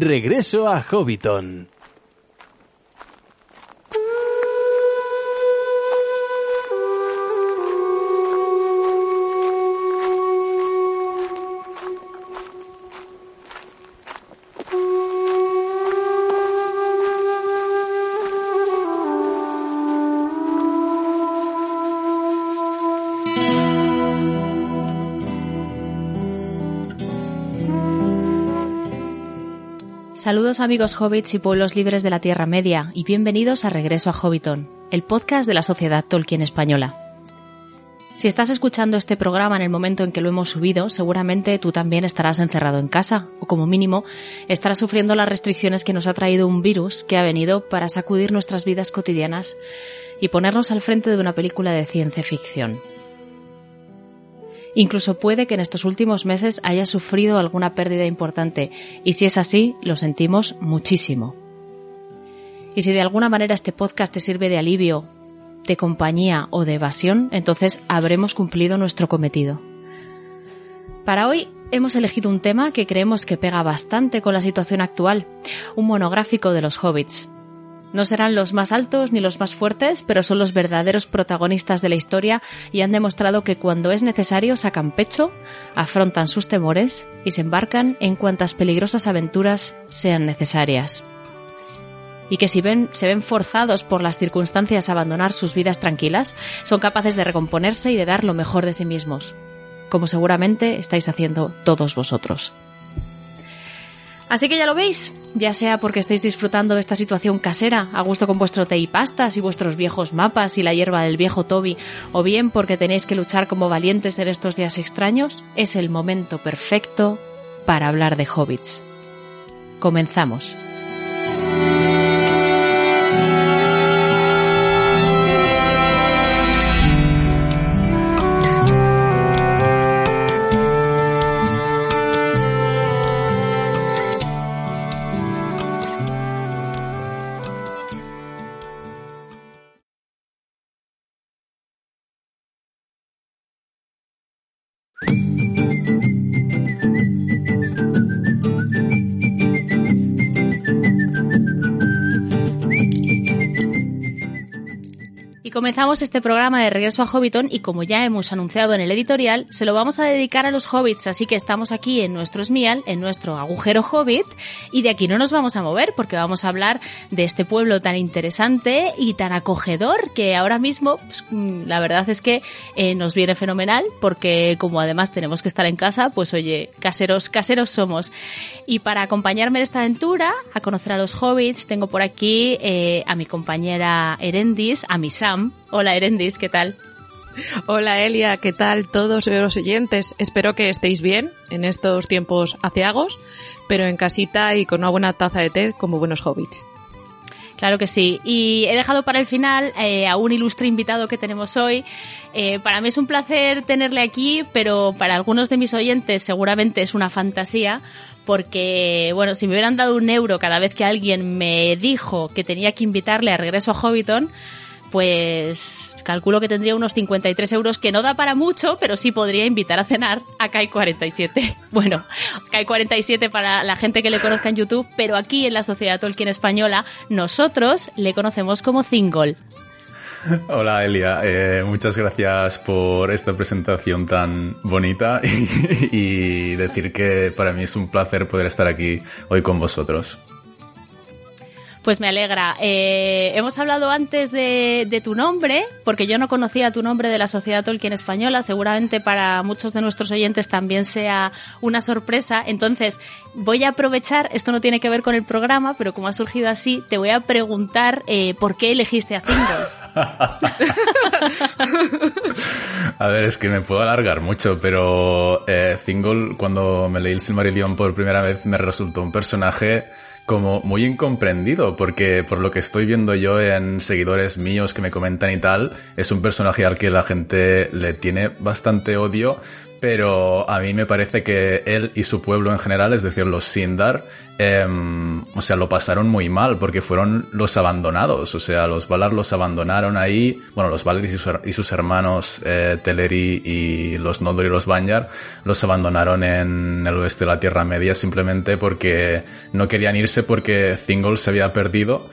Regreso a Hobbiton. Saludos amigos hobbits y pueblos libres de la Tierra Media y bienvenidos a Regreso a Hobbiton, el podcast de la Sociedad Tolkien Española. Si estás escuchando este programa en el momento en que lo hemos subido, seguramente tú también estarás encerrado en casa, o como mínimo estarás sufriendo las restricciones que nos ha traído un virus que ha venido para sacudir nuestras vidas cotidianas y ponernos al frente de una película de ciencia ficción. Incluso puede que en estos últimos meses haya sufrido alguna pérdida importante, y si es así, lo sentimos muchísimo. Y si de alguna manera este podcast te sirve de alivio, de compañía o de evasión, entonces habremos cumplido nuestro cometido. Para hoy hemos elegido un tema que creemos que pega bastante con la situación actual, un monográfico de los hobbits. No serán los más altos ni los más fuertes, pero son los verdaderos protagonistas de la historia y han demostrado que cuando es necesario sacan pecho, afrontan sus temores y se embarcan en cuantas peligrosas aventuras sean necesarias. Y que si ven, se ven forzados por las circunstancias a abandonar sus vidas tranquilas, son capaces de recomponerse y de dar lo mejor de sí mismos, como seguramente estáis haciendo todos vosotros. Así que ya lo veis, ya sea porque estáis disfrutando de esta situación casera, a gusto con vuestro té y pastas y vuestros viejos mapas y la hierba del viejo Toby, o bien porque tenéis que luchar como valientes en estos días extraños, es el momento perfecto para hablar de hobbits. Comenzamos. Comenzamos este programa de regreso a Hobbiton y como ya hemos anunciado en el editorial, se lo vamos a dedicar a los hobbits, así que estamos aquí en nuestro Smial, en nuestro agujero hobbit, y de aquí no nos vamos a mover porque vamos a hablar de este pueblo tan interesante y tan acogedor que ahora mismo, pues, mm, la verdad es que eh, nos viene fenomenal porque como además tenemos que estar en casa, pues oye, caseros, caseros somos. Y para acompañarme en esta aventura, a conocer a los hobbits, tengo por aquí eh, a mi compañera Erendis, a mi Sam, Hola Erendis, ¿qué tal? Hola Elia, ¿qué tal todos los oyentes? Espero que estéis bien en estos tiempos aciagos, pero en casita y con una buena taza de té como buenos hobbits. Claro que sí. Y he dejado para el final eh, a un ilustre invitado que tenemos hoy. Eh, para mí es un placer tenerle aquí, pero para algunos de mis oyentes seguramente es una fantasía, porque, bueno, si me hubieran dado un euro cada vez que alguien me dijo que tenía que invitarle a regreso a Hobbiton, pues calculo que tendría unos 53 euros, que no da para mucho, pero sí podría invitar a cenar a Kai 47. Bueno, Kai 47 para la gente que le conozca en YouTube, pero aquí en la Sociedad Tolkien Española, nosotros le conocemos como Zingol. Hola Elia, eh, muchas gracias por esta presentación tan bonita y, y decir que para mí es un placer poder estar aquí hoy con vosotros. Pues me alegra. Eh, hemos hablado antes de, tu nombre, porque yo no conocía tu nombre de la Sociedad Tolkien Española. Seguramente para muchos de nuestros oyentes también sea una sorpresa. Entonces, voy a aprovechar, esto no tiene que ver con el programa, pero como ha surgido así, te voy a preguntar eh, por qué elegiste a Thingol. a ver, es que me puedo alargar mucho, pero eh, cuando me leí el Silmarillion por primera vez, me resultó un personaje como muy incomprendido, porque por lo que estoy viendo yo en seguidores míos que me comentan y tal, es un personaje al que la gente le tiene bastante odio, pero a mí me parece que él y su pueblo en general, es decir, los Sindar, em, o sea, lo pasaron muy mal porque fueron los abandonados, o sea, los Valar los abandonaron ahí, bueno, los Valar y sus, hermanos eh, Teleri y los Noldor y los Banyar los abandonaron en el oeste de la Tierra Media simplemente porque no querían irse porque Thingol se había perdido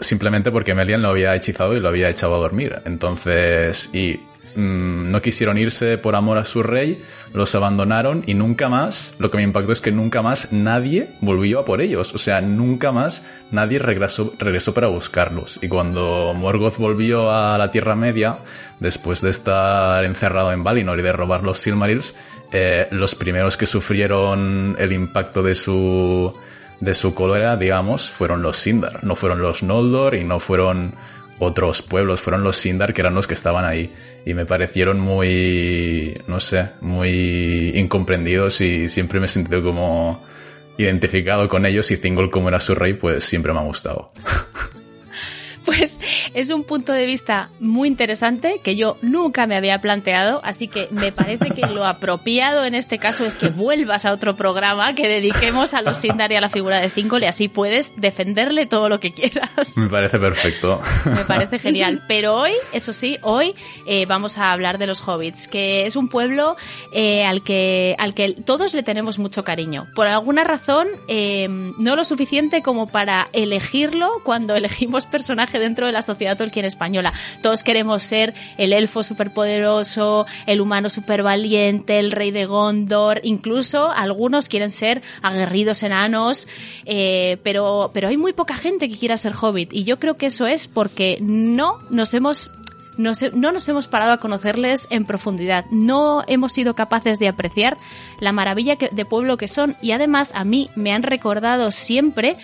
simplemente porque Melian lo había hechizado y lo había echado a dormir. Entonces, y Mm, no quisieron irse por amor a su rey, los abandonaron y nunca más, lo que me impactó es que nunca más nadie volvió a por ellos, o sea, nunca más nadie regresó, regresó para buscarlos. Y cuando Morgoth volvió a la Tierra Media, después de estar encerrado en Valinor y de robar los Silmarils, eh, los primeros que sufrieron el impacto de su de su cólera, digamos, fueron los Sindar, no fueron los Noldor y no fueron otros pueblos, fueron los Sindar que eran los que estaban ahí y me parecieron muy, no sé, muy incomprendidos y siempre me he sentido como identificado con ellos y Thingol como era su rey pues siempre me ha gustado. Pues es un punto de vista muy interesante que yo nunca me había planteado, así que me parece que lo apropiado en este caso es que vuelvas a otro programa que dediquemos a los Sindar y a la figura de Cinco y así puedes defenderle todo lo que quieras. Me parece perfecto. Me parece genial. Pero hoy, eso sí, hoy eh, vamos a hablar de los hobbits, que es un pueblo eh, al, que, al que todos le tenemos mucho cariño. Por alguna razón, eh, no lo suficiente como para elegirlo cuando elegimos personajes dentro de la sociedad Tolkien española. Todos queremos ser el elfo superpoderoso, el humano supervaliente, el rey de Gondor, incluso algunos quieren ser aguerridos enanos, eh, pero, pero hay muy poca gente que quiera ser hobbit y yo creo que eso es porque no nos hemos no nos hemos parado a conocerles en profundidad, no hemos sido capaces de apreciar la maravilla de pueblo que son y además a mí me han recordado siempre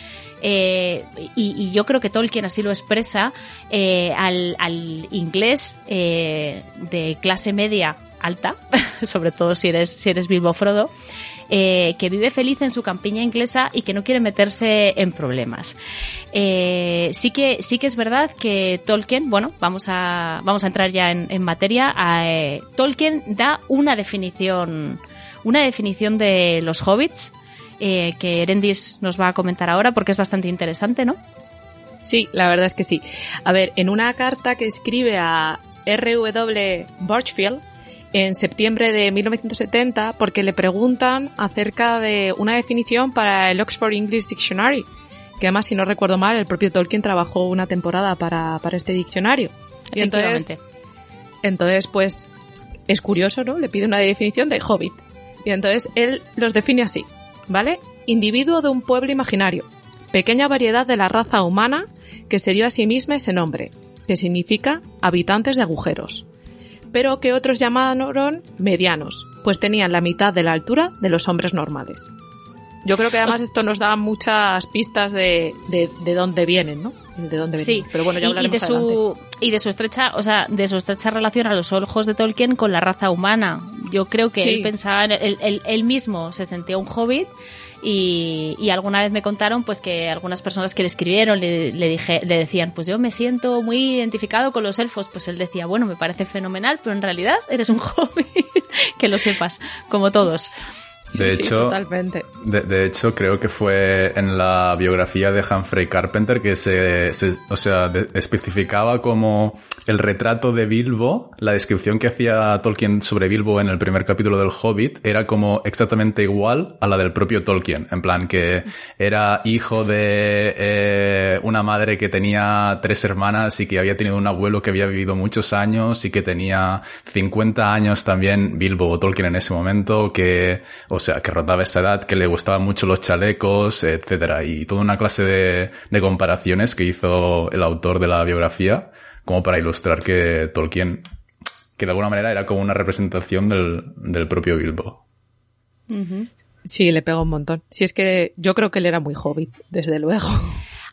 eh, y, yo creo que Tolkien así lo expresa, eh, al, inglés eh, de clase media alta, sobre todo si eres, si eres Bilbo Frodo, que vive feliz en su campiña inglesa y que no quiere meterse en problemas. sí que sí que es verdad que Tolkien, bueno, vamos a vamos a entrar ya en, en materia. Tolkien da una definición una definición de los hobbits eh, que Erendis nos va a comentar ahora porque es bastante interesante, ¿no? Sí, la verdad es que sí. A ver, en una carta que escribe a R.W. Birchfield en septiembre de 1970, porque le preguntan acerca de una definición para el Oxford English Dictionary, que además, si no recuerdo mal, el propio Tolkien trabajó una temporada para, para este diccionario. Y entonces, entonces, pues, es curioso, ¿no? Le pide una definición de hobbit. Y entonces él los define así. ¿vale? Individuo de un pueblo imaginario. Pequeña variedad de la raza humana que se dio a sí misma ese nombre, que significa habitantes de agujeros. Pero que otros llamaron medianos, pues tenían la mitad de la altura de los hombres normales. Yo creo que además esto nos da muchas pistas de, de, dónde vienen, ¿no? De dónde sí. Pero bueno, ya y, de su y de su estrecha, o sea, de su estrecha relación a los ojos de Tolkien con la raza humana. Yo creo que él pensaba, él, él, mismo se sentía un hobbit y, y, alguna vez me contaron pues que algunas personas que le escribieron le, le, dije, le decían, pues yo me siento muy identificado con los elfos. Pues él decía, bueno, me parece fenomenal, pero en realidad eres un hobbit, que lo sepas, como todos. De hecho, De, hecho, creo que fue en la biografía de Humphrey Carpenter que se, o sea, especificaba como el retrato de Bilbo, la descripción que hacía Tolkien sobre Bilbo en el primer capítulo del Hobbit era como exactamente igual a la del propio Tolkien. En plan, que era hijo de eh, una madre que tenía tres hermanas y que había tenido un abuelo que había vivido muchos años y que tenía 50 años también Bilbo o Tolkien en ese momento, que, o sea, que rotaba esa edad, que le gustaban mucho los chalecos, etcétera, y toda una clase de, de comparaciones que hizo el autor de la biografía, como para ilustrar que Tolkien, que de alguna manera era como una representación del, del propio Bilbo. Sí, le pega un montón. Si es que yo creo que él era muy hobbit, desde luego.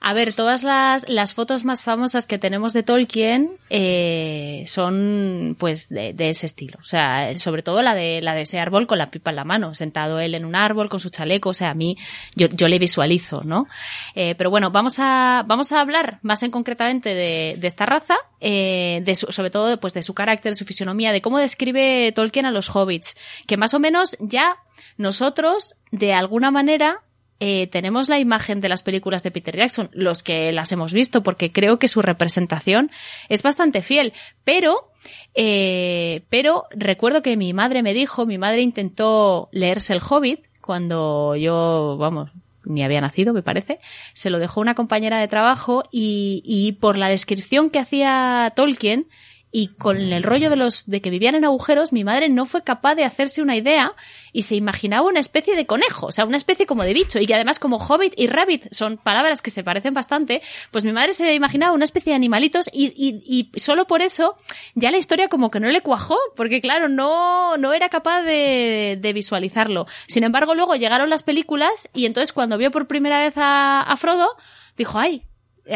A ver, todas las, las fotos más famosas que tenemos de Tolkien eh, son pues de, de, ese estilo. O sea, sobre todo la de la de ese árbol con la pipa en la mano, sentado él en un árbol con su chaleco. O sea, a mí yo, yo le visualizo, ¿no? Eh, pero bueno, vamos a vamos a hablar más en concretamente de, de esta raza, eh, de su, sobre todo pues de su carácter, de su fisonomía, de cómo describe Tolkien a los hobbits, que más o menos ya nosotros de alguna manera eh, tenemos la imagen de las películas de Peter Jackson, los que las hemos visto, porque creo que su representación es bastante fiel. Pero, eh, pero recuerdo que mi madre me dijo, mi madre intentó leerse El Hobbit cuando yo, vamos, ni había nacido, me parece, se lo dejó una compañera de trabajo y, y por la descripción que hacía Tolkien, y con el rollo de los de que vivían en agujeros, mi madre no fue capaz de hacerse una idea y se imaginaba una especie de conejo, o sea, una especie como de bicho y que además como hobbit y rabbit son palabras que se parecen bastante, pues mi madre se imaginaba una especie de animalitos y, y, y solo por eso ya la historia como que no le cuajó, porque claro, no, no era capaz de, de visualizarlo. Sin embargo, luego llegaron las películas y entonces cuando vio por primera vez a, a Frodo, dijo, ay,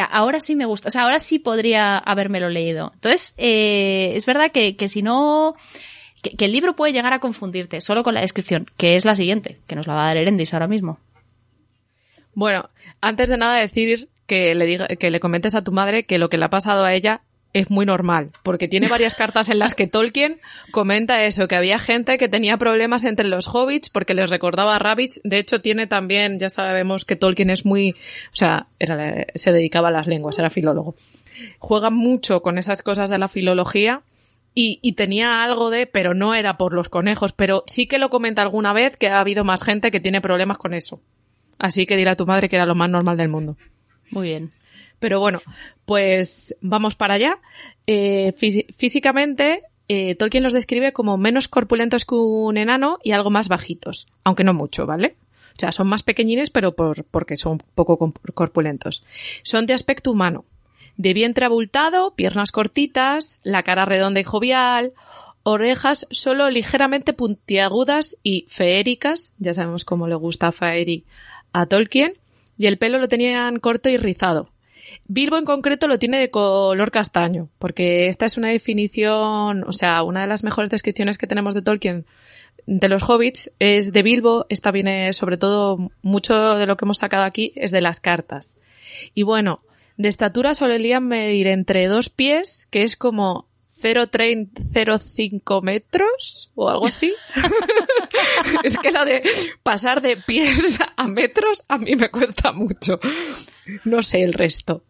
ahora sí me gusta, o sea, ahora sí podría habérmelo leído. Entonces, eh, es verdad que, que si no, que, que, el libro puede llegar a confundirte solo con la descripción, que es la siguiente, que nos la va a dar Erendis ahora mismo. Bueno, antes de nada decir que le diga, que le comentes a tu madre que lo que le ha pasado a ella es muy normal, porque tiene varias cartas en las que Tolkien comenta eso, que había gente que tenía problemas entre los hobbits porque les recordaba a rabbits. De hecho, tiene también, ya sabemos que Tolkien es muy, o sea, era, se dedicaba a las lenguas, era filólogo. Juega mucho con esas cosas de la filología y, y, tenía algo de, pero no era por los conejos, pero sí que lo comenta alguna vez que ha habido más gente que tiene problemas con eso. Así que dirá a tu madre que era lo más normal del mundo. Muy bien. Pero bueno, pues vamos para allá. Eh, fí físicamente, eh, Tolkien los describe como menos corpulentos que un enano y algo más bajitos, aunque no mucho, ¿vale? O sea, son más pequeñines, pero por, porque son poco corpulentos. Son de aspecto humano, de vientre abultado, piernas cortitas, la cara redonda y jovial, orejas solo ligeramente puntiagudas y feéricas, ya sabemos cómo le gusta a Faeri a Tolkien, y el pelo lo tenían corto y rizado. Bilbo en concreto lo tiene de color castaño, porque esta es una definición, o sea, una de las mejores descripciones que tenemos de Tolkien de los hobbits es de Bilbo, esta viene sobre todo, mucho de lo que hemos sacado aquí es de las cartas. Y bueno, de estatura solían medir entre dos pies, que es como 0,05 metros o algo así. es que la de pasar de pies a metros a mí me cuesta mucho. No sé el resto.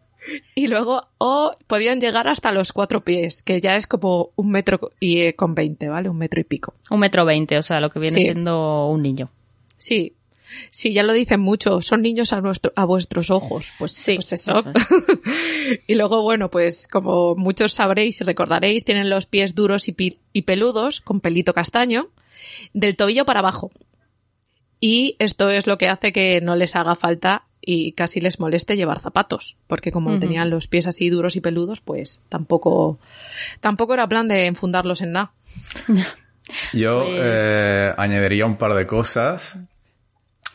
Y luego, o podían llegar hasta los cuatro pies, que ya es como un metro y eh, con veinte, ¿vale? Un metro y pico. Un metro veinte, o sea, lo que viene sí. siendo un niño. Sí. Sí, ya lo dicen mucho, son niños a, nuestro, a vuestros ojos. Pues, sí, pues eso. eso es. y luego, bueno, pues como muchos sabréis y recordaréis, tienen los pies duros y, y peludos, con pelito castaño, del tobillo para abajo. Y esto es lo que hace que no les haga falta y casi les moleste llevar zapatos, porque como uh -huh. tenían los pies así duros y peludos, pues tampoco, tampoco era plan de enfundarlos en nada. Yo pues... eh, añadiría un par de cosas.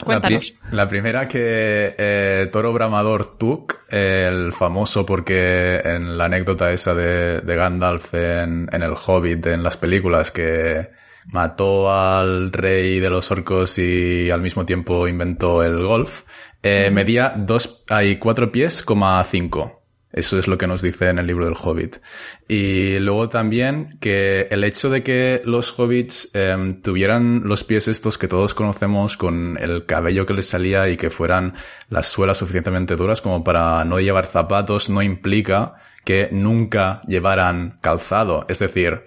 Cuéntanos. La, pri la primera que eh, Toro Bramador Tuk, el famoso porque en la anécdota esa de, de Gandalf en, en, El Hobbit, en las películas, que mató al rey de los orcos y al mismo tiempo inventó el golf, eh, medía dos, hay cuatro pies, coma cinco. Eso es lo que nos dice en el libro del Hobbit. Y luego también que el hecho de que los hobbits eh, tuvieran los pies estos que todos conocemos con el cabello que les salía y que fueran las suelas suficientemente duras como para no llevar zapatos no implica que nunca llevaran calzado. Es decir,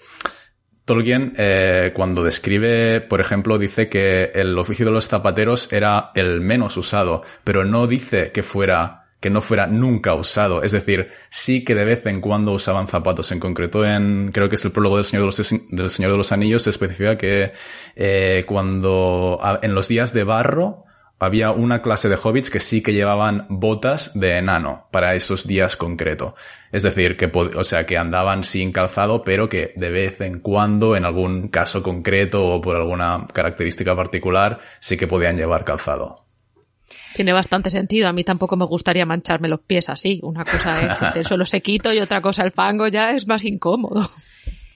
Tolkien, eh, cuando describe, por ejemplo, dice que el oficio de los zapateros era el menos usado, pero no dice que fuera que no fuera nunca usado. Es decir, sí que de vez en cuando usaban zapatos. En concreto, en creo que es el prólogo del Señor de los, del Señor de los Anillos, se especifica que eh, cuando en los días de barro había una clase de hobbits que sí que llevaban botas de enano para esos días concreto. Es decir, que, o sea, que andaban sin calzado, pero que de vez en cuando, en algún caso concreto o por alguna característica particular, sí que podían llevar calzado. Tiene bastante sentido. A mí tampoco me gustaría mancharme los pies así. Una cosa es que esté solo sequito y otra cosa el fango ya es más incómodo.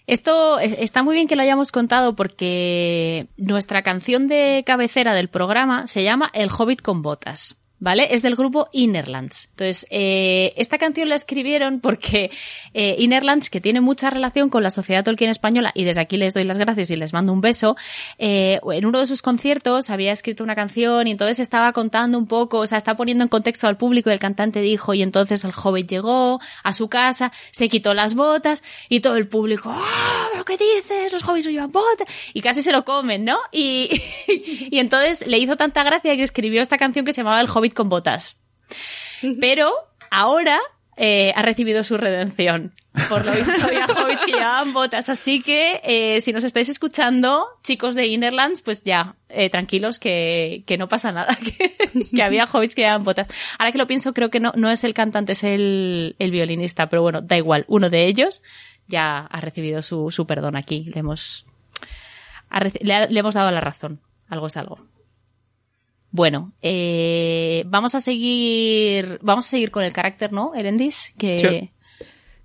Esto está muy bien que lo hayamos contado porque nuestra canción de cabecera del programa se llama El Hobbit con botas. ¿Vale? Es del grupo Innerlands. Entonces, eh, esta canción la escribieron porque eh, Innerlands, que tiene mucha relación con la sociedad Tolkien española, y desde aquí les doy las gracias y les mando un beso, eh, en uno de sus conciertos había escrito una canción y entonces estaba contando un poco, o sea, está poniendo en contexto al público y el cantante dijo, y entonces el joven llegó a su casa, se quitó las botas y todo el público, ¡ah! ¿Pero qué dices? Los hobbits no llevan botas. Y casi se lo comen, ¿no? Y, y entonces le hizo tanta gracia que escribió esta canción que se llamaba El Hobbit con botas. Pero ahora eh, ha recibido su redención. Por lo visto había hobbits que llevaban botas. Así que eh, si nos estáis escuchando, chicos de Innerlands, pues ya, eh, tranquilos que, que, no pasa nada, que, que, había hobbits que llevaban botas. Ahora que lo pienso, creo que no, no es el cantante, es el, el violinista, pero bueno, da igual. Uno de ellos ya ha recibido su, su perdón aquí. Le hemos, le, le hemos dado la razón. Algo es algo. Bueno, eh, vamos a seguir, vamos a seguir con el carácter, ¿no, Erendis? Que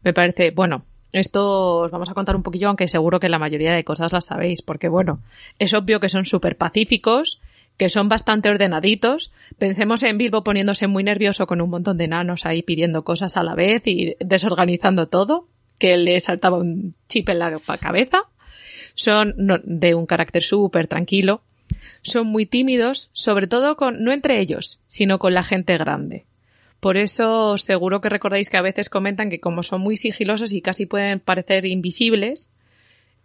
me parece, bueno, esto os vamos a contar un poquillo, aunque seguro que la mayoría de cosas las sabéis, porque bueno, es obvio que son súper pacíficos, que son bastante ordenaditos. Pensemos en Bilbo poniéndose muy nervioso con un montón de enanos ahí pidiendo cosas a la vez y desorganizando todo, que le saltaba un chip en la cabeza. Son de un carácter súper tranquilo, son muy tímidos, sobre todo con, no entre ellos, sino con la gente grande. Por eso seguro que recordáis que a veces comentan que como son muy sigilosos y casi pueden parecer invisibles,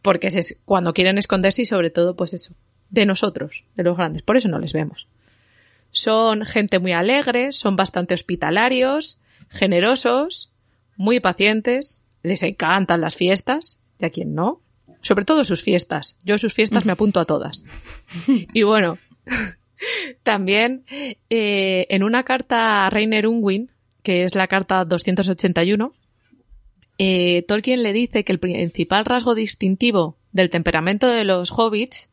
porque es cuando quieren esconderse y sobre todo pues eso, de nosotros, de los grandes, por eso no les vemos. Son gente muy alegre, son bastante hospitalarios, generosos, muy pacientes, les encantan las fiestas, y a quien no, sobre todo sus fiestas. Yo sus fiestas me apunto a todas. Y bueno, también eh, en una carta a Rainer Unwin, que es la carta 281, eh, Tolkien le dice que el principal rasgo distintivo del temperamento de los hobbits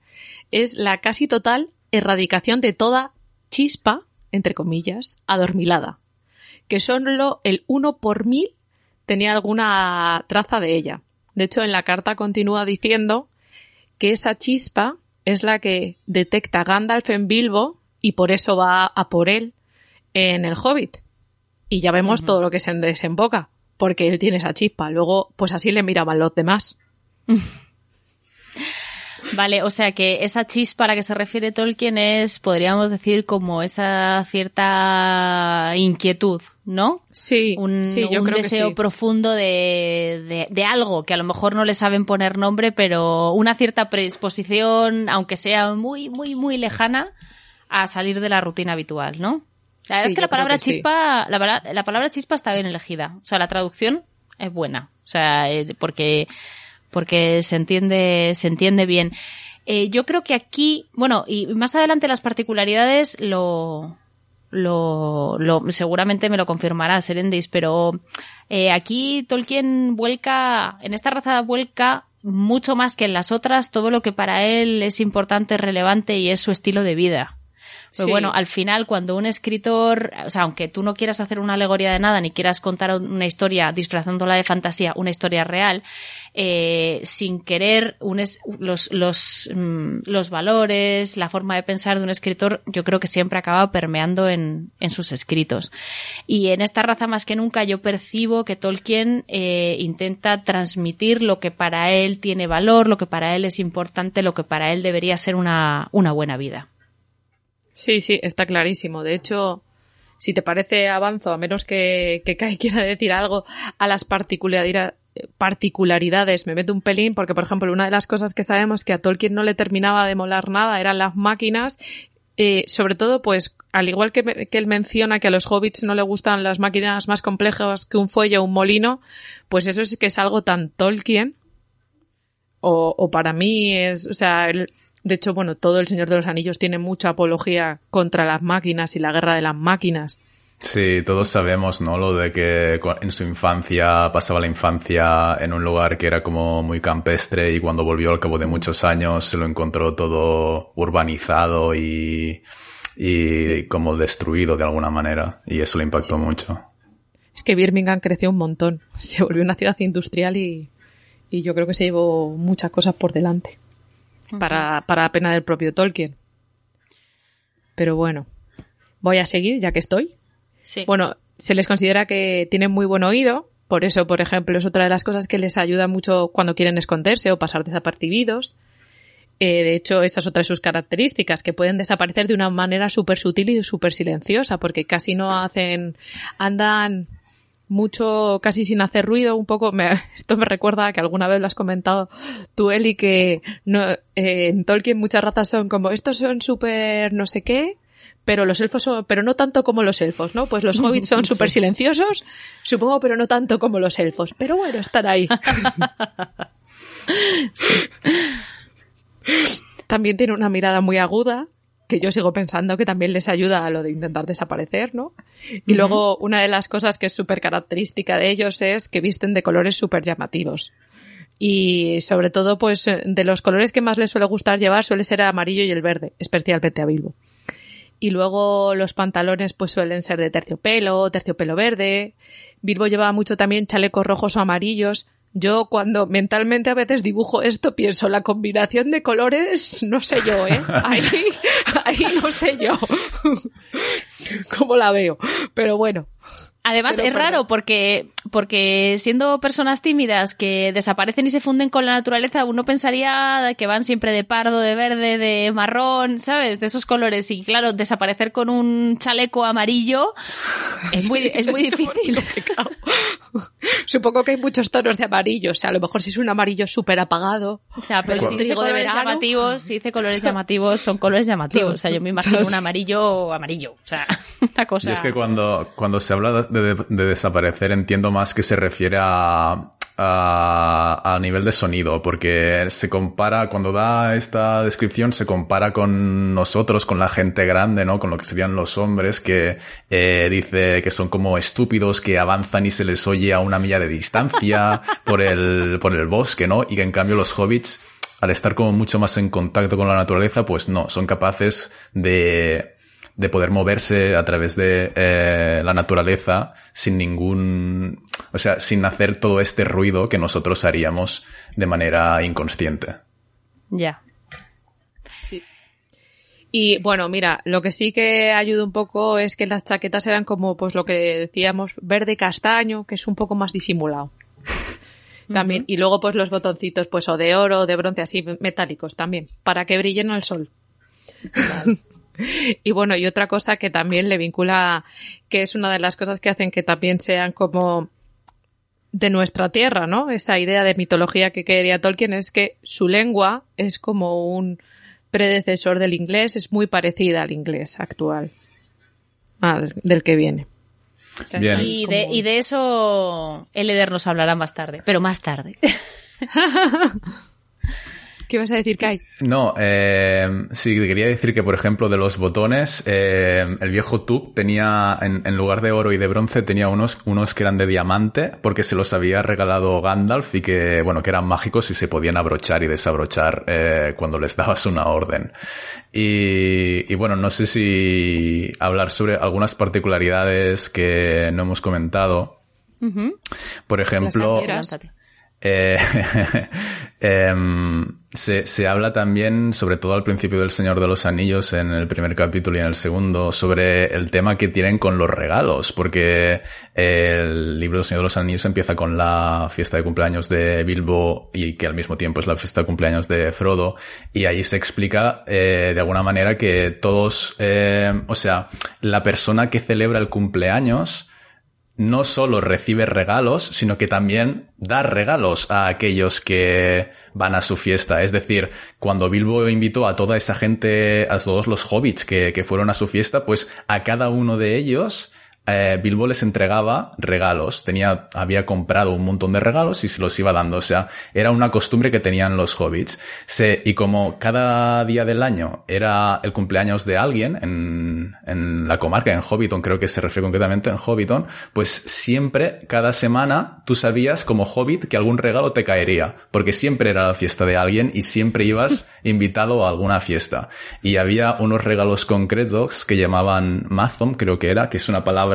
es la casi total erradicación de toda chispa, entre comillas, adormilada, que solo el uno por mil tenía alguna traza de ella. De hecho, en la carta continúa diciendo que esa chispa es la que detecta Gandalf en Bilbo y por eso va a por él en el Hobbit. Y ya vemos uh -huh. todo lo que se desemboca, porque él tiene esa chispa. Luego, pues así le miraban los demás. Vale, o sea que esa chispa a la que se refiere Tolkien es, podríamos decir, como esa cierta inquietud, ¿no? Sí, un, sí, yo un creo deseo que sí. profundo de, de, de, algo que a lo mejor no le saben poner nombre, pero una cierta predisposición, aunque sea muy, muy, muy lejana, a salir de la rutina habitual, ¿no? La verdad Sí, es que la palabra que chispa, la, palabra- la palabra chispa está bien elegida. O sea, la traducción es buena. O sea, eh, porque, porque se entiende, se entiende bien. Eh, yo creo que aquí, bueno, y más adelante las particularidades lo, lo, lo seguramente me lo confirmará Serendis, pero eh, aquí Tolkien vuelca, en esta raza vuelca mucho más que en las otras todo lo que para él es importante, relevante y es su estilo de vida. Pues Sí. bueno, al final, cuando un escritor, o sea, aunque tú no quieras hacer una alegoría de nada, ni quieras contar una historia disfrazándola de fantasía, una historia real, eh, sin querer un es- los, los, mm, los valores, la forma de pensar de un escritor, yo creo que siempre acaba permeando en, en sus escritos. Y en esta raza más que nunca yo percibo que Tolkien eh, intenta transmitir lo que para él tiene valor, lo que para él es importante, lo que para él debería ser una, una buena vida. Sí, sí, está clarísimo. De hecho, si te parece avanzo, a menos que, que Kai quiera decir algo a las particularida- particularidades, me meto un pelín, porque por ejemplo, una de las cosas que sabemos que a Tolkien no le terminaba de molar nada eran las máquinas. Eh, sobre todo, pues, al igual que, que él menciona que a los hobbits no le gustan las máquinas más complejas que un fuelle o un molino, pues eso sí que es algo tan Tolkien. O, o para mí es, o sea, él- de hecho, bueno, todo el Señor de los Anillos tiene mucha apología contra las máquinas y la guerra de las máquinas. Sí, todos sabemos, ¿no? Lo de que en su infancia pasaba la infancia en un lugar que era como muy campestre y cuando volvió al cabo de muchos años se lo encontró todo urbanizado y y como destruido de alguna manera. Y eso le impactó mucho. Es que Birmingham creció un montón. Se volvió una ciudad industrial y, y yo creo que se llevó muchas cosas por delante. Para, para la pena del propio Tolkien. Pero bueno, voy a seguir ya que estoy. Sí. Bueno, se les considera que tienen muy buen oído, por eso, por ejemplo, es otra de las cosas que les ayuda mucho cuando quieren esconderse o pasar desapercibidos. Eh, de hecho, esa es otra de sus características, que pueden desaparecer de una manera súper sutil y súper silenciosa, porque casi no hacen, andan mucho, casi sin hacer ruido, un poco, me- esto me recuerda que alguna vez lo has comentado tú, Eli, que no, eh, en Tolkien muchas razas son como, estos son súper no sé qué, pero los elfos son, pero no tanto como los elfos, ¿no? Pues los hobbits son súper silenciosos, supongo, pero no tanto como los elfos. Pero bueno, están ahí. También tiene una mirada muy aguda, que yo sigo pensando que también les ayuda a lo de intentar desaparecer, ¿no? Y luego una de las cosas que es súper característica de ellos es que visten de colores súper llamativos. Y sobre todo, pues, eh, de los colores que más les suele gustar llevar suele ser el amarillo y el verde, especialmente a Bilbo. Y luego los pantalones pues suelen ser de terciopelo, terciopelo verde. Bilbo llevaba mucho también chalecos rojos o amarillos. Yo cuando mentalmente a veces dibujo esto pienso la combinación de colores, no sé yo, ¿eh? Ahí, ahí no sé yo cómo la veo. Pero bueno, Además, es raro porque, porque siendo personas tímidas que desaparecen y se funden con la naturaleza, uno pensaría que van siempre de pardo, de verde, de marrón, ¿sabes? De esos colores. Y claro, desaparecer con un chaleco amarillo es muy, es muy difícil. complicado. Supongo que hay muchos tonos de amarillo. O sea, a lo mejor si es un amarillo súper apagado. O sea, pero si dice colores verano. llamativos, si dice colores llamativos, son colores llamativos. O sea, yo me imagino un amarillo amarillo. O sea, una cosa. Y es que cuando, cuando se habla de, de- de desaparecer entiendo más que se refiere a, a, a nivel de sonido, porque se compara, cuando da esta descripción, se compara con nosotros, con la gente grande, ¿no? Con lo que serían los hombres, que eh, dice que son como estúpidos, que avanzan y se les oye a una milla de distancia por el, por el bosque, ¿no? Y que en cambio los hobbits, al estar como mucho más en contacto con la naturaleza, pues no, son capaces de, de poder moverse a través de eh, la naturaleza sin ningún, o sea, sin hacer todo este ruido que nosotros haríamos de manera inconsciente. Ya. Y bueno, mira, lo que sí que ayuda un poco es que las chaquetas eran como, pues lo que decíamos, verde castaño, que es un poco más disimulado. También, y luego pues los botoncitos, pues o de oro o de bronce, así metálicos también, para que brillen al sol. y bueno, y otra cosa que también le vincula, que es una de las cosas que hacen que también sean como de nuestra tierra, ¿no? Esa idea de mitología que quería Tolkien es que su lengua es como un predecesor del inglés, es muy parecida al inglés actual, al- del que viene. O sea, Bien. es Y de, y de eso Eleder nos hablará más tarde, pero más tarde. ¿Qué ibas a decir, Kai? No, eh, sí, quería decir que, por ejemplo, de los botones, eh, el viejo Tub tenía, en, en lugar de oro y de bronce, tenía unos, unos que eran de diamante, porque se los había regalado Gandalf y que, bueno, que eran mágicos y se podían abrochar y desabrochar eh, cuando les dabas una orden. Y, y bueno, no sé si hablar sobre algunas particularidades que no hemos comentado. Por ejemplo, eh, em, se, se habla también, sobre todo al principio del Señor de los Anillos, en el primer capítulo y en el segundo, sobre el tema que tienen con los regalos, porque el libro del Señor de los Anillos empieza con la fiesta de cumpleaños de Bilbo y que al mismo tiempo es la fiesta de cumpleaños de Frodo, y ahí se explica eh, de alguna manera que todos, eh, o sea, la persona que celebra el cumpleaños, no solo recibe regalos, sino que también da regalos a aquellos que van a su fiesta. Es decir, cuando Bilbo invitó a toda esa gente, a todos los hobbits que, que fueron a su fiesta, pues a cada uno de ellos eh, Bilbo les entregaba regalos. Tenía, había comprado un montón de regalos y se los iba dando. O sea, era una costumbre que tenían los hobbits. Se, y como cada día del año era el cumpleaños de alguien en, en, la comarca, en Hobbiton, creo que se refiere concretamente en Hobbiton, pues siempre, cada semana, tú sabías como Hobbit que algún regalo te caería, porque siempre era la fiesta de alguien y siempre ibas invitado a alguna fiesta. Y había unos regalos concretos que llamaban Mazom, creo que era, que es una palabra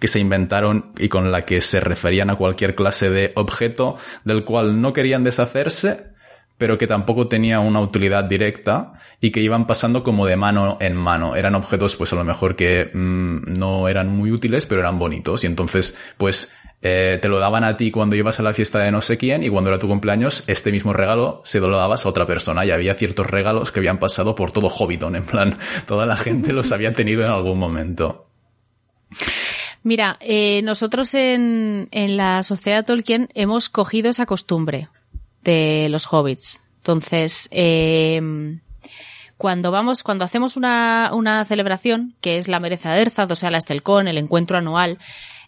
que se inventaron y con la que se referían a cualquier clase de objeto del cual no querían deshacerse, pero que tampoco tenía una utilidad directa y que iban pasando como de mano en mano. Eran objetos, pues a lo mejor que mm, no eran muy útiles, pero eran bonitos. Y entonces, pues eh, te lo daban a ti cuando ibas a la fiesta de no sé quién y cuando era tu cumpleaños, este mismo regalo se lo dabas a otra persona. Y había ciertos regalos que habían pasado por todo Hobbiton. En plan, toda la gente los había tenido en algún momento. Mira, eh, nosotros en, en la sociedad Tolkien hemos cogido esa costumbre de los hobbits. Entonces, eh, cuando vamos, cuando hacemos una, una celebración, que es la Mereza de Erzad, o sea, la Estelcón, el encuentro anual,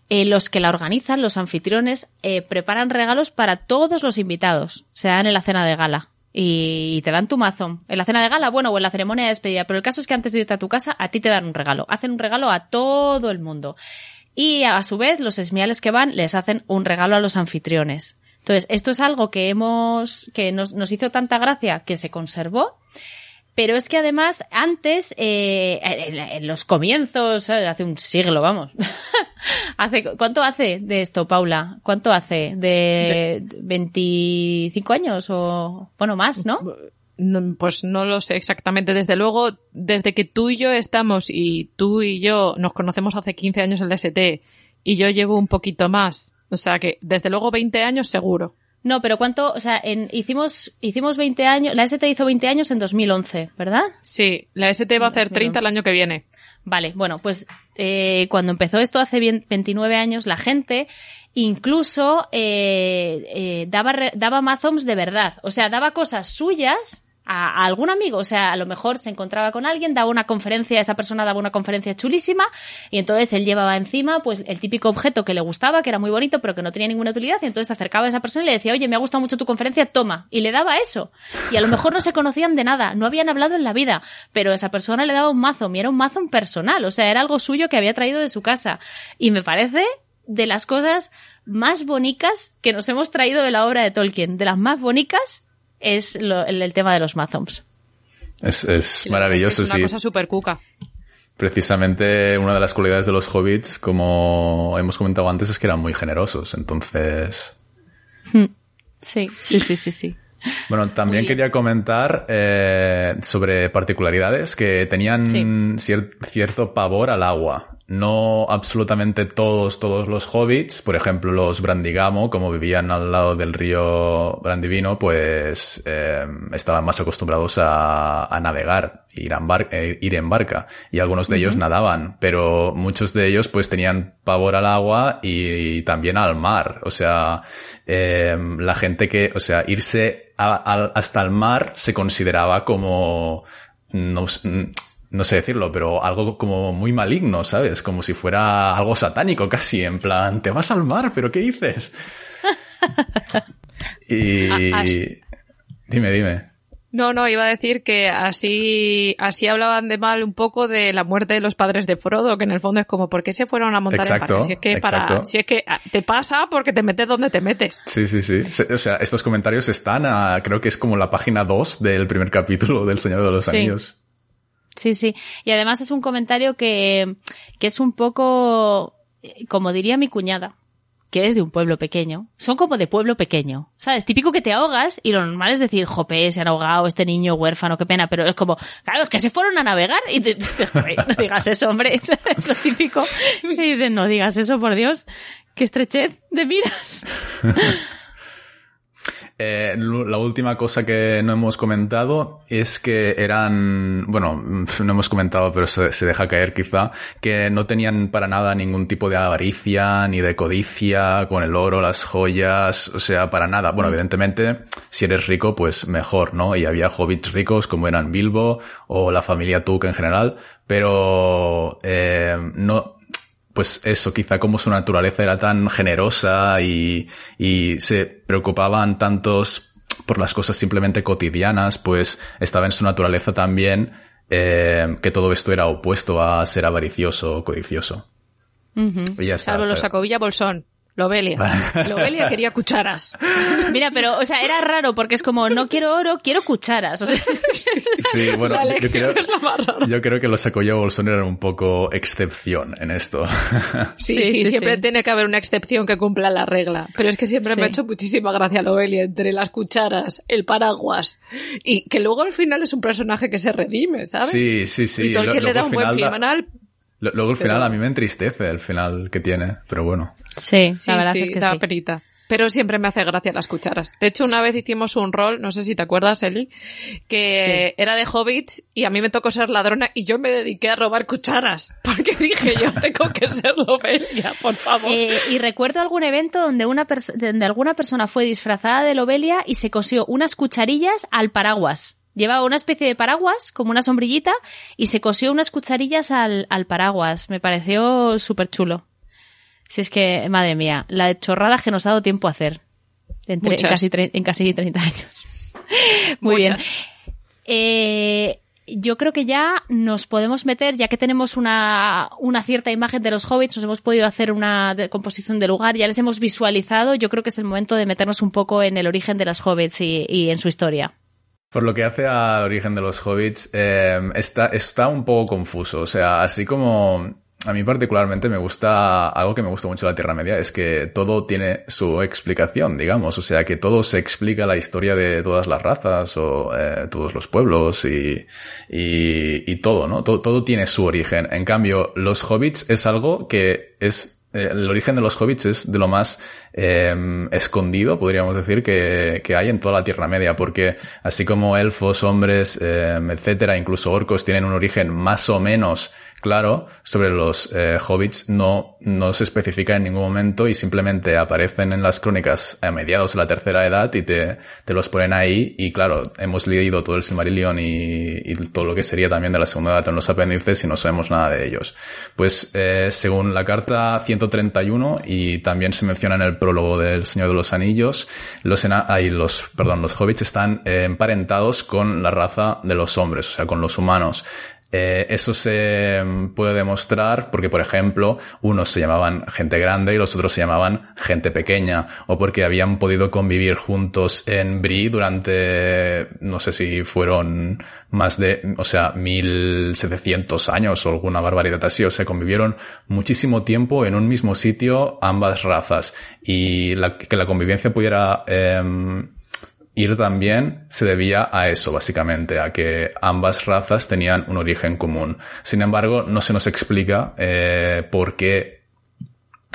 eh, los que la organizan, los anfitriones, preparan regalos para todos los invitados, se dan en la cena de gala. Y te dan tu mazo. En la cena de gala, bueno, o en la ceremonia de despedida. Pero el caso es que antes de irte a tu casa, a ti te dan un regalo. Hacen un regalo a todo el mundo. Y a su vez, los esmiales que van les hacen un regalo a los anfitriones. Entonces, esto es algo que hemos, que nos, nos hizo tanta gracia que se conservó. Pero es que además, antes, eh, en, los comienzos, hace un siglo, vamos. hace, ¿Cuánto hace de esto, Paula? ¿Cuánto hace? ¿De 25 años o, bueno, más, no? No, Pues no lo sé exactamente. Desde luego, desde que tú y yo estamos y tú y yo nos conocemos hace 15 años en la ST y yo llevo un poquito más, o sea que desde luego 20 años seguro. No, pero ¿cuánto? O sea, en, hicimos, hicimos 20 años, la ST hizo 20 años en 2011, ¿verdad? Sí, la ST va a hacer 30 el año que viene. Vale, bueno, pues eh, cuando empezó esto hace bien- 29 años, la gente incluso eh, eh, daba, daba mazoms de verdad. O sea, daba cosas suyas a, algún amigo. O sea, a lo mejor se encontraba con alguien, daba una conferencia, esa persona daba una conferencia chulísima y entonces él llevaba encima pues el típico objeto que le gustaba, que era muy bonito, pero que no tenía ninguna utilidad y entonces se acercaba a esa persona y le decía, oye, me ha gustado mucho tu conferencia, toma. Y le daba eso. Y a lo mejor no se conocían de nada, no habían hablado en la vida, pero esa persona le daba un mazo y era un mazo personal, o sea, era algo suyo que había traído de su casa. Y me parece de las cosas más bonitas que nos hemos traído de la obra de Tolkien. De las más bonitas es lo- el, el tema de los mazoms. Es, es maravilloso, es una sí. cosa súper cuca. Precisamente una de las cualidades de los hobbits, como hemos comentado antes, es que eran muy generosos. Entonces, Sí, sí, sí, sí, sí. Bueno, también quería comentar eh, sobre particularidades que tenían Sí. cier- cierto pavor al agua. No absolutamente todos, todos los hobbits, por ejemplo los Brandigamo, como vivían al lado del río Brandivino, pues eh, estaban más acostumbrados a, a navegar, ir, en bar- eh, ir en barca, y algunos de ellos nadaban, pero muchos de ellos pues tenían pavor al agua y, también al mar. O sea, eh, la gente que, o sea, irse a- hasta el mar se consideraba como, no, no sé decirlo, pero algo como muy maligno, ¿sabes? Como si fuera algo satánico casi, en plan, te vas al mar, pero ¿qué dices? y... Dime, dime. No, no, iba a decir que así, así hablaban de mal un poco de la muerte de los padres de Frodo, que en el fondo es como, ¿por qué se fueron a montar Exacto, en? Si es que para, exacto. si es que ah, te pasa porque te metes donde te metes. Sí, sí, sí. O sea, estos comentarios están a, creo que es como la página 2 del primer capítulo del Señor de los Sí. Anillos. Sí, sí. Y además es un comentario que, que es un poco, eh, como diría mi cuñada, que es de un pueblo pequeño. Son como de pueblo pequeño. ¿Sabes? Típico que te ahogas y lo normal es decir, jope, se han ahogado este niño huérfano, qué pena. Pero es como, claro, es que se fueron a navegar y te, no digas eso, hombre. Es lo típico. Y dices, no digas eso, por Dios. Qué estrechez de miras. Eh, la última cosa que no hemos comentado es que eran, bueno, mm, no hemos comentado, pero se, se deja caer quizá, que no tenían para nada ningún tipo de avaricia ni de codicia con el oro, las joyas, o sea, para nada. Bueno, evidentemente, si eres rico, pues mejor, ¿no? Y había hobbits ricos como eran Bilbo o la familia Tuk en general, pero eh, no, pues eso, quizá como su naturaleza era tan generosa y, y se preocupaban tantos por las cosas simplemente cotidianas, pues estaba en su naturaleza también eh, que todo esto era opuesto a ser avaricioso o codicioso. Y ya está, Salvo los Sacovilla Bolsón. Lobelia. Lobelia quería cucharas. Mira, pero, o sea, era raro porque es como, no quiero oro, quiero cucharas. O sea, Sí, bueno, La yo elección creo, yo creo que los Sacoya Bolsón eran un poco excepción en esto. Sí, Sí, sí, sí, siempre sí. tiene que haber una excepción que cumpla la regla. Pero es que siempre me ha hecho muchísima gracia Lobelia entre las cucharas, el paraguas y que luego al final es un personaje que se redime, ¿sabes? Sí, sí, sí. y todo el que le da un buen da- final. Luego el Pero- final a mí me entristece el final que tiene, pero bueno. sí, Sí, la verdad sí, es que da sí. penita. Pero siempre me hace gracia las cucharas. De hecho, una vez hicimos un rol, no sé si te acuerdas, Eli, que era de hobbits y a mí me tocó ser ladrona y yo me dediqué a robar cucharas. Porque dije, yo tengo que ser Lobelia, por favor. Eh, y recuerdo algún evento donde, una donde alguna persona fue disfrazada de Lobelia y se cosió unas cucharillas al paraguas. Llevaba una especie de paraguas, como una sombrillita, y se cosió unas cucharillas al, al paraguas. Me pareció súper chulo. Si es que, madre mía, la chorrada que nos ha dado tiempo a hacer. Entre- en, casi en casi 30 años. Muy Muchas. bien. Eh, yo creo que ya nos podemos meter, ya que tenemos una, una cierta imagen de los hobbits, nos hemos podido hacer una composición de lugar, ya les hemos visualizado, yo creo que es el momento de meternos un poco en el origen de las hobbits y, y en su historia. Por lo que hace al origen de los hobbits, eh, está, está un poco confuso. O sea, así como a mí particularmente me gusta, algo que me gusta mucho de la Tierra Media es que todo tiene su explicación, digamos. O sea, que todo se explica la historia de todas las razas o eh, todos los pueblos y, y, y todo, ¿no? Todo, todo tiene su origen. En cambio, los hobbits es algo que es eh, el origen de los hobbits es de lo más eh, escondido, podríamos decir, que, que hay en toda la Tierra Media, porque así como elfos, hombres, eh, etcétera, incluso orcos tienen un origen más o menos claro, sobre los eh, hobbits no, no se especifica en ningún momento y simplemente aparecen en las crónicas a mediados de la tercera edad y te, te los ponen ahí y claro, hemos leído todo el Silmarillion y, todo lo que sería también de la segunda edad en los apéndices y no sabemos nada de ellos. Pues eh, según la carta 131 y también se menciona en el prólogo del Señor de los Anillos, los, ay, los, perdón, los hobbits están eh, emparentados con la raza de los hombres, o sea, con los humanos. Eh, eso se mm, puede demostrar porque, por ejemplo, unos se llamaban gente grande y los otros se llamaban gente pequeña, o porque habían podido convivir juntos en Brie durante, no sé si fueron más de, o sea, 1700 años o alguna barbaridad así, o sea, convivieron muchísimo tiempo en un mismo sitio ambas razas. Y la- que la convivencia pudiera em, ir también se debía a eso, básicamente, a que ambas razas tenían un origen común. Sin embargo, no se nos explica eh, por qué,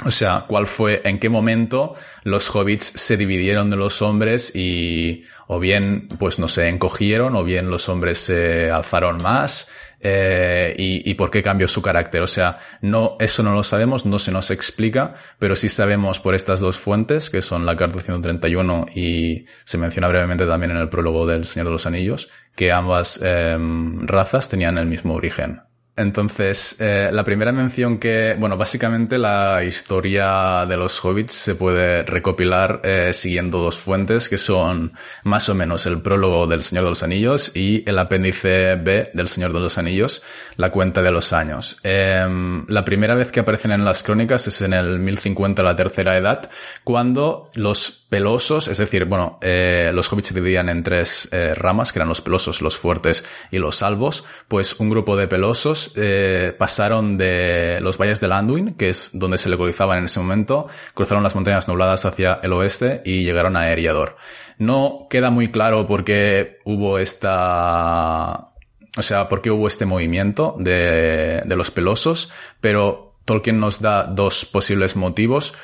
o sea, cuál fue, en qué momento los hobbits se dividieron de los hombres y o bien, pues no sé, encogieron o bien los hombres se alzaron más. Eh, y, y por qué cambió su carácter. O sea, no, eso no lo sabemos, no se nos explica, pero sí sabemos por estas dos fuentes, que son la carta 131 y se menciona brevemente también en el prólogo del Señor de los Anillos, que ambas em, razas tenían el mismo origen. Entonces, eh, la primera mención que, bueno, básicamente la historia de los hobbits se puede recopilar eh, siguiendo dos fuentes que son más o menos el prólogo del Señor de los Anillos y el apéndice B del Señor de los Anillos, la cuenta de los años. Em, la primera vez que aparecen en las crónicas es en el 1050, la tercera edad, cuando los pelosos, es decir, bueno, eh, los hobbits se dividían en tres eh, ramas, que eran los pelosos, los fuertes y los salvos, pues un grupo de pelosos eh, pasaron de los valles de Anduin, que es donde se localizaban en ese momento, cruzaron las montañas nubladas hacia el oeste y llegaron a Eriador. No queda muy claro por qué hubo esta o sea, por qué hubo este movimiento de, de los pelosos, pero Tolkien nos da dos posibles motivos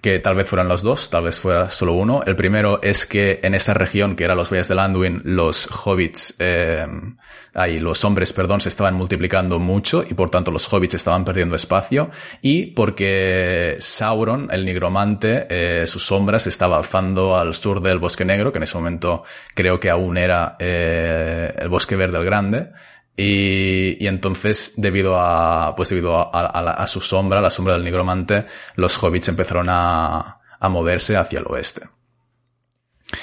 que tal vez fueran los dos, tal vez fuera solo uno. El primero es que en esa región, que era los Valles de Anduin, los hobbits, eh, ahí, los hombres, perdón, se estaban multiplicando mucho y por tanto los hobbits estaban perdiendo espacio y porque Sauron, el nigromante, eh, su sombra estaba alzando al sur del Bosque Negro, que en ese momento creo que aún era eh, el Bosque Verde el Grande, y, y, entonces, debido a, pues debido a, a, a, su sombra, la sombra del nigromante, los hobbits empezaron a, a moverse hacia el oeste.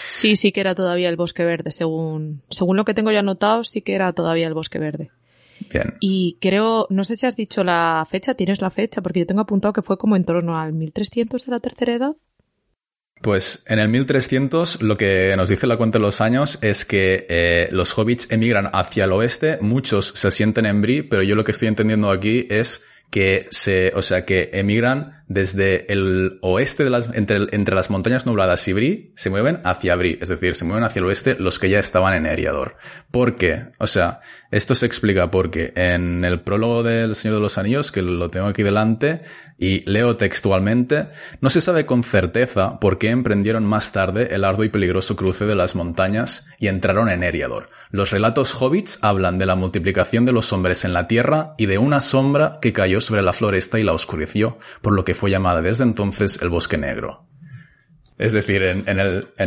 Sí, sí que era todavía el bosque verde, según, según lo que tengo ya anotado, sí que era todavía el bosque verde. Bien. Y creo, no sé si has dicho la fecha, tienes la fecha, porque yo tengo apuntado que fue como en torno al 1300 de la tercera edad. Pues en el 1300 lo que nos dice la cuenta de los años es que eh, los hobbits emigran hacia el oeste, muchos se sienten en Bri, pero yo lo que estoy entendiendo aquí es que se, o sea, que emigran desde el oeste de las, entre, entre las montañas nubladas y Bri, se mueven hacia Bri, es decir, se mueven hacia el oeste los que ya estaban en Eriador. ¿Por qué? O sea, esto se explica porque en el prólogo del Señor de los Anillos, que lo tengo aquí delante, y leo textualmente, no se sabe con certeza por qué emprendieron más tarde el arduo y peligroso cruce de las montañas y entraron en Eriador. Los relatos hobbits hablan de la multiplicación de los hombres en la tierra y de una sombra que cayó sobre la floresta y la oscureció, por lo que fue llamada desde entonces el Bosque Negro. Es decir, en,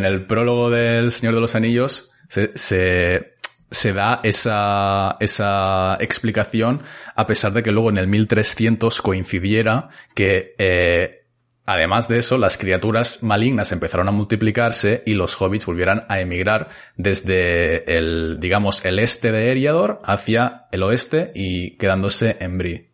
el, prólogo del Señor de los Anillos se, se, da esa, esa explicación a pesar de que luego en el 1300 coincidiera que eh, Además de eso, las criaturas malignas empezaron a multiplicarse y los hobbits volvieran a emigrar desde el, digamos, el este de Eriador hacia el oeste y quedándose en Bri.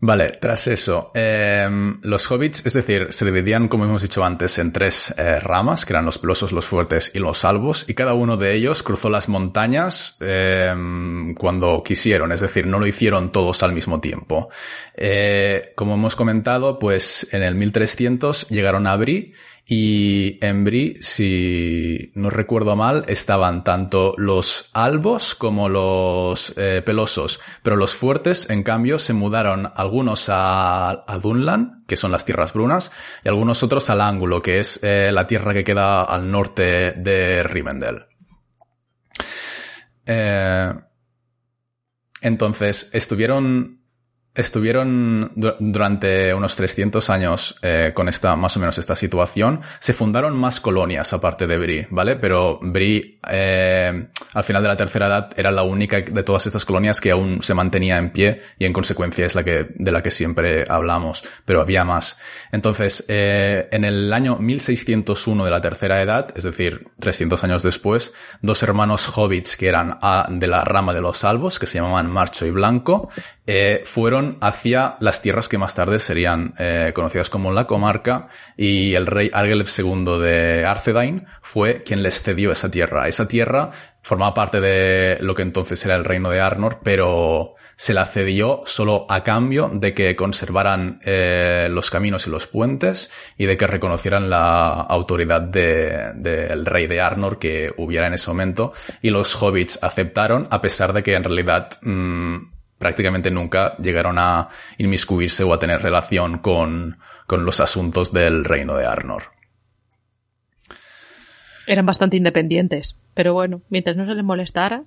Vale, tras eso, em, los hobbits, es decir, se dividían, como hemos dicho antes, en tres eh, ramas, que eran los pelosos, los fuertes y los salvos, y cada uno de ellos cruzó las montañas em, cuando quisieron, es decir, no lo hicieron todos al mismo tiempo. Eh, como hemos comentado, pues en el 1300 llegaron a Bri y en Bri, si no recuerdo mal, estaban tanto los albos como los eh, pelosos, pero los fuertes, en cambio, se mudaron algunos a, a, Dunlan, que son las tierras brunas, y algunos otros al Ángulo, que es eh, la tierra que queda al norte de Rivendell. Eh, entonces, estuvieron estuvieron durante unos 300 años eh, con esta, más o menos esta situación. Se fundaron más colonias aparte de Bri, ¿vale? Pero Bri, eh, al final de la tercera edad, era la única de todas estas colonias que aún se mantenía en pie y en consecuencia es la que, de la que siempre hablamos, pero había más. Entonces, eh, en el año 1601 de la tercera edad, es decir, 300 años después, dos hermanos hobbits que eran de la rama de los salvos, que se llamaban Marcho y Blanco, eh, hacia las tierras que más tarde serían eh, conocidas como la comarca y el rey Argeleb II de Arthedain fue quien les cedió esa tierra. Esa tierra formaba parte de lo que entonces era el reino de Arnor, pero se la cedió solo a cambio de que conservaran eh, los caminos y los puentes y de que reconocieran la autoridad del de, rey de Arnor que hubiera en ese momento y los hobbits aceptaron a pesar de que en realidad mmm, prácticamente nunca llegaron a inmiscuirse o a tener relación con, con los asuntos del reino de Arnor. Eran bastante independientes, pero bueno, mientras no se les molestara,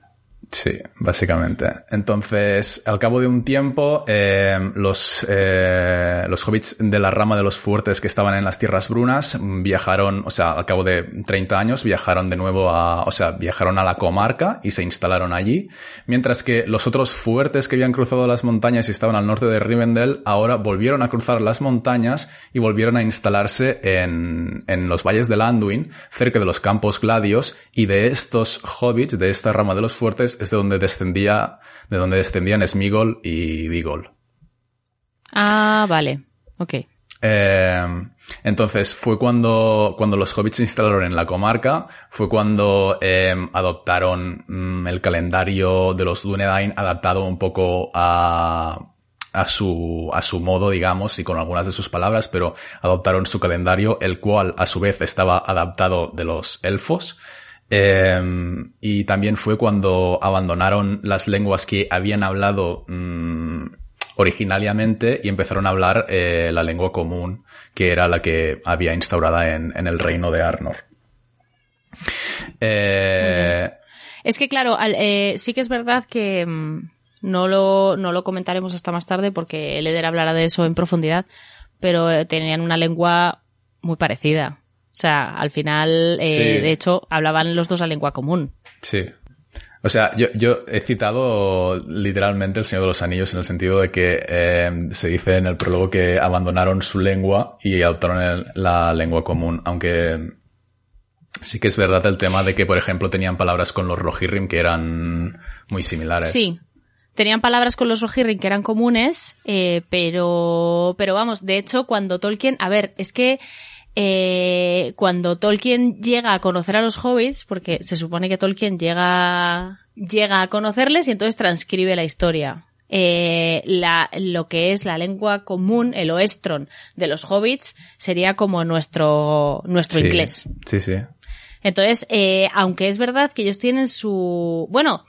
Sí, básicamente. Entonces, al cabo de un tiempo, eh, los, eh, los hobbits de la rama de los fuertes que estaban en las tierras brunas viajaron, o sea, al cabo de 30 años viajaron de nuevo a, o sea, viajaron a la comarca y se instalaron allí, mientras que los otros fuertes que habían cruzado las montañas y estaban al norte de Rivendell ahora volvieron a cruzar las montañas y volvieron a instalarse en, en los valles de Anduin, cerca de los campos gladios, y de estos hobbits, de esta rama de los fuertes, es de donde descendía, de donde descendían Smigol y Digol. Ah, vale. Ok. Eh, entonces fue cuando, cuando los hobbits se instalaron en la comarca, fue cuando eh, adoptaron mm, el calendario de los Dunedain adaptado un poco a, a su, a su modo, digamos, y con algunas de sus palabras, pero adoptaron su calendario, el cual a su vez estaba adaptado de los elfos. Eh, y también fue cuando abandonaron las lenguas que habían hablado mmm, originariamente y empezaron a hablar eh, la lengua común, que era la que había instaurada en, en el reino de Arnor. Eh, es que claro, eh, sí que es verdad que mmm, no, lo, no lo comentaremos hasta más tarde porque Leder hablará de eso en profundidad, pero eh, tenían una lengua muy parecida. O sea, al final, eh, Sí. de hecho, hablaban los dos la lengua común. Sí. O sea, yo, yo he citado literalmente El Señor de los Anillos en el sentido de que eh, se dice en el prólogo que abandonaron su lengua y adoptaron el- la lengua común, aunque sí que es verdad el tema de que, por ejemplo, tenían palabras con los Rohirrim que eran muy similares. Sí, tenían palabras con los Rohirrim que eran comunes, eh, pero, pero vamos, de hecho, cuando Tolkien, a ver, es que eh, cuando Tolkien llega a conocer a los hobbits, porque se supone que Tolkien llega, llega a conocerles y entonces transcribe la historia. Eh, la, lo que es la lengua común, el oestron de los hobbits, sería como nuestro, nuestro Sí, inglés. Sí, sí. Entonces, eh, aunque es verdad que ellos tienen su, bueno,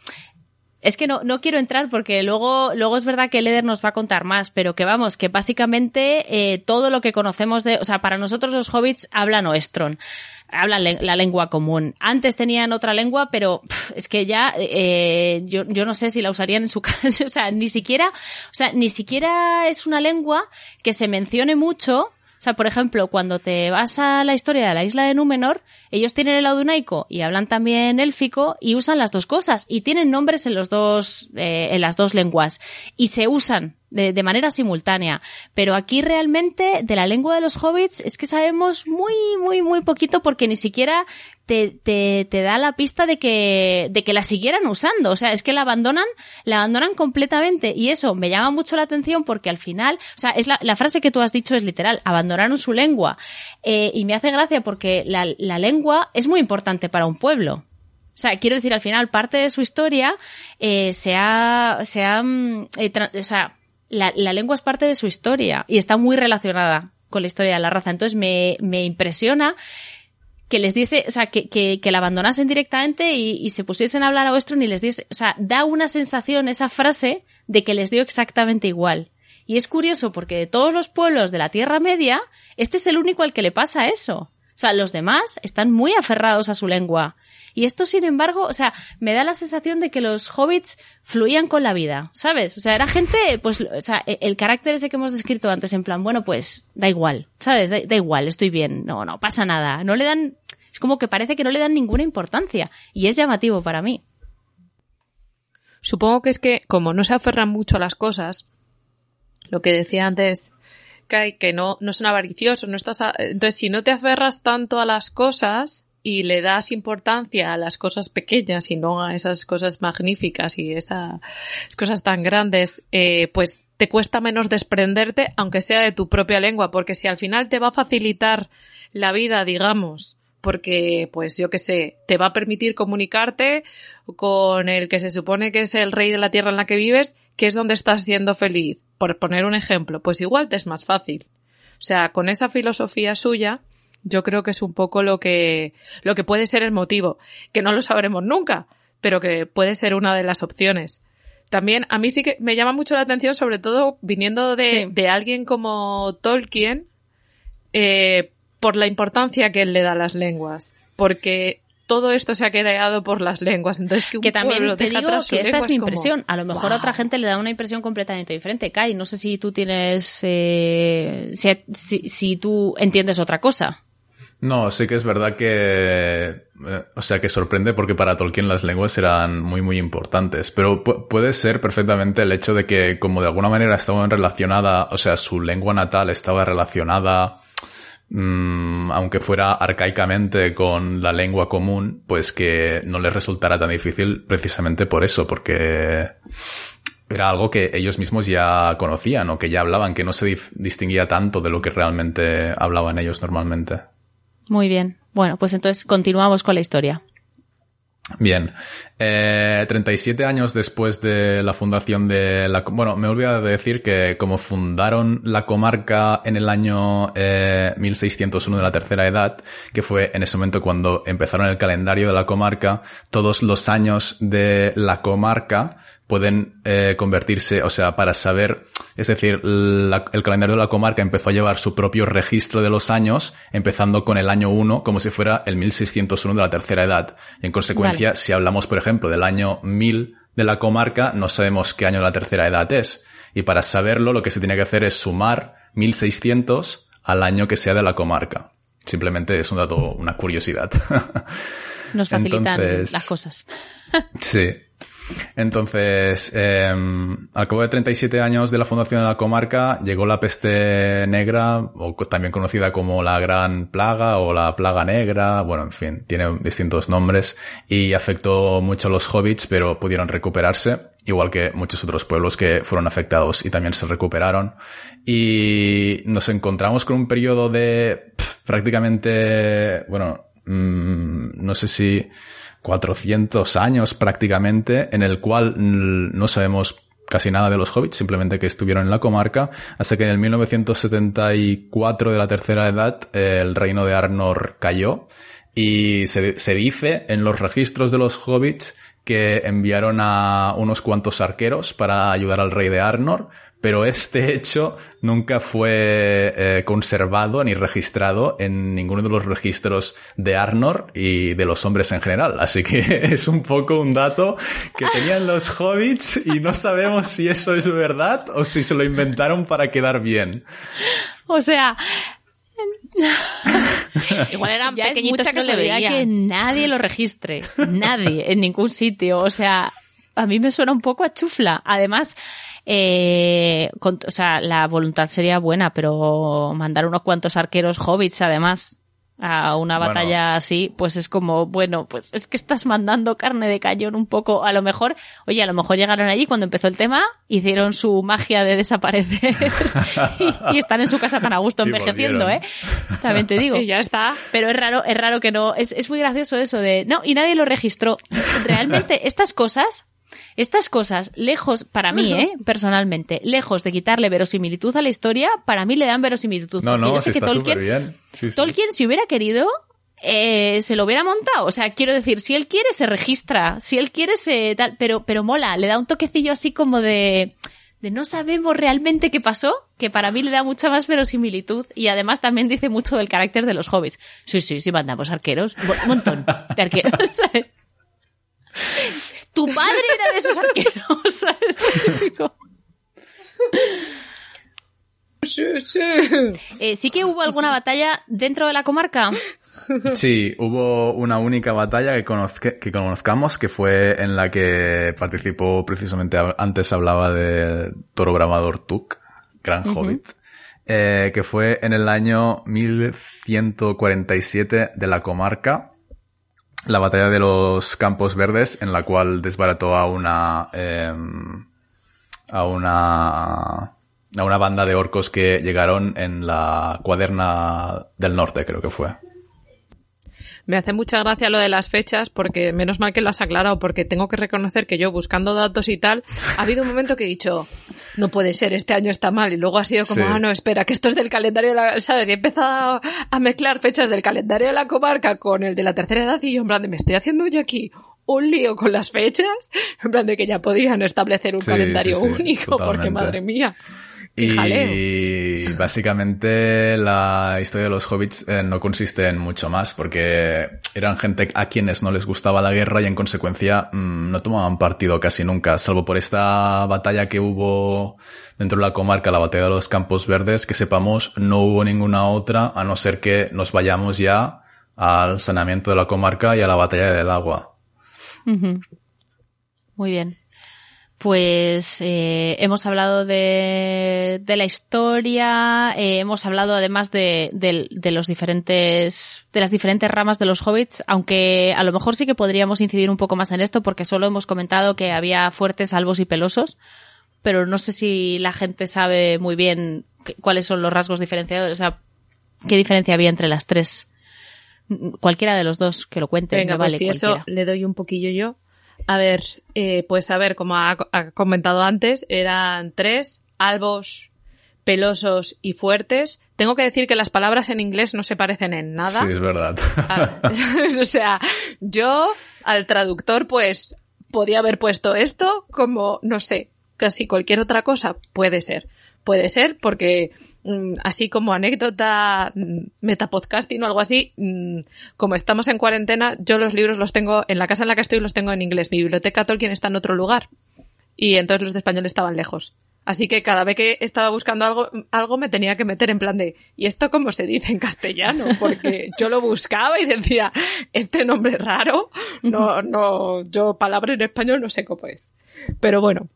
es que no, no quiero entrar porque luego, luego es verdad que Leder nos va a contar más, pero que vamos, que básicamente eh, todo lo que conocemos de, o sea, para nosotros los hobbits hablan oestron, hablan la lengua común. Antes tenían otra lengua, pero pf, es que ya eh, yo, yo no sé si la usarían en su casa, o sea, ni siquiera, o sea, ni siquiera es una lengua que se mencione mucho. O sea, por ejemplo, cuando te vas a la historia de la isla de Númenor, ellos tienen el audunaico y hablan también élfico y usan las dos cosas y tienen nombres en los dos, eh, en las dos lenguas y se usan de, de manera simultánea. Pero aquí realmente de la lengua de los hobbits es que sabemos muy, muy, muy poquito porque ni siquiera te, te, te da la pista de que, de que la siguieran usando. O sea, es que la abandonan, la abandonan completamente. Y eso me llama mucho la atención porque al final, o sea, es la, la frase que tú has dicho es literal, abandonaron su lengua. Eh, y me hace gracia porque la, la lengua es muy importante para un pueblo. O sea, quiero decir, al final, parte de su historia eh, se ha, se ha, mm, eh, o sea, la, la lengua es parte de su historia y está muy relacionada con la historia de la raza. Entonces me, me impresiona que les diese, o sea, que, que, que la abandonasen directamente y, y se pusiesen a hablar a Westron y les diese, o sea, da una sensación esa frase de que les dio exactamente igual. Y es curioso porque de todos los pueblos de la Tierra Media, este es el único al que le pasa eso. Sea, los demás están muy aferrados a su lengua. Y esto, sin embargo, o sea, me da la sensación de que los hobbits fluían con la vida, ¿sabes? O sea, era gente, pues, o sea, e- el carácter ese que hemos descrito antes, en plan, bueno, pues, da igual, ¿sabes? Da, da igual, estoy bien, no, no pasa nada. No le dan, es como que parece que no le dan ninguna importancia. Y es llamativo para mí. Supongo que es que, como no se aferran mucho a las cosas, lo que decía antes, Kai, que no, no son avariciosos, no estás a- entonces si no te aferras tanto a las cosas y le das importancia a las cosas pequeñas y no a esas cosas magníficas y esas cosas tan grandes, eh, pues te cuesta menos desprenderte, aunque sea de tu propia lengua, porque si al final te va a facilitar la vida, digamos, porque, pues yo qué sé, te va a permitir comunicarte con el que se supone que es el rey de la tierra en la que vives, que es donde estás siendo feliz. Por poner un ejemplo, pues igual te es más fácil. O sea, con esa filosofía suya, yo creo que es un poco lo que, lo que puede ser el motivo, que no lo sabremos nunca, pero que puede ser una de las opciones. También a mí sí que me llama mucho la atención, sobre todo viniendo de, Sí. de alguien como Tolkien, eh, por la importancia que él le da a las lenguas. Porque todo esto se ha creado por las lenguas. Entonces, que un Que también pueblo te deja digo atrás que esta es mi como, impresión. A lo mejor a otra gente le da una impresión completamente diferente. Kai, no sé si tú tienes, eh, si, si, si tú entiendes otra cosa. No, sí que es verdad que, eh, o sea, que sorprende porque para Tolkien las lenguas eran muy, muy importantes, pero pu- puede ser perfectamente el hecho de que como de alguna manera estaban relacionada, o sea, su lengua natal estaba relacionada, mm, aunque fuera arcaicamente con la lengua común, pues que no les resultara tan difícil precisamente por eso, porque era algo que ellos mismos ya conocían o que ya hablaban, que no se distinguía tanto de lo que realmente hablaban ellos normalmente. Muy bien. Bueno, pues entonces continuamos con la historia. Bien. Eh, 37 años después de la fundación de la... Bueno, me he olvidado de decir que como fundaron la comarca en el año eh, 1601 de la tercera edad, que fue en ese momento cuando empezaron el calendario de la comarca, todos los años de la comarca pueden eh, convertirse, o sea, para saber, es decir, la- el calendario de la comarca empezó a llevar su propio registro de los años, empezando con el año 1 como si fuera el 1601 de la tercera edad. Y en consecuencia, si hablamos, por ejemplo, del año 1000 de la comarca, no sabemos qué año de la tercera edad es. Y para saberlo, lo que se tiene que hacer es sumar 1600 al año que sea de la comarca. Simplemente es un dato, una curiosidad. Nos facilitan Entonces- las cosas. Sí. Entonces, eh, al cabo de 37 años de la fundación de la comarca, llegó la peste negra, o también conocida como la Gran Plaga o la Plaga Negra, bueno, en fin, tiene distintos nombres, y afectó mucho a los hobbits, pero pudieron recuperarse, igual que muchos otros pueblos que fueron afectados y también se recuperaron. Y nos encontramos con un periodo de prácticamente, bueno, mmm, no sé si 400 años prácticamente, en el cual no sabemos casi nada de los hobbits, simplemente que estuvieron en la comarca, hasta que en el 1974 de la tercera edad el reino de Arnor cayó. Y se, se dice en los registros de los hobbits que enviaron a unos cuantos arqueros para ayudar al rey de Arnor, pero este hecho nunca fue eh, conservado ni registrado en ninguno de los registros de Arnor y de los hombres en general. Así que es un poco un dato que tenían los hobbits y no sabemos si eso es verdad o si se lo inventaron para quedar bien. O sea, Igual eran ya es pequeñitos mucha que no casualidad veían. que nadie lo registre. Nadie, en ningún sitio. O sea, a mí me suena un poco a chufla. Además, eh, con- o sea, la voluntad sería buena, pero mandar unos cuantos arqueros hobbits, además, a una Bueno. batalla así, pues es como, bueno, pues es que estás mandando carne de cañón un poco. A lo mejor, oye, a lo mejor llegaron allí cuando empezó el tema, hicieron su magia de desaparecer y, y están en su casa tan a gusto envejeciendo. ¿eh? También te digo. Y ya está. Pero es raro, es raro que no. Es, es muy gracioso eso de. No, y nadie lo registró. Realmente, estas cosas. Estas cosas, lejos, para mí, ¿eh? personalmente, lejos de quitarle verosimilitud a la historia, para mí le dan verosimilitud. No, no, yo sé que está Tolkien, bien. Sí, sí. Tolkien, si hubiera querido, eh, se lo hubiera montado. O sea, quiero decir, si él quiere, se registra. Si él quiere, se tal. Pero, pero mola, le da un toquecillo así como de. De no sabemos realmente qué pasó, que para mí le da mucha más verosimilitud y además también dice mucho del carácter de los hobbits. Sí, sí, sí, mandamos arqueros. Un montón de arqueros, ¿sabes? Tu padre era de esos arqueros, ¿sabes? Digo, eh, sí que hubo alguna batalla dentro de la comarca. Sí, hubo una única batalla que, conozca- que conozcamos que fue en la que participó precisamente, antes hablaba de Toro Bramador Tuk, Gran Hobbit, eh, que fue en el año 1147 de la comarca, la batalla de los Campos Verdes, en la cual desbarató a una, em, a una, a una banda de orcos que llegaron en la cuaderna del norte, creo que fue. Me hace mucha gracia lo de las fechas porque menos mal que lo has aclarado porque tengo que reconocer que yo buscando datos y tal, ha habido un momento que he dicho, no puede ser, este año está mal y luego ha sido como, Sí. ah, no, espera, que esto es del calendario de la, ¿sabes? Y he empezado a mezclar fechas del calendario de la comarca con el de la tercera edad y yo en plan de, me estoy haciendo yo aquí un lío con las fechas, en plan de que ya podían establecer un Sí, calendario sí, único porque madre mía. Y básicamente la historia de los hobbits eh, no consiste en mucho más, porque eran gente a quienes no les gustaba la guerra y en consecuencia mm, no tomaban partido casi nunca, salvo por esta batalla que hubo dentro de la comarca, la batalla de los Campos Verdes, que sepamos no hubo ninguna otra, a no ser que nos vayamos ya al saneamiento de la comarca y a la batalla del agua. Muy bien. Pues eh, hemos hablado de, de la historia, eh, hemos hablado además de, de- de los diferentes, de las diferentes ramas de los hobbits, aunque a lo mejor sí que podríamos incidir un poco más en esto porque solo hemos comentado que había fuertes, albos y pelosos, pero no sé si la gente sabe muy bien cuáles son los rasgos diferenciadores, o sea, qué diferencia había entre las tres. Cualquiera de los dos que lo cuente, Venga, me pues vale si eso le doy un poquillo yo. A ver, eh, pues a ver, como ha, ha comentado antes, eran tres, albos, pelosos y fuertes. Tengo que decir que las palabras en inglés no se parecen en nada. Sí, es verdad. Ah, o sea, yo al traductor pues podía haber puesto esto como, no sé, casi cualquier otra cosa. Puede ser. Puede ser porque así como anécdota mm, metapodcasting o algo así, mm, como estamos en cuarentena, yo los libros los tengo en la casa en la que estoy los tengo en inglés. Mi biblioteca Tolkien está en otro lugar y entonces los de español estaban lejos. Así que cada vez que estaba buscando algo, algo me tenía que meter en plan de, ¿y esto cómo se dice en castellano? Porque yo lo buscaba y decía, este nombre raro, no, no, yo palabra en español no sé cómo es. Pero bueno,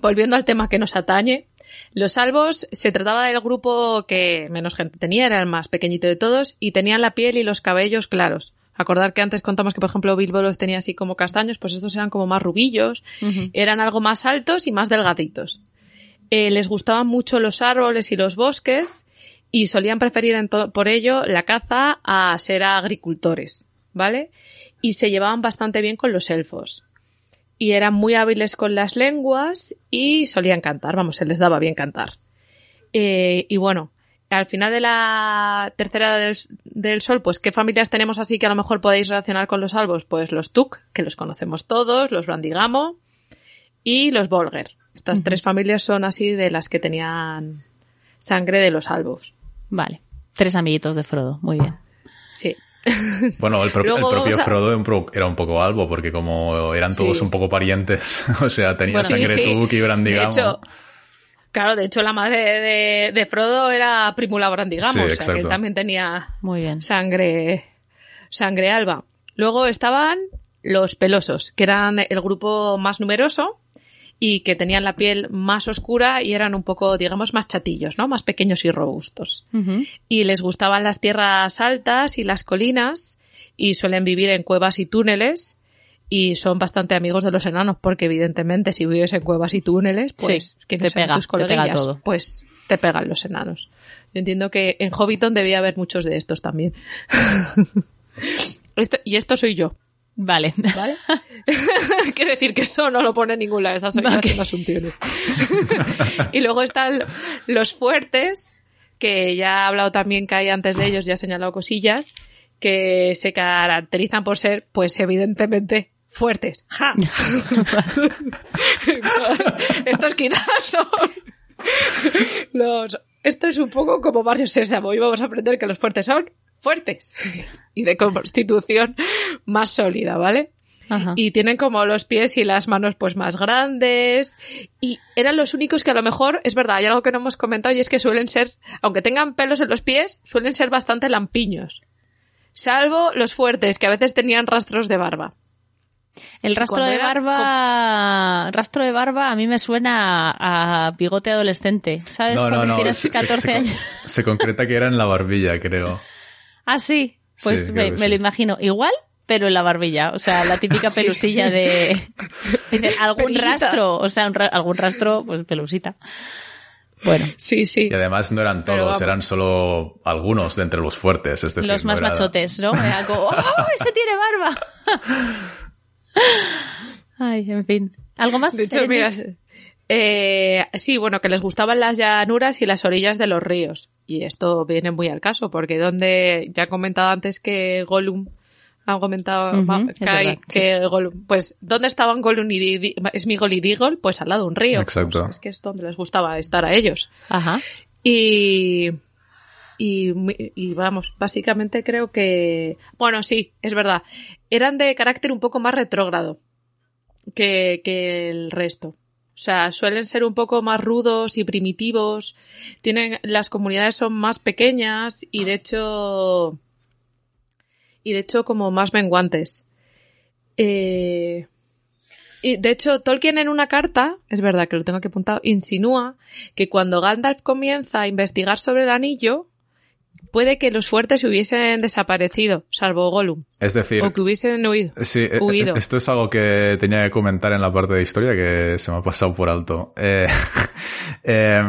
volviendo al tema que nos atañe, los salvos se trataba del grupo que menos gente tenía, era el más pequeñito de todos y tenían la piel y los cabellos claros. Acordar que antes contamos que, por ejemplo, Bilbo los tenía así como castaños, pues estos eran como más rubillos, eran algo más altos y más delgaditos. Eh, les gustaban mucho los árboles y los bosques y solían preferir en por ello la caza a ser agricultores, ¿vale? Y se llevaban bastante bien con los elfos. Y eran muy hábiles con las lenguas y solían cantar, vamos, se les daba bien cantar. Eh, y bueno, al final de la tercera del, sol, pues qué familias tenemos así que a lo mejor podéis relacionar con los albos? Pues los Tuk, que los conocemos todos, los Brandigamo y los Volger. Estas tres familias son así de las que tenían sangre de los albos. Vale. Tres amiguitos de Frodo. Muy bien. Sí. Bueno, el, propio Frodo era un poco albo, porque como eran todos un poco parientes, o sea, tenía sangre Tuk y Brandigamo. Claro, de hecho la madre de, Frodo era Primula Brandigamos, o sea que también tenía Muy bien. sangre sangre alba. Luego estaban los pelosos, que eran el grupo más numeroso y que tenían la piel más oscura y eran un poco, digamos, más chatillos, ¿no? Más pequeños y robustos. Y les gustaban las tierras altas y las colinas y suelen vivir en cuevas y túneles y son bastante amigos de los enanos porque evidentemente si vives en cuevas y túneles, pues que te pega, te pega todo. pues te pegan los enanos. Yo entiendo que en Hobbiton debía haber muchos de estos también. y esto soy yo. Vale. ¿Vale? Quiero decir que eso no lo pone en ningún lado, estas son okay. asunciones. y luego están los fuertes, que ya ha hablado también que hay antes de ellos, ya ha señalado cosillas, que se caracterizan por ser, pues evidentemente, fuertes. ¡Ja! Estos quizás son los... Esto es un poco como Barrio Sésamo y vamos a aprender que los fuertes son fuertes y de constitución más sólida, ¿vale? Y tienen como los pies y las manos pues más grandes y eran los únicos que a lo mejor, es verdad, hay algo que no hemos comentado y es que suelen ser, aunque tengan pelos en los pies, suelen ser bastante lampiños. Salvo los fuertes, que a veces tenían rastros de barba. El rastro de barba, rastro de barba a mí me suena a, bigote adolescente, ¿sabes? Cuando tienes 14 años. Se, concreta que era en la barbilla, creo. Ah, sí. Pues me, lo imagino. Igual, pero en la barbilla. O sea, la típica pelusilla de, algún rastro. O sea, algún rastro, pues pelusita. Bueno. Sí, sí. Y además no eran todos, eran solo algunos de entre los fuertes. Es decir, los más machotes, ¿no? Era como, ¡oh, ese tiene barba! Ay, en fin. ¿Algo más? De hecho, mira, eh, sí, bueno, que les gustaban las llanuras y las orillas de los ríos. Y esto viene muy al caso, porque donde, ya he comentado antes que Gollum, ha comentado que, Gollum, pues, ¿dónde estaban Gollum y Smigol y Digol? Pues al lado de un río. Exacto. es que es donde les gustaba estar a ellos. Ajá. Y, y, y, vamos, básicamente creo que, bueno, sí, es verdad, eran de carácter un poco más retrógrado que, que el resto. O sea, suelen ser un poco más rudos y primitivos. Tienen, las comunidades son más pequeñas y de hecho, y de hecho como más menguantes. Eh, y de hecho, Tolkien en una carta, es verdad que lo tengo que apuntar, insinúa que cuando Gandalf comienza a investigar sobre el anillo, puede que los fuertes hubiesen desaparecido, salvo Gollum. Es decir... O que hubiesen huido. Sí, e, e, esto es algo que tenía que comentar en la parte de historia que se me ha pasado por alto. Eh, eh,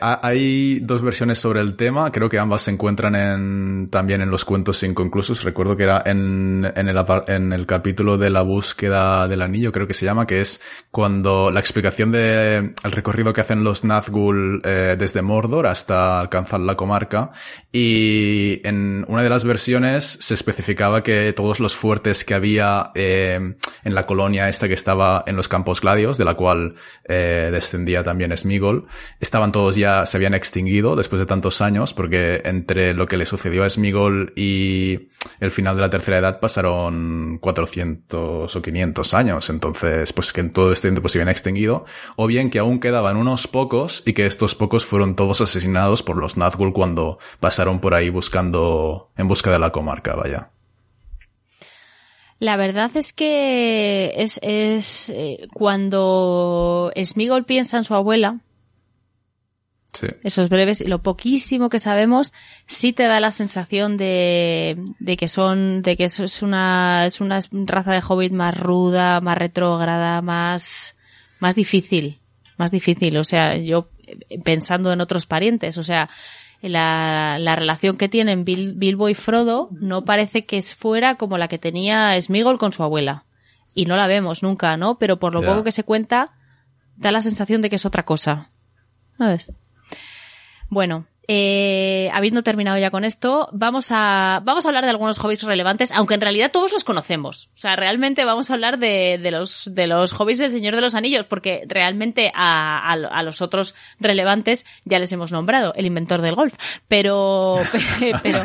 hay dos versiones sobre el tema, creo que ambas se encuentran en, también en los cuentos inconclusos. Recuerdo que era en, el, capítulo de la búsqueda del anillo, creo que se llama, que es cuando la explicación de el recorrido que hacen los Nazgûl eh, desde Mordor hasta alcanzar la comarca. Y en una de las versiones se especificaba que todos los fuertes que había eh, en la colonia esta que estaba en los Campos Gladios, de la cual eh, descendía también Smigol, estaban todos ya, se habían extinguido después de tantos años, porque entre lo que le sucedió a Smigol y el final de la tercera edad pasaron 400 o 500 años. Entonces, pues que en todo este tiempo se habían extinguido, o bien que aún quedaban unos pocos y que estos pocos fueron todos asesinados por los Nazgûl cuando pasaron por ahí buscando, en busca de la comarca, vaya. La verdad es que es, es eh, cuando Smigol piensa en su abuela, Sí. esos breves y lo poquísimo que sabemos sí te da la sensación de, de que son de que eso es una es una raza de hobbit más ruda más retrógrada más más difícil más difícil. O sea yo pensando en otros parientes o sea la, la relación que tienen Bil- Bilbo y Frodo no parece que fuera como la que tenía Smigol con su abuela. Y no la vemos nunca no pero por lo poco que se cuenta da la sensación de que es otra cosa. ¿sabes? Bueno, eh, habiendo terminado ya con esto, vamos a, vamos a hablar de algunos hobbies relevantes, aunque en realidad todos los conocemos. O sea, realmente vamos a hablar de, de los, de los hobbies del Señor de los Anillos, porque realmente a, a, los otros relevantes ya les hemos nombrado, el inventor del golf. Pero, pero,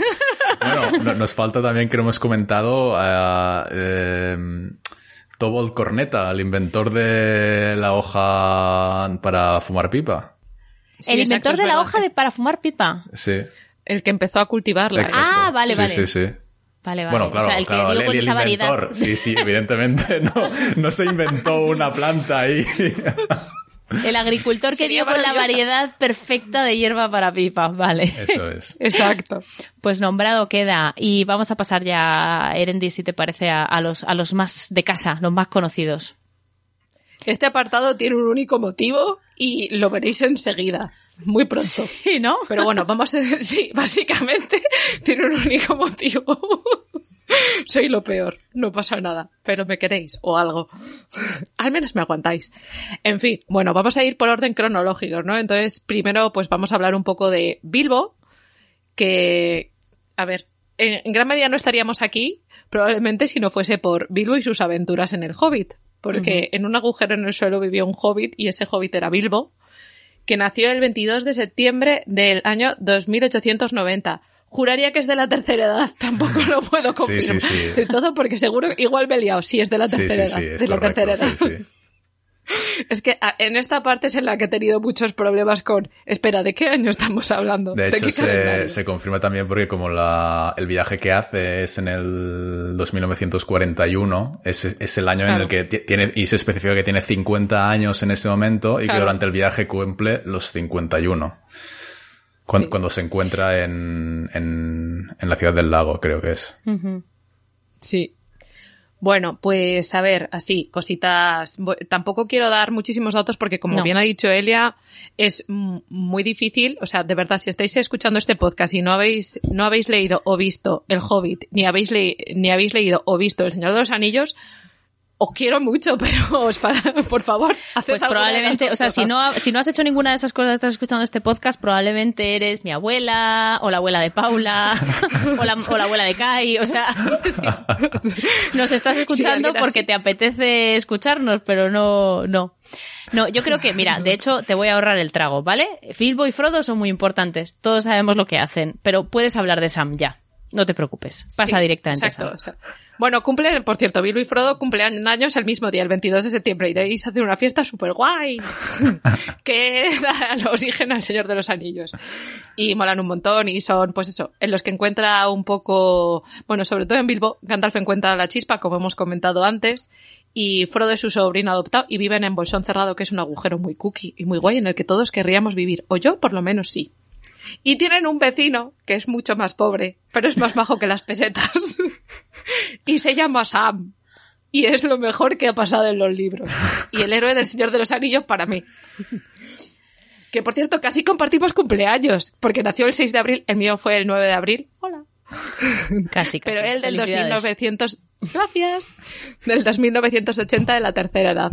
Bueno, no- nos falta también que no hemos comentado a eh, Tobold Corneta, el inventor de la hoja para fumar pipa. Sí, el inventor de la hoja de para fumar pipa. Sí. El que empezó a cultivarla. exacto. Ah, vale, Sí, vale. Sí, sí. Vale, vale. Bueno, claro, o sea, el claro, que dio el, con el esa variedad. inventor. Sí, sí, evidentemente no, no se inventó una planta ahí. El agricultor que Sería dio con la variedad perfecta de hierba para pipa, vale. Eso es. Exacto. Pues nombrado queda. Y vamos a pasar ya, Erendi, si te parece, a, a los, a los más de casa, los más conocidos. Este apartado tiene un único motivo y lo veréis enseguida. Muy pronto. Sí, ¿no? Pero bueno, vamos a decir, sí, básicamente tiene un único motivo. Soy lo peor, no pasa nada, pero me queréis o algo. Al menos me aguantáis. En fin, bueno, vamos a ir por orden cronológico, ¿no? Entonces, primero, pues vamos a hablar un poco de Bilbo, que, a ver, en, en gran medida no estaríamos aquí, probablemente si no fuese por Bilbo y sus aventuras en el Hobbit, porque en un agujero en el suelo vivió un Hobbit y ese Hobbit era Bilbo, que nació el 22 de septiembre del año 2890. Juraría que es de la tercera edad, tampoco lo puedo confirmar sí, sí. del todo porque seguro igual me he liado, sí es de la tercera sí, sí, edad, de la tercera edad. Es que en esta parte es en la que he tenido muchos problemas con, espera, ¿de qué año estamos hablando? De hecho, se, confirma también porque como la, el viaje que hace es en el 2941, es, es el año en el que ti- tiene, y se especifica que tiene 50 años en ese momento y que durante el viaje cumple los 51. Cuando, Sí. cuando se encuentra en, en, en la ciudad del lago, creo que es. Ujú. Sí. Bueno, pues a ver, así, cositas. Tampoco quiero dar muchísimos datos porque, como No. bien ha dicho Elia, es muy difícil. O sea, de verdad, si estáis escuchando este podcast y no habéis, no habéis leído o visto El Hobbit, ni habéis, ni habéis leído o visto El Señor de los Anillos, os quiero mucho, pero os por favor, haced Pues probablemente, o sea, si no, si no has hecho ninguna de esas cosas, estás escuchando este podcast, probablemente eres mi abuela, o la abuela de Paula, o la, o la abuela de Kai, o sea, nos estás escuchando así. porque te apetece escucharnos, pero no, no. No, yo creo que, mira, de hecho, te voy a ahorrar el trago, ¿vale? Bilbo y Frodo son muy importantes, todos sabemos lo que hacen, pero puedes hablar de Sam ya. No te preocupes, pasa Sí, directamente a Sam. Bueno, cumplen, por cierto, Bilbo y Frodo cumplen años el mismo día, el 22 de septiembre, y de ahí se hace una fiesta súper guay que da oxígeno al Señor de los Anillos. Y molan un montón y son, pues eso, en los que encuentra un poco, bueno, sobre todo en Bilbo, Gandalf encuentra la chispa, como hemos comentado antes, y Frodo es su sobrino adoptado y viven en Bolsón Cerrado, que es un agujero muy cookie y muy guay en el que todos querríamos vivir, o yo por lo menos sí. Y tienen un vecino que es mucho más pobre, pero es más majo que las pesetas. y se llama Sam. Y es lo mejor que ha pasado en los libros. Y el héroe del Señor de los Anillos para mí. Que por cierto, casi compartimos cumpleaños, porque nació el 6 de abril, el mío fue el 9 de abril. Hola. Casi, casi. Pero él del Felicidades. 2900, gracias, del 2980 de la tercera edad.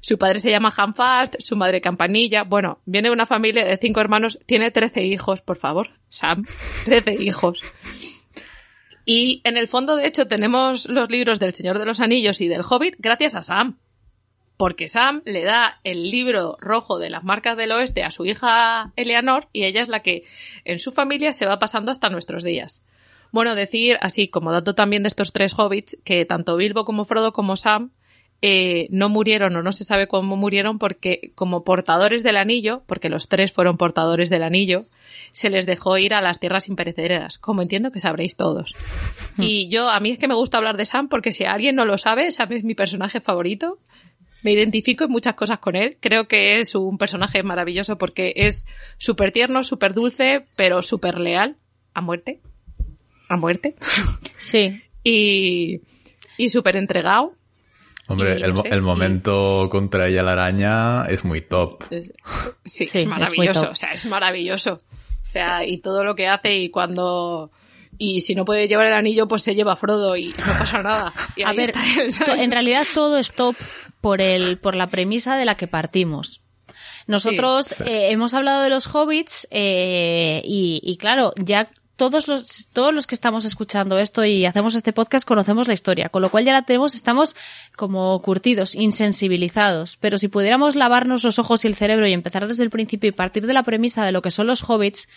Su padre se llama Hanfast, su madre Campanilla. Bueno, viene de una familia de cinco hermanos, tiene 13 hijos, por favor. Sam, 13 hijos. Y en el fondo, de hecho, tenemos los libros del Señor de los Anillos y del Hobbit gracias a Sam. porque Sam le da el libro rojo de las marcas del oeste a su hija Eleanor y ella es la que en su familia se va pasando hasta nuestros días. Bueno, decir así como dato también de estos tres hobbits que tanto Bilbo como Frodo como Sam eh, no murieron o no se sabe cómo murieron porque como portadores del anillo, porque los tres fueron portadores del anillo, se les dejó ir a las tierras imperecederas, como entiendo que sabréis todos. Hmm. Y yo, a mí es que me gusta hablar de Sam porque si alguien no lo sabe, Sam es mi personaje favorito me identifico en muchas cosas con él. Creo que es un personaje maravilloso porque es súper tierno, súper dulce, pero súper leal. A muerte. A muerte. Sí. y, y súper entregado. Hombre, el, momento contra ella la araña es muy top. sí, es maravilloso. o sea, es maravilloso. O sea, y todo lo que hace y cuando y si no puede llevar el anillo, pues se lleva a Frodo y no pasa nada. a ver, en realidad todo es top por el, por la premisa de la que partimos. Nosotros eh, hemos hablado de los hobbits eh, y, y, claro, ya todos los, todos los que estamos escuchando esto y hacemos este podcast conocemos la historia, con lo cual ya la tenemos, estamos como curtidos, insensibilizados. Pero si pudiéramos lavarnos los ojos y el cerebro y empezar desde el principio y partir de la premisa de lo que son los hobbits,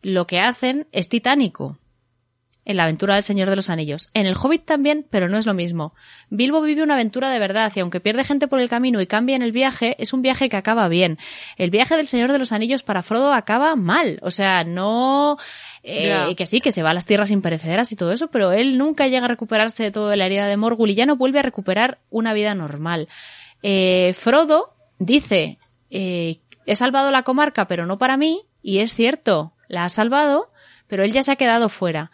lo que hacen es titánico en la aventura del Señor de los Anillos. En el Hobbit también, pero no es lo mismo. Bilbo vive una aventura de verdad y aunque pierde gente por el camino y cambia en el viaje, es un viaje que acaba bien. El viaje del Señor de los Anillos para Frodo acaba mal. O sea, no... Eh, que sí, que se va a las tierras imperecederas y todo eso, pero él nunca llega a recuperarse de toda la herida de Morgul y ya no vuelve a recuperar una vida normal. Eh, Frodo dice, eh, he salvado la comarca, pero no para mí, y es cierto, la ha salvado, pero él ya se ha quedado fuera.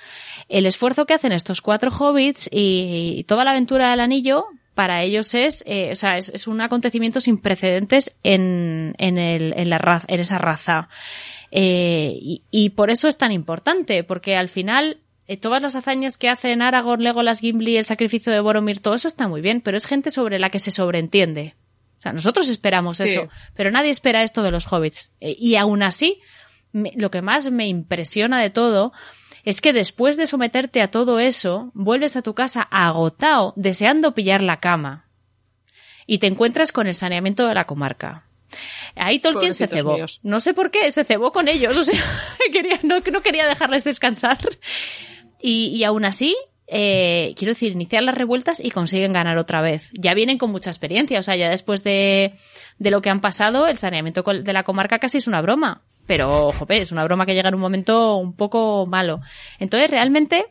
El esfuerzo que hacen estos cuatro hobbits y, toda la aventura del anillo para ellos es, eh, o sea, es, un acontecimiento sin precedentes en, en, el, en, la raza, en esa raza. Eh, y, y, por eso es tan importante, porque al final eh, todas las hazañas que hacen Aragorn, Legolas, Gimli, el sacrificio de Boromir, todo eso está muy bien, pero es gente sobre la que se sobreentiende. O sea, nosotros esperamos eso, pero nadie espera esto de los hobbits. y aún así, lo que más me impresiona de todo es que después de someterte a todo eso, vuelves a tu casa agotado, deseando pillar la cama. Y te encuentras con el saneamiento de la comarca. Ahí Tolkien se cebó. No sé por qué, se cebó con ellos. O sea, quería, no, no quería dejarles descansar. Y, y aún así, eh, quiero decir, iniciar las revueltas y consiguen ganar otra vez. Ya vienen con mucha experiencia, o sea, ya después de, de lo que han pasado, el saneamiento de la comarca casi es una broma. Pero, jope, es una broma que llega en un momento un poco malo. Entonces, realmente,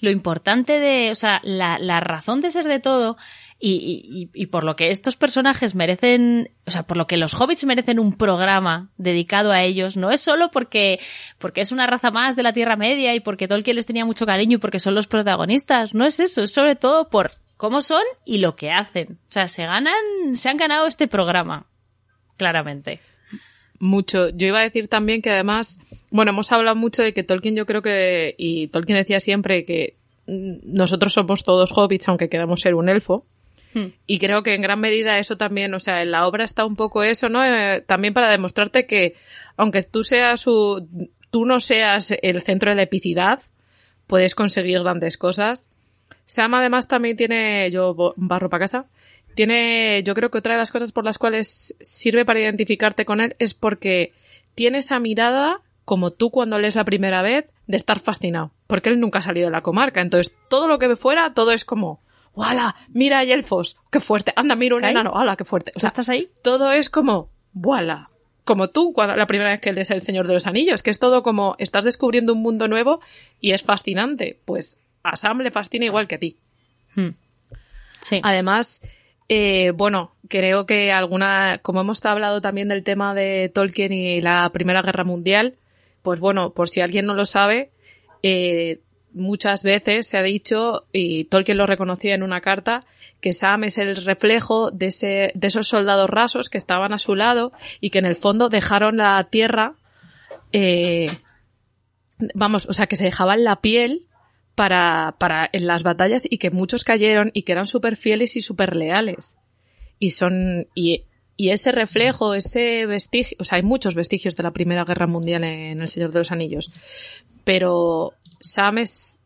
lo importante de, o sea, la, la razón de ser de todo y, y, y, por lo que estos personajes merecen, o sea, por lo que los hobbits merecen un programa dedicado a ellos, no es solo porque, porque es una raza más de la Tierra Media y porque Tolkien les tenía mucho cariño y porque son los protagonistas, no es eso, es sobre todo por cómo son y lo que hacen. O sea, se ganan, se han ganado este programa, claramente. Mucho. Yo iba a decir también que además, bueno, hemos hablado mucho de que Tolkien yo creo que, y Tolkien decía siempre que nosotros somos todos hobbits aunque queramos ser un elfo. Hmm. Y creo que en gran medida eso también, o sea, en la obra está un poco eso, ¿no? Eh, también para demostrarte que, aunque tú seas su, tú no seas el centro de la epicidad, puedes conseguir grandes cosas. Sam además también tiene, yo barro para casa, tiene, yo creo que otra de las cosas por las cuales sirve para identificarte con él es porque tiene esa mirada como tú cuando lees la primera vez de estar fascinado, porque él nunca ha salido de la comarca, entonces todo lo que ve fuera, todo es como, ¡Wala! Mira, hay elfos. ¡Qué fuerte! Anda, mira un enano. ¡Hala, qué fuerte! O sea, ¿estás ahí? Todo es como, ¡Wala! Como tú, cuando la primera vez que lees El Señor de los Anillos, que es todo como, estás descubriendo un mundo nuevo y es fascinante. Pues a Sam le fascina igual que a ti. Hmm. Sí. Además, eh, bueno, creo que alguna, como hemos hablado también del tema de Tolkien y la Primera Guerra Mundial, pues bueno, por si alguien no lo sabe, eh, muchas veces se ha dicho, y Tolkien lo reconocía en una carta, que Sam es el reflejo de, ese, de esos soldados rasos que estaban a su lado y que en el fondo dejaron la tierra, eh, vamos, o sea, que se dejaban la piel para, para en las batallas y que muchos cayeron y que eran súper fieles y súper leales. Y son, y, y ese reflejo, ese vestigio, o sea, hay muchos vestigios de la Primera Guerra Mundial en El Señor de los Anillos, pero Sam es,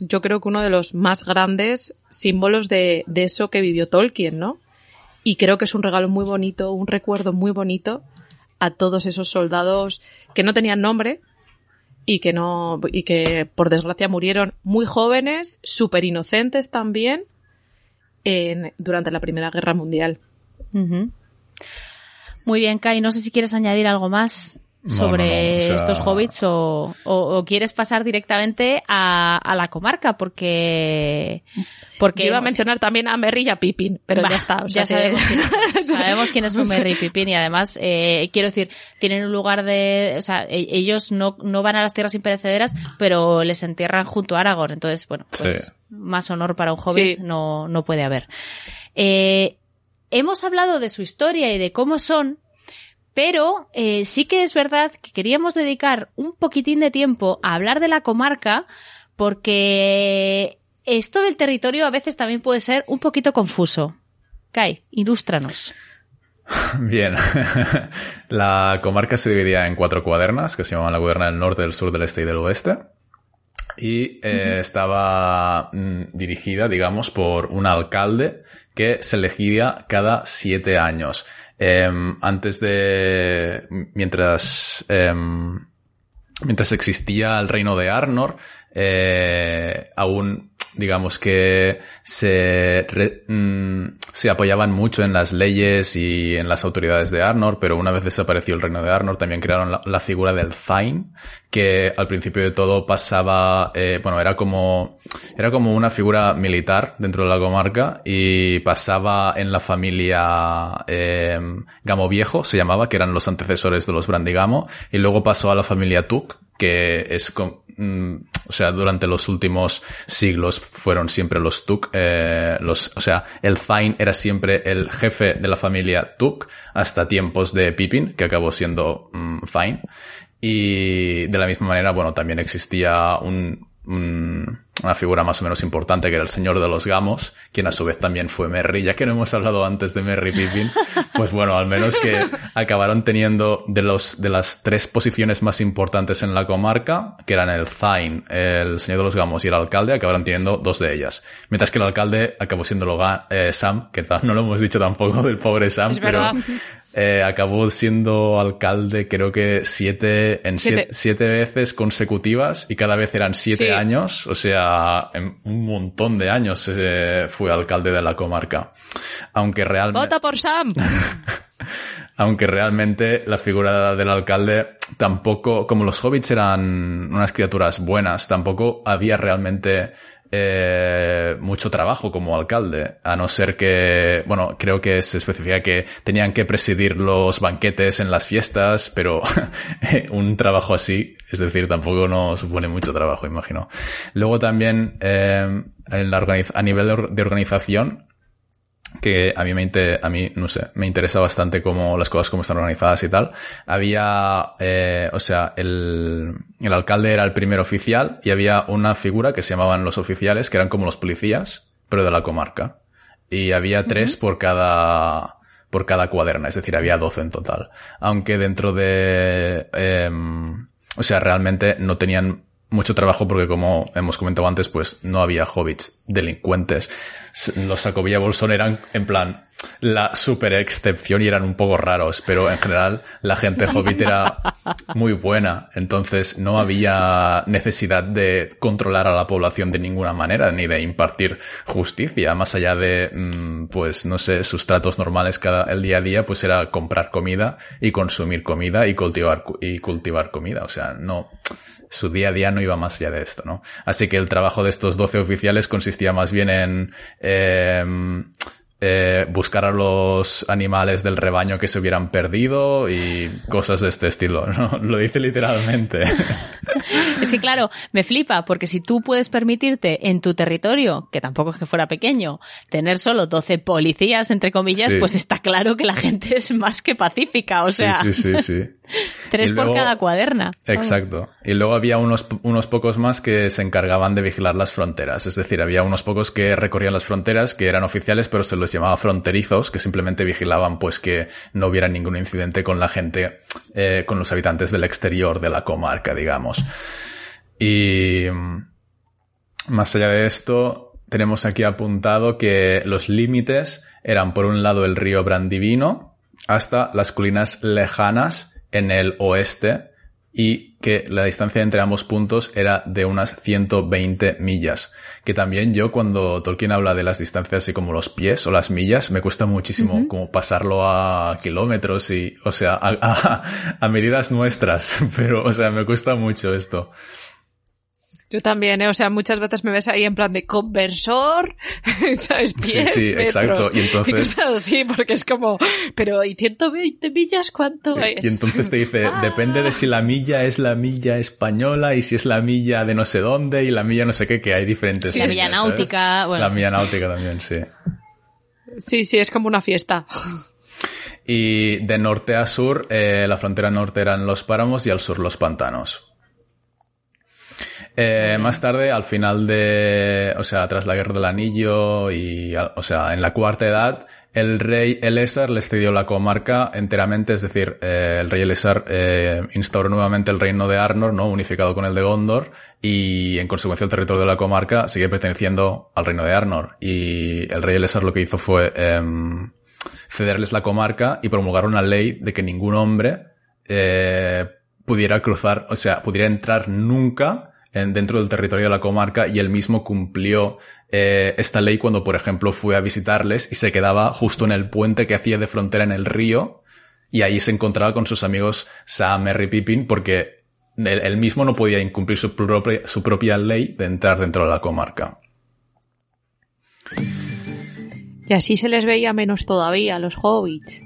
yo creo que uno de los más grandes símbolos de, de eso que vivió Tolkien, ¿no? Y creo que es un regalo muy bonito, un recuerdo muy bonito a todos esos soldados que no tenían nombre y que no, y que por desgracia murieron muy jóvenes, súper inocentes también, en, durante la Primera Guerra Mundial. Muy bien, Kai, no sé si quieres añadir algo más sobre estos hobbits o, quieres pasar directamente a, la comarca porque porque iba a mencionar también a Merry y a Pippin pero ya está ya sabemos, quiénes son Merry y Pippin y además eh, quiero decir tienen un lugar de o sea e, ellos no, no van a las tierras imperecederas pero les entierran junto a Aragorn. Entonces bueno pues más honor para un hobbit no, no puede haber. Eh, hemos hablado de su historia y de cómo son pero eh, sí que es verdad que queríamos dedicar un poquitín de tiempo a hablar de la comarca porque esto del territorio a veces también puede ser un poquito confuso. Kai, ilústranos. Bien, la comarca se dividía en cuatro cuadernas que se llamaban la cuaderna del norte, del sur, del este y del oeste. Y eh, estaba mm, dirigida, digamos, por un alcalde que se elegía cada siete años. Em, antes de, mientras, em, mientras existía el reino de Arnor, eh, aún digamos que se, mm, se apoyaban mucho en las leyes y en las autoridades de Arnor, pero una vez desapareció el reino de Arnor también crearon la, figura del Thain, que al principio de todo pasaba, eh, bueno, era como, era como una figura militar dentro de la comarca y pasaba en la familia eh, Gamo Viejo, se llamaba, que eran los antecesores de los Brandigamo, y luego pasó a la familia Tuk, que es mm, o sea, durante los últimos siglos fueron siempre los Tuk, eh, los, o sea, el Thain era siempre el jefe de la familia Tuk hasta tiempos de Pippin, que acabó siendo um, Y de la misma manera, bueno, también existía un, una figura más o menos importante que era el señor de los gamos, quien a su vez también fue Merry, ya que no hemos hablado antes de Merry Pippin, pues bueno, al menos que acabaron teniendo de los, de las tres posiciones más importantes en la comarca, que eran el Thain, el señor de los gamos y el alcalde, acabaron teniendo dos de ellas. Mientras que el alcalde acabó siendo eh, Sam, que no lo hemos dicho tampoco del pobre Sam, pero eh, acabó siendo alcalde creo que siete, en siete. veces consecutivas y cada vez eran siete años, o sea, en un montón de años eh, fue alcalde de la comarca. Aunque realmente... ¡Vota por Sam! Aunque realmente la figura del alcalde tampoco, como los hobbits eran unas criaturas buenas, tampoco había realmente eh, mucho trabajo como alcalde, a no ser que, bueno, creo que se especifica que tenían que presidir los banquetes en las fiestas, pero un trabajo así, es decir, tampoco no supone mucho trabajo, imagino. Luego también, eh, en la a nivel de organización, que a mí me a mí no sé me interesa bastante cómo las cosas cómo están organizadas y tal. Había eh, o sea el, el alcalde era el primer oficial y había una figura que se llamaban los oficiales que eran como los policías pero de la comarca. Y había tres por cada por cada cuaderna es decir había doce en total. Aunque dentro de eh, o sea realmente no tenían mucho trabajo porque como hemos comentado antes, pues no había hobbits delincuentes. Los Sacovilla Bolsón eran en plan la super excepción y eran un poco raros, pero en general la gente hobbit era muy buena, entonces no había necesidad de controlar a la población de ninguna manera ni de impartir justicia, más allá de mm, pues no sé, sus tratos normales cada el día a día, pues era comprar comida y consumir comida y cultivar y cultivar comida, o sea, no su día a día no iba más allá de esto, ¿no? Así que el trabajo de estos 12 oficiales consistía más bien en eh, eh, buscar a los animales del rebaño que se hubieran perdido y cosas de este estilo, ¿no? Lo dice literalmente. es que claro, me flipa, porque si tú puedes permitirte en tu territorio, que tampoco es que fuera pequeño, tener solo 12 policías, entre comillas, pues está claro que la gente es más que pacífica, o sea. Sí, sí, sí, Tres por cada cuaderna. Exacto. Y luego había unos, unos pocos más que se encargaban de vigilar las fronteras. Es decir, había unos pocos que recorrían las fronteras, que eran oficiales, pero se los llamaba fronterizos, que simplemente vigilaban pues que no hubiera ningún incidente con la gente, eh, con los habitantes del exterior de la comarca, digamos. Y mm, más allá de esto, tenemos aquí apuntado que los límites eran por un lado el río Brandivino hasta las colinas lejanas en el oeste y que la distancia entre ambos puntos era de unas 120 millas. Que también yo cuando Tolkien habla de las distancias así como los pies o las millas, me cuesta muchísimo como pasarlo a kilómetros y, o sea, a, a medidas nuestras, pero, o sea, me cuesta mucho esto. Yo también, ¿eh? o sea, muchas veces me ves ahí en plan de conversor, ¿sabes? Pies, sí, sí, exacto. Y entonces... Y cosas así, porque es como, pero ¿y 120 millas cuánto es? Y entonces te dice, Ah. depende de si la milla es la milla española y si es la milla de no sé dónde y la milla no sé qué, que hay diferentes Sí, la milla náutica, bueno, la sí. milla náutica también, sí. Sí, sí, es como una fiesta. Y de norte a sur, eh, la frontera norte eran los páramos y al sur los pantanos. Eh, más tarde, al final de, o sea, tras la Guerra del Anillo y, o sea, en la cuarta edad, el rey Elessar les cedió la comarca enteramente, es decir, eh, el rey Elessar eh, instauró nuevamente el reino de Arnor, ¿no? Unificado con el de Gondor y en consecuencia el territorio de la comarca sigue perteneciendo al reino de Arnor y el rey Elessar lo que hizo fue em, cederles la comarca y promulgar una ley de que ningún hombre eh, pudiera cruzar, o sea, pudiera entrar nunca dentro del territorio de la comarca y él mismo cumplió eh, esta ley cuando, por ejemplo, fue a visitarles y se quedaba justo en el puente que hacía de frontera en el río y ahí se encontraba con sus amigos Sam, Merry Pippin porque él, él mismo no podía incumplir su propia, su propia ley de entrar dentro de la comarca. Y así se les veía menos todavía a los hobbits.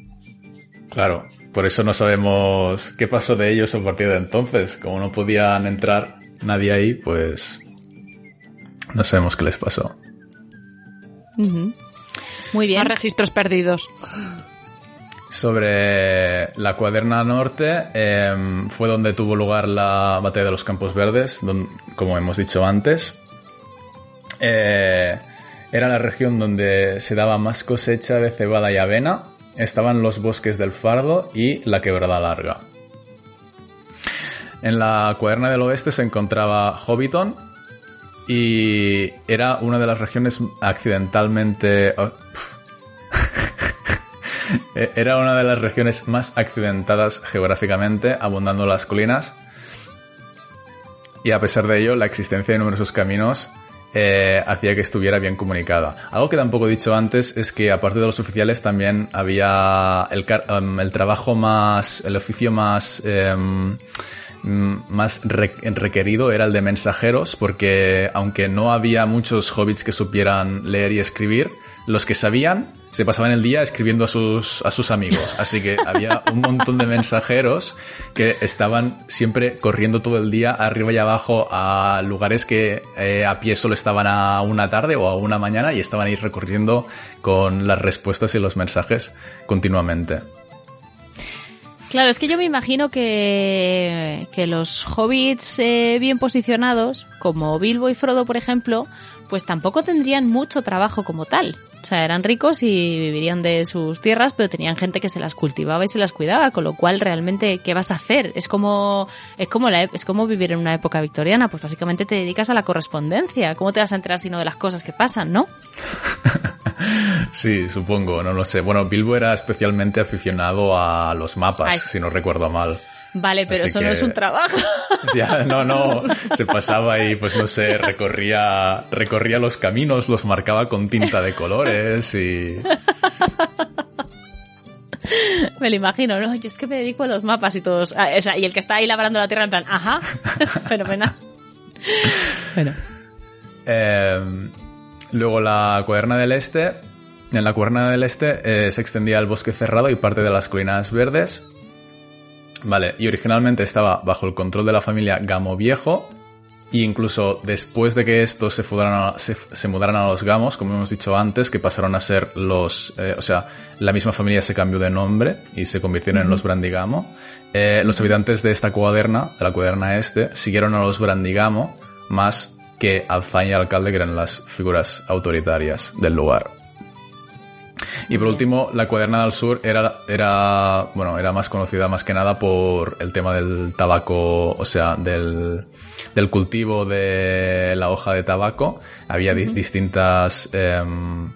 Claro, por eso no sabemos qué pasó de ellos a partir de entonces. Como no podían entrar nadie ahí, pues no sabemos qué les pasó. Muy bien. Más registros perdidos. Sobre la cuaderna norte, em, fue donde tuvo lugar la batalla de los Campos Verdes, don- como hemos dicho antes. Eh, era la región donde se daba más cosecha de cebada y avena. Estaban los bosques del Fardo y la Quebrada Larga. En la cuaderna del oeste se encontraba Hobbiton y era una de las regiones accidentalmente... oh, Era una de las regiones más accidentadas geográficamente, abundando las colinas. Y a pesar de ello, la existencia de numerosos caminos eh, hacía que estuviera bien comunicada. Algo que tampoco he dicho antes es que aparte de los oficiales también había el, em, trabajo más, el oficio más... em, más re- requerido era el de mensajeros, porque aunque no había muchos hobbits que supieran leer y escribir, los que sabían se pasaban el día escribiendo a sus, a sus amigos. Así que había un montón de mensajeros que estaban siempre corriendo todo el día arriba y abajo a lugares que eh, a pie solo estaban a una tarde o a una mañana y estaban ahí recorriendo con las respuestas y los mensajes continuamente. Claro, es que yo me imagino que, que los hobbits eh, bien posicionados, como Bilbo y Frodo, por ejemplo, pues tampoco tendrían mucho trabajo como tal. O sea, eran ricos y vivirían de sus tierras, pero tenían gente que se las cultivaba y se las cuidaba, con lo cual realmente, ¿qué vas a hacer? Es como, es como la, es como vivir en una época victoriana, pues básicamente te dedicas a la correspondencia. ¿Cómo te vas a enterar sino de las cosas que pasan, no? Sí, supongo, no lo sé. Bueno, Bilbo era especialmente aficionado a los mapas, Ay. si no recuerdo mal. Vale, pero Así eso no es un trabajo. Ya, no, no, se pasaba y pues no sé, recorría, recorría los caminos, los marcaba con tinta de colores y... Me lo imagino, ¿no? Yo es que me dedico a los mapas y todos. ah, o sea, y el que está ahí labrando la tierra en plan, ajá, fenomenal. Bueno. Eh, luego la cuaderna del este. En la cuaderna del este eh, se extendía el bosque cerrado y parte de las colinas verdes. Vale, y originalmente estaba bajo el control de la familia Gamo Viejo. E incluso después de que estos se, fudaran a- se, se mudaran a los Gamos, como hemos dicho antes, que pasaron a ser los... eh, o sea, la misma familia se cambió de nombre y se convirtieron en los Brandigamo. Eh, los habitantes de esta cuaderna, de la cuaderna este, siguieron a los Brandigamo más que Alzain y Alcalde, que eran las figuras autoritarias del lugar. Y por último, la Cuaderna del Sur era, era, bueno, era más conocida más que nada por el tema del tabaco, o sea, del, del cultivo de la hoja de tabaco. Había distintas, em,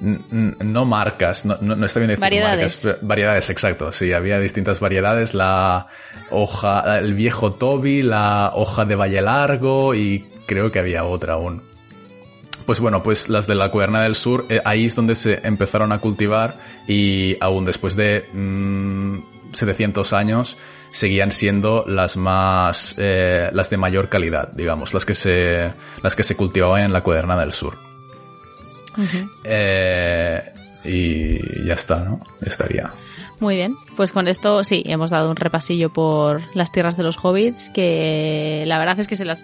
no marcas, no, no, está bien decir variedades. marcas, variedades, exacto, sí, había distintas variedades, la hoja, el viejo Toby, la hoja de Valle Largo y creo que había otra aún. Pues bueno, pues las de la Cuerna del Sur, eh, ahí es donde se empezaron a cultivar y aún después de 700 mm, años seguían siendo las más, eh, las de mayor calidad, digamos, las que se, las que se cultivaban en la Cuerna del Sur. Eh, y ya está, ¿no? estaría. Muy bien, pues con esto sí, hemos dado un repasillo por las tierras de los hobbits, que la verdad es que se las...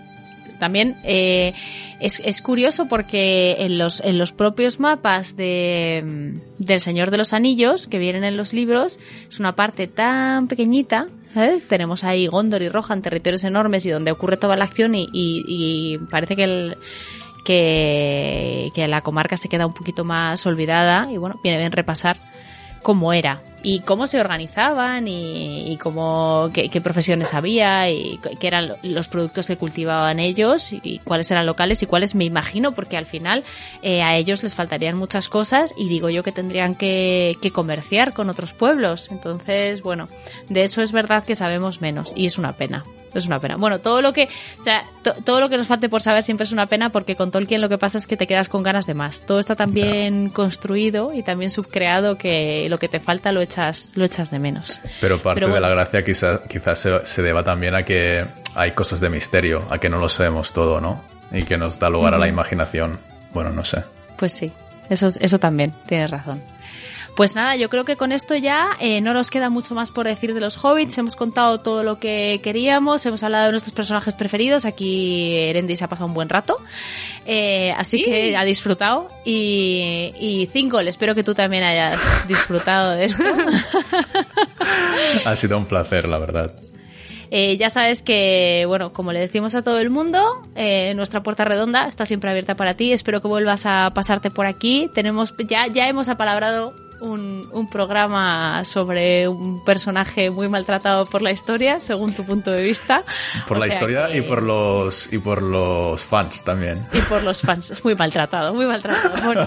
También eh, es, es, curioso porque en los, en los propios mapas de, del Señor de los Anillos, que vienen en los libros, es una parte tan pequeñita, ¿sabes? Tenemos ahí Gondor y Rohan, territorios enormes y donde ocurre toda la acción y, y, y parece que el que, que la comarca se queda un poquito más olvidada y bueno, viene bien repasar cómo era y cómo se organizaban y, cómo qué, profesiones había y qué eran los productos que cultivaban ellos y cuáles eran locales y cuáles me imagino porque al final eh, a ellos les faltarían muchas cosas y digo yo que tendrían que, que comerciar con otros pueblos entonces bueno de eso es verdad que sabemos menos y es una pena es una pena. Bueno, todo lo que, o sea, todo lo que nos falte por saber siempre es una pena porque con Tolkien lo que pasa es que te quedas con ganas de más. Todo está tan bien construido y también subcreado que lo que te falta lo echas, lo echas de menos. Pero parte de la gracia quizás quizás se, se, deba también a que hay cosas de misterio, a que no lo sabemos todo, ¿no? Y que nos da lugar a la imaginación. Bueno, no sé. Pues sí, eso, eso también, tienes razón. Pues nada, yo creo que con esto ya eh, no nos queda mucho más por decir de los hobbits. Hemos contado todo lo que queríamos, hemos hablado de nuestros personajes preferidos. Aquí Erendi se ha pasado un buen rato. Eh, así que ha disfrutado. Y, y Zingle, espero que tú también hayas disfrutado de esto. ha sido un placer, la verdad. Eh, ya sabes que, bueno, como le decimos a todo el mundo, eh, nuestra puerta redonda está siempre abierta para ti. Espero que vuelvas a pasarte por aquí. Tenemos, ya, ya hemos apalabrado un, un, programa sobre un personaje muy maltratado por la historia, según tu punto de vista. Por la historia y por los y por los fans también. Y por los fans, es muy maltratado, muy maltratado,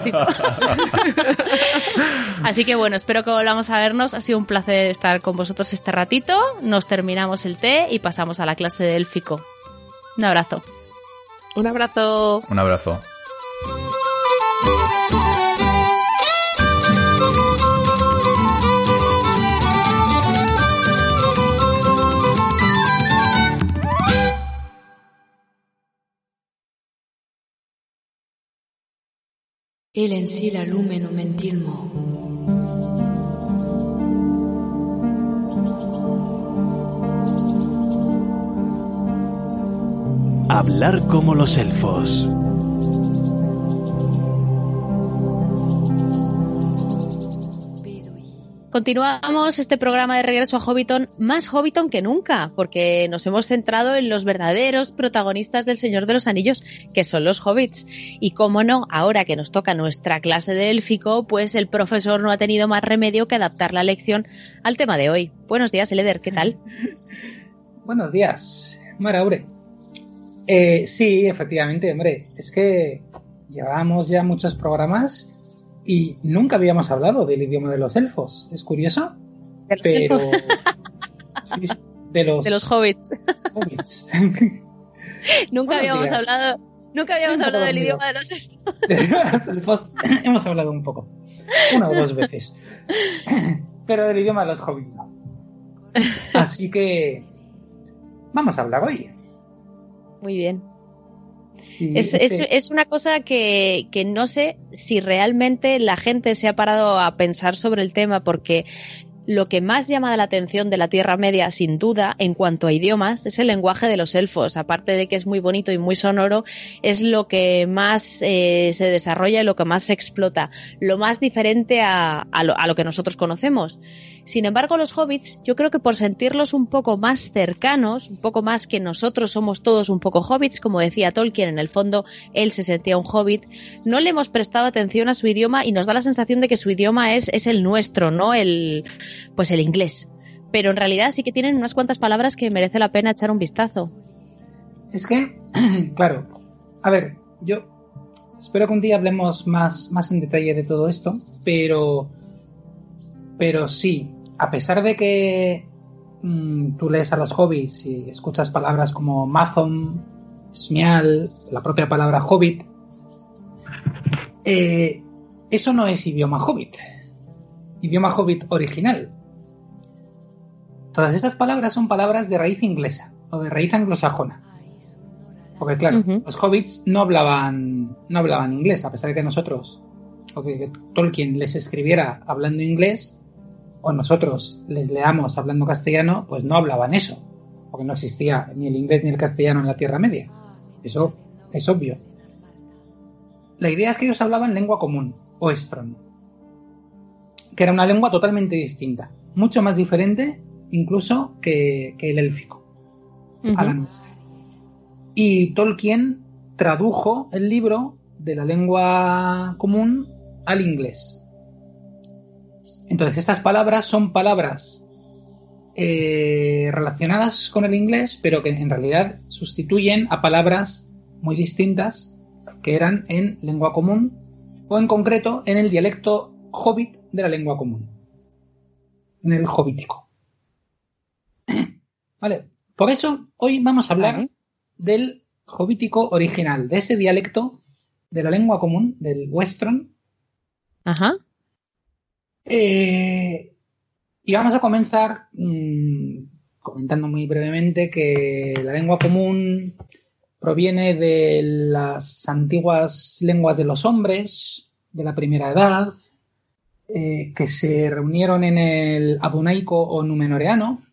Así que bueno, espero que volvamos a vernos. Ha sido un placer estar con vosotros este ratito. Nos terminamos el té y pasamos a la clase de élfico. Un abrazo. Un abrazo. Un abrazo. El en sí la lumeno mentilmo. Hablar como los elfos. Continuamos este programa de regreso a Hobbiton, más Hobbiton que nunca, porque nos hemos centrado en los verdaderos protagonistas del Señor de los Anillos, que son los hobbits. Y cómo no, ahora que nos toca nuestra clase de élfico, pues el profesor no ha tenido más remedio que adaptar la lección al tema de hoy. Buenos días, Eleder, ¿qué tal? Buenos días, Maraure. Eh, sí, efectivamente, hombre, es que llevamos ya muchos programas y nunca habíamos hablado del idioma de los elfos. Es curioso. pero. de los. De los hobbits. hobbits. nunca habíamos hablado. Nunca habíamos hablado del idioma de los elfos. De los elfos hemos hablado un poco. Una o dos veces. Pero del idioma de los hobbits no. Así que. Vamos a hablar hoy. Muy bien es, una cosa que, no sé si realmente la gente se ha parado a pensar sobre el tema porque lo que más llama la atención de la Tierra Media, sin duda, en cuanto a idiomas, es el lenguaje de los elfos. Aparte de que es muy bonito y muy sonoro, es lo que más eh, se desarrolla y lo que más se explota, lo más diferente a, lo, a lo que nosotros conocemos. Sin embargo, los hobbits, yo creo que por sentirlos un poco más cercanos, un poco más que nosotros somos todos un poco hobbits, como decía Tolkien, en el fondo él se sentía un hobbit, no le hemos prestado atención a su idioma y nos da la sensación de que su idioma es, es el nuestro, no el, pues el inglés. Pero en realidad sí que tienen unas cuantas palabras que merece la pena echar un vistazo. Es que, claro, a ver, yo espero que un día hablemos más, más en detalle de todo esto, pero, pero sí, a pesar de que mmm, tú lees a los hobbies y escuchas palabras como Mazon, Smial, la propia palabra hobbit, eh, eso no es idioma hobbit, idioma hobbit original. Todas estas palabras son palabras de raíz inglesa o de raíz anglosajona. Porque claro, uh -huh. los hobbits no hablaban, no hablaban inglés, a pesar de que nosotros, o que Tolkien les escribiera hablando inglés, o nosotros les leamos hablando castellano, pues no hablaban eso, porque no existía ni el inglés ni el castellano en la Tierra Media. Eso es obvio. La idea es que ellos hablaban lengua común, o estron, que era una lengua totalmente distinta, mucho más diferente incluso que, que el élfico, uh -huh. a la nuestra. Y Tolkien tradujo el libro de la lengua común al inglés. Entonces, estas palabras son palabras eh, relacionadas con el inglés, pero que en realidad sustituyen a palabras muy distintas que eran en lengua común o en concreto en el dialecto hobbit de la lengua común, en el hobbítico. Vale, por eso hoy vamos a hablar del hobbítico original, de ese dialecto de la lengua común, del western. Ajá. Eh, y vamos a comenzar mmm, comentando muy brevemente que la lengua común proviene de las antiguas lenguas de los hombres de la primera edad, eh, que se reunieron en el adunaico o numenoreano,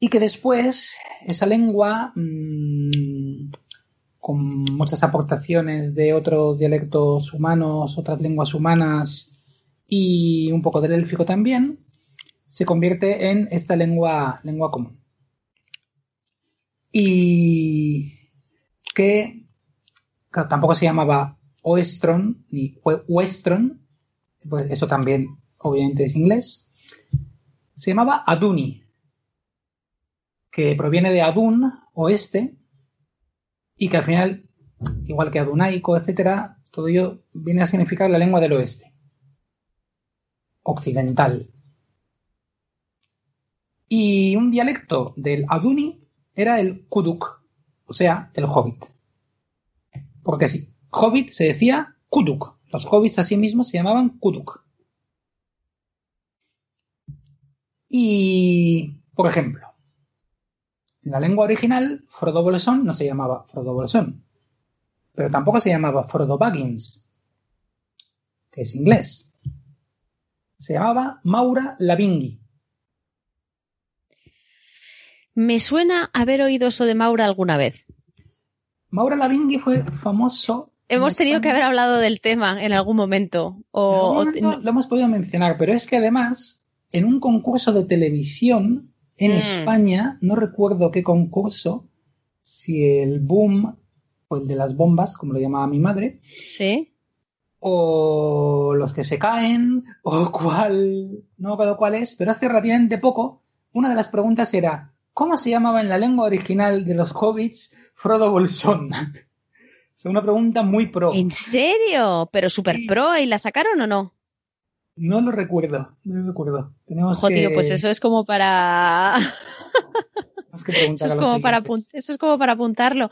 y que después esa lengua, mmm, con muchas aportaciones de otros dialectos humanos, otras lenguas humanas y un poco del élfico también, se convierte en esta lengua, lengua común. Y que tampoco se llamaba Oestron ni Westron, pues eso también obviamente es inglés, se llamaba Aduni, que proviene de Adun, oeste, y que al final, igual que adunaico, etcétera, todo ello viene a significar la lengua del oeste, occidental. Y un dialecto del Aduni era el Kuduk, o sea, el Hobbit. Porque sí, Hobbit se decía Kuduk. Los hobbits a sí mismos se llamaban Kuduk. Y, por ejemplo, en la lengua original, Frodo Bolsón no se llamaba Frodo Bolsón, pero tampoco se llamaba Frodo Baggins, que es inglés. Se llamaba Maura Lavingui. Me suena haber oído eso de Maura alguna vez. Maura Lavingui fue famoso. Hemos tenido que haber hablado del tema en algún momento. O, en algún momento lo hemos podido mencionar, pero es que además, en un concurso de televisión en mm. España, no recuerdo qué concurso, si el boom o el de las bombas, como lo llamaba mi madre. Sí. O los que se caen, o cuál, no recuerdo cuál es, pero hace relativamente poco, una de las preguntas era, ¿cómo se llamaba en la lengua original de los hobbits Frodo Bolsón? es una pregunta muy pro. ¿En serio? ¿Pero super sí. pro? ¿Y la sacaron o no? No lo recuerdo, no lo recuerdo. Tenemos Ojo, que... tío, pues eso es como para. que eso, es como para eso es como para apuntarlo.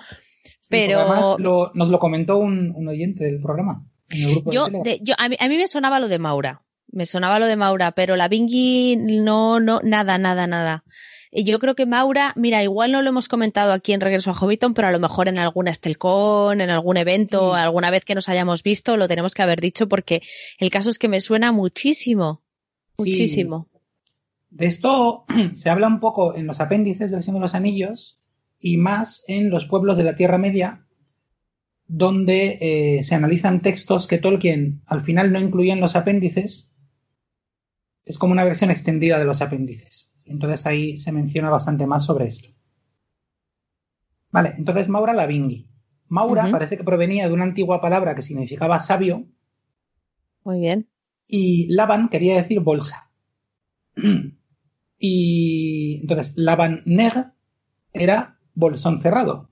Sí, Pero. Además, lo, nos lo comentó un, un, oyente del programa. En el grupo yo, de de, yo a, mí, a mí me sonaba lo de Maura. Me sonaba lo de Maura, pero la Bingy no, no, nada, nada, nada. Y yo creo que Maura, mira, igual no lo hemos comentado aquí en Regreso a Hobbiton, pero a lo mejor en alguna Estelcon, en algún evento, sí. alguna vez que nos hayamos visto, lo tenemos que haber dicho porque el caso es que me suena muchísimo. Muchísimo. Sí. De esto se habla un poco en los apéndices del Señor de los Anillos y más en los pueblos de la Tierra Media, donde eh, se analizan textos que Tolkien al final no incluía en los apéndices es como una versión extendida de los apéndices. Entonces ahí se menciona bastante más sobre esto. Vale, entonces Maura la Bingui. Maura parece que provenía de una antigua palabra que significaba sabio Muy bien. y Laban quería decir bolsa. Y entonces Laban Neg era bolsón cerrado.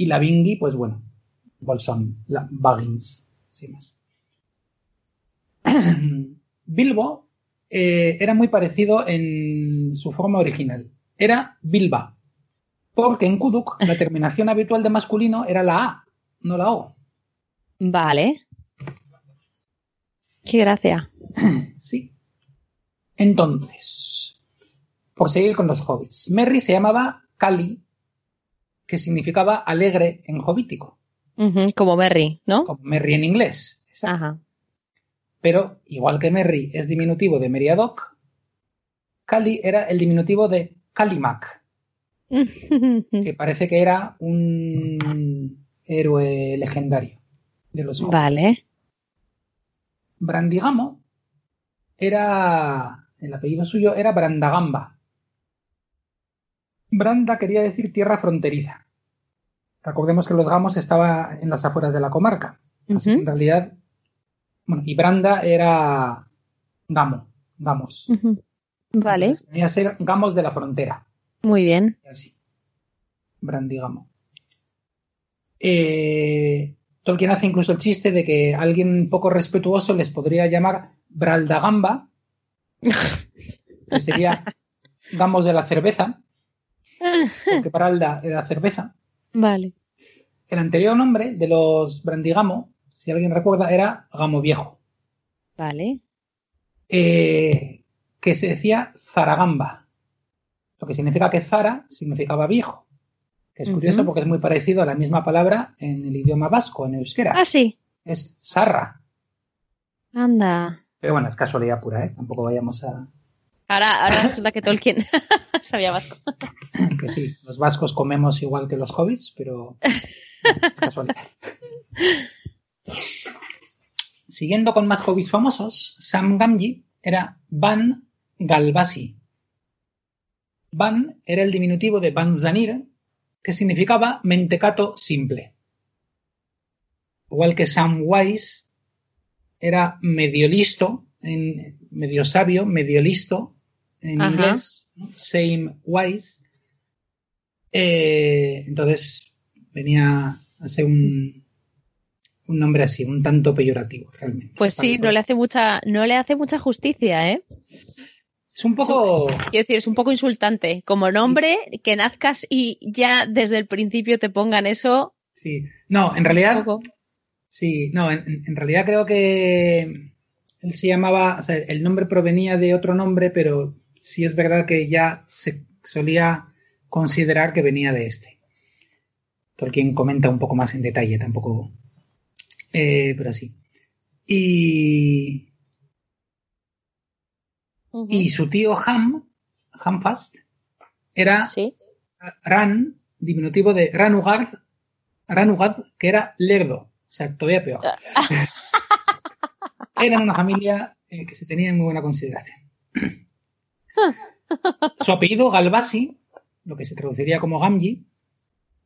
Y la Bingui, pues bueno, bolsón, la Baggins, sin más. Bilbo eh, era muy parecido en su forma original. Era Bilba, porque en Kuduk la terminación habitual de masculino era la A, no la O. Vale. Qué gracia. Sí. Entonces, por seguir con los hobbits, Merry se llamaba Kali, que significaba alegre en hobbítico, Ujú, Como Merry, ¿no? como Merry en inglés. Exacto. Ajá. Pero, igual que Merry es diminutivo de Meriadoc, Kali era el diminutivo de Kalimak, que parece que era un héroe legendario de los hobbits. Vale. Brandigamo era. El apellido suyo era Brandagamba. Branda quería decir tierra fronteriza. Recordemos que los gamos estaba en las afueras de la comarca. Así que en realidad. Bueno, y Branda era Gamo, Gamos. Vale. Entonces, venía a ser Gamos de la frontera. Muy bien. y Así. Brandigamo. Eh, Tolkien hace incluso el chiste de que alguien poco respetuoso les podría llamar Braldagamba, que sería Gamos de la cerveza, porque Bralda era cerveza. Vale. El anterior nombre de los Brandigamo, si alguien recuerda, era Gamo Viejo, Vale. eh, que se decía Zaragamba, lo que significa que Zara significaba viejo, que es curioso porque es muy parecido a la misma palabra en el idioma vasco, en euskera. Ah, sí. Es Sarra. Anda. Pero bueno, es casualidad pura, ¿eh? Tampoco vayamos a... Ahora, ahora resulta que Tolkien sabía vasco. Que sí, los vascos comemos igual que los hobbits, pero es casualidad. Siguiendo con más hobbits famosos, Sam Gamgee era Van Galvasi. Van era el diminutivo de Banzanir, que significaba mentecato simple. Igual que Sam Wise era medio listo, medio sabio, medio listo en Ajá. inglés, same wise. Eh, entonces venía a ser un, un nombre así, un tanto peyorativo realmente. Pues sí, no le hace mucha, no le hace mucha justicia, ¿eh? Es un poco... Quiero decir, es un poco insultante. Como nombre, que nazcas y ya desde el principio te pongan eso. Sí, no, en realidad Sí, no, en, en realidad creo que él se llamaba, o sea, el nombre provenía de otro nombre, pero sí es verdad que ya se solía considerar que venía de este. Tolkien comenta un poco más en detalle, tampoco. Eh, pero sí. Y, y su tío Ham, Hamfast, era Sí. Ran, diminutivo de Ranugard, Ranugad, que era lerdo. O sea, todavía peor. Eran una familia eh, que se tenía en muy buena consideración. Su apellido Galvasi, lo que se traduciría como Gamji,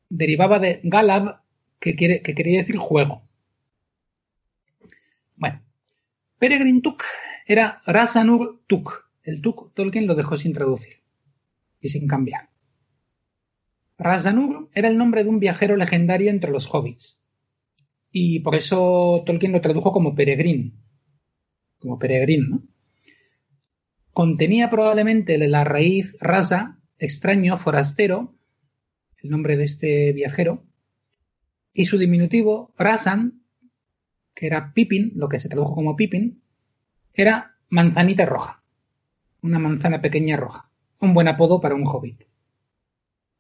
derivaba de Galab, que, quiere, que quería decir juego. Bueno, Peregrin Tuk era Razanur Tuk. El Tuk Tolkien lo dejó sin traducir y sin cambiar. Razanur era el nombre de un viajero legendario entre los hobbits. Y por eso Tolkien lo tradujo como peregrín. Como peregrino, ¿no? Contenía probablemente la raíz rasa, extraño, forastero, el nombre de este viajero, y su diminutivo, Rasan, que era Pippin, lo que se tradujo como Pippin, era manzanita roja. Una manzana pequeña roja. Un buen apodo para un hobbit.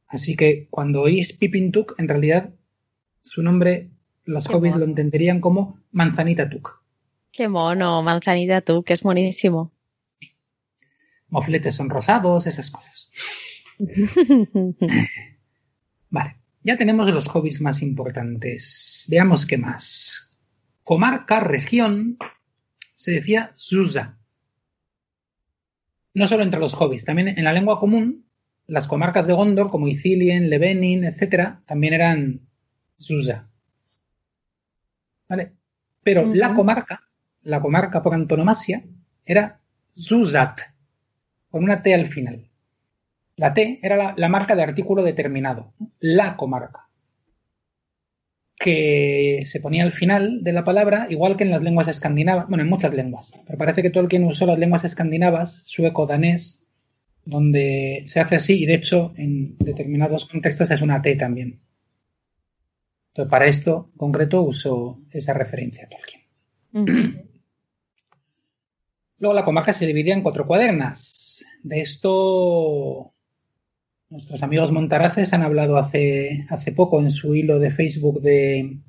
Así que cuando oís Pippin Tuk, en realidad su nombre los Qué hobbits mono. lo entenderían como Manzanita Tuk. Qué mono, manzanita que es buenísimo. Mofletes son rosados, esas cosas. Vale, ya tenemos los hobbits más importantes. Veamos qué más. Comarca, región, se decía Susa. No solo entre los hobbits, también en la lengua común, las comarcas de Gondor, como Ithilien, Levenin, etc., también eran Susa. ¿Vale? Pero la comarca, la comarca por antonomasia, era Susat, con una T al final. La T era la, la marca de artículo determinado, la comarca que se ponía al final de la palabra, igual que en las lenguas escandinavas, bueno, en muchas lenguas, pero parece que todo el quien usó las lenguas escandinavas, sueco, danés, donde se hace así, y de hecho en determinados contextos es una T también. Entonces, para esto concreto uso esa referencia a Tolkien. Luego la comarca se dividía en cuatro cuadernas. De esto nuestros amigos montaraces han hablado hace, hace poco en su hilo de Facebook de,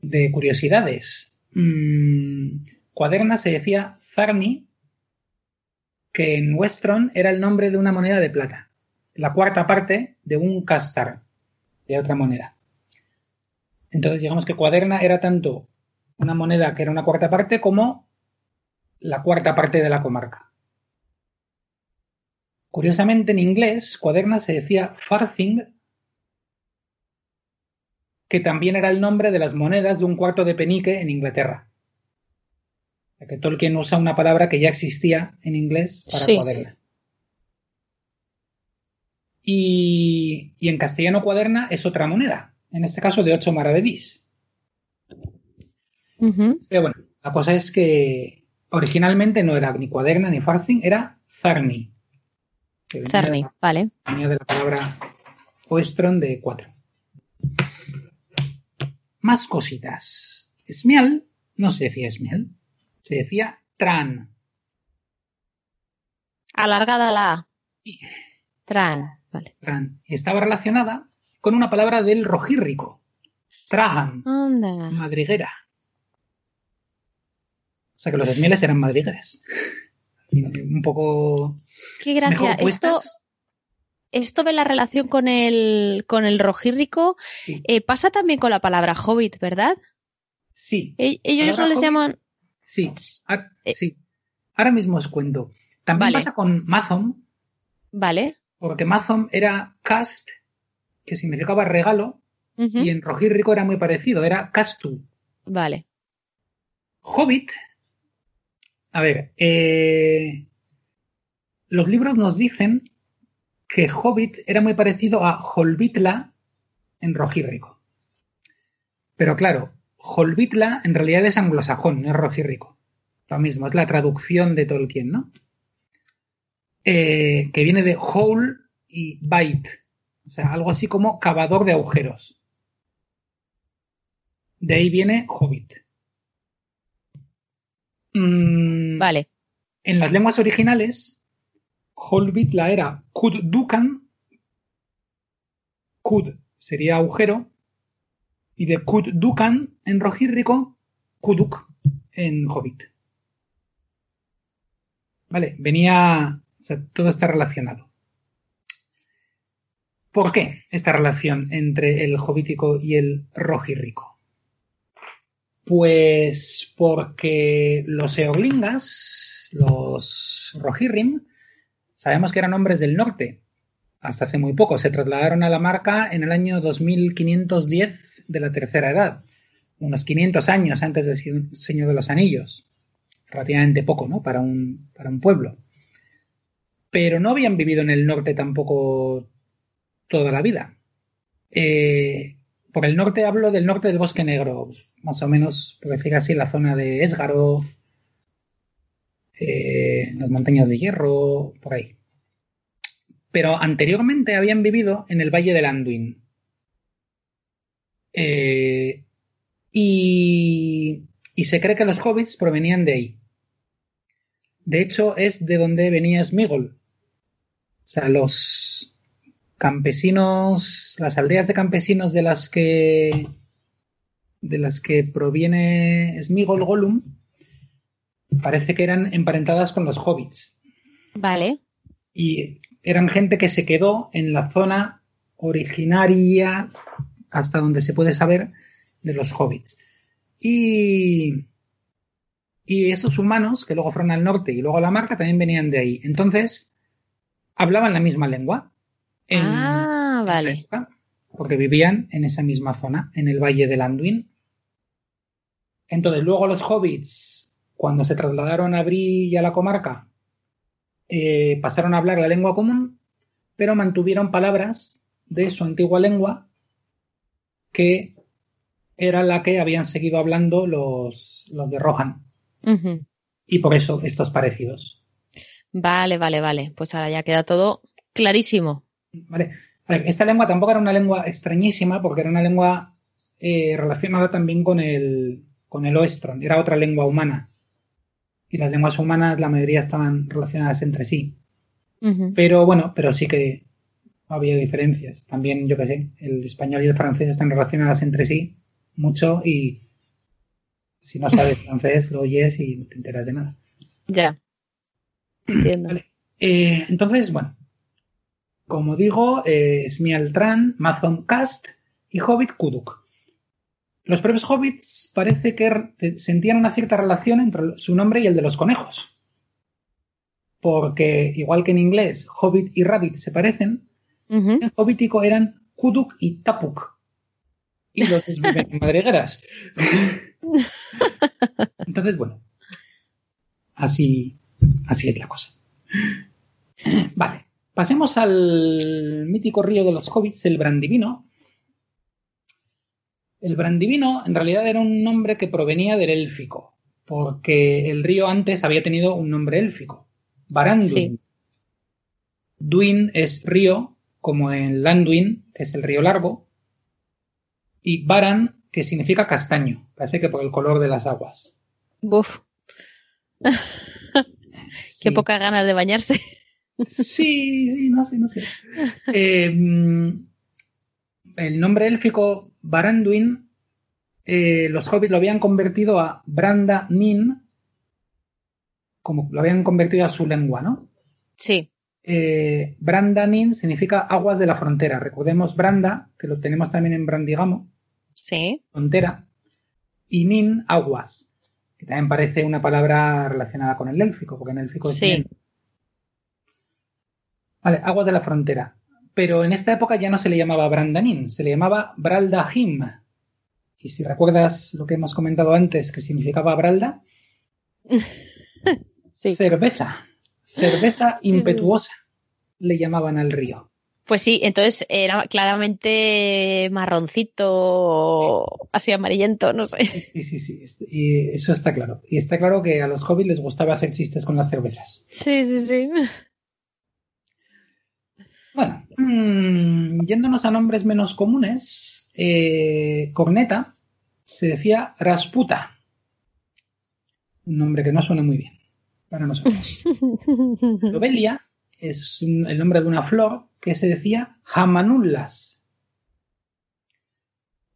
de curiosidades. Mm, cuaderna se decía Zarni, que en Westron era el nombre de una moneda de plata, la cuarta parte de un castar, de otra moneda. Entonces digamos que cuaderna era tanto una moneda que era una cuarta parte como la cuarta parte de la comarca. Curiosamente, en inglés, cuaderna se decía farthing, que también era el nombre de las monedas de un cuarto de penique en Inglaterra. O sea que Tolkien usa una palabra que ya existía en inglés para Sí. cuaderna. Y, y en castellano cuaderna es otra moneda, en este caso de 8 maravedís. Pero bueno, la cosa es que originalmente no era ni cuaderna ni farthing, era zarni. Que venía Cerny, de la- vale. venía de la palabra oestron de cuatro. Más cositas. Esmial no se decía esmial, se decía tran. Alargada la A. Sí. Tran, vale. tran. Y estaba relacionada con una palabra del rojírrico. Trajan, Anda. madriguera. O sea que los esmieles eran madrigueras. Un poco Qué gracia. mejor Esto, esto de la relación con el, con el rojírrico Sí. eh, pasa también con la palabra hobbit, ¿verdad? Sí, E- ellos no les hobbit. llaman. sí, ahora, Eh. sí. Ahora mismo os cuento. También Vale. pasa con Mazom, Vale. porque Mazom era cast, que significaba regalo, y en rojírrico era muy parecido, era castu. Vale. Hobbit. A ver, eh, los libros nos dicen que Hobbit era muy parecido a Holbitla en rojírrico. Pero claro, Holbitla en realidad es anglosajón, no es rojírrico. Lo mismo, es la traducción de Tolkien, ¿no? Eh, que viene de hole y bite. O sea, algo así como cavador de agujeros. De ahí viene Hobbit. Mm, Vale. En las lenguas originales, Holbitla era Kud Dukan. Kud sería agujero. Y de Kud Dukan en rojírrico, Kuduk en Hobbit. Vale, venía. O sea, todo está relacionado. ¿Por qué esta relación entre el hobbítico y el rojírrico? Pues porque los eorlingas, los Rohirrim, sabemos que eran hombres del norte. Hasta hace muy poco. Se trasladaron a la marca en el año 2510 de la tercera edad. Unos 500 años antes del Señor de los Anillos. Relativamente poco, ¿no? Para un, para un pueblo. Pero no habían vivido en el norte tampoco toda la vida. Eh, por el norte hablo del norte del Bosque Negro, más o menos, por decir así, la zona de Esgaroth, eh, las montañas de hierro, por ahí. Pero anteriormente habían vivido en el Valle del Anduin. Eh, y, y se cree que los hobbits provenían de ahí. De hecho, es de donde venía Smigol. O sea, los campesinos, las aldeas de campesinos de las que de las que proviene Smigol Gollum, parece que eran emparentadas con los hobbits. Vale. Y eran gente que se quedó en la zona originaria, hasta donde se puede saber, de los hobbits. Y, Y esos humanos, que luego fueron al norte y luego a la marca, también venían de ahí. Entonces, hablaban la misma lengua. en- ah, vale. época, porque vivían en esa misma zona, en el valle del Anduin. Entonces, luego los hobbits, cuando se trasladaron a Bri y a la comarca, eh, pasaron a hablar la lengua común, pero mantuvieron palabras de su antigua lengua que era la que habían seguido hablando los, los de Rohan. Y por eso estos parecidos. Vale, vale, vale. Pues ahora ya queda todo clarísimo. Vale. Esta lengua tampoco era una lengua extrañísima porque era una lengua eh, relacionada también con el, con el Oestron. Era otra lengua humana. Y las lenguas humanas, la mayoría estaban relacionadas entre sí. Pero bueno, pero sí que había diferencias. También, yo qué sé, el español y el francés están relacionadas entre sí mucho y si no sabes francés, lo oyes y no te enteras de nada. Ya. Entiendo. Vale. Eh, entonces, bueno, como digo, eh, Smialtran, Mazon Cast y Hobbit Kuduk. Los propios hobbits parece que sentían una cierta relación entre su nombre y el de los conejos. Porque, igual que en inglés, hobbit y rabbit se parecen, en hobbítico eran Kuduk y Tapuk. Y los dos viven en madrigueras. Entonces, bueno, así, así es la cosa. Vale, pasemos al mítico río de los hobbits, el Brandivino. El Brandivino en realidad era un nombre que provenía del élfico, porque el río antes había tenido un nombre élfico, Baranduin. Sí. Duin es río, como en Landuin, que es el río largo, y Baran, que significa castaño, parece que por el color de las aguas. Buf, Sí. qué pocas ganas de bañarse. Sí, sí, no sé, no sé. Eh, el nombre élfico Baranduin, eh, los hobbits lo habían convertido a Branda Nin, como lo habían convertido a su lengua, ¿no? Sí. Eh, Branda Nin significa aguas de la frontera. Recordemos Branda, que lo tenemos también en Brandigamo, Sí. frontera, y Nin, aguas, que también parece una palabra relacionada con el élfico, porque en élfico es Sí. Nin. Vale, aguas de la frontera. Pero en esta época ya no se le llamaba Brandanin, se le llamaba Braldahim. Y si recuerdas lo que hemos comentado antes, que significaba Bralda, Sí. cerveza. Cerveza sí. impetuosa le llamaban al río. Pues sí, entonces era claramente marroncito, así amarillento, no sé. Sí, sí, sí. este- Y eso está claro. Y está claro que a los hobbits les gustaba hacer chistes con las cervezas. Sí, sí, sí. Bueno, mm, yéndonos a nombres menos comunes, eh, Corneta se decía Rasputa. Un nombre que no suena muy bien para nosotros. Lobelia es un- el nombre de una flor que se decía Jamanullas.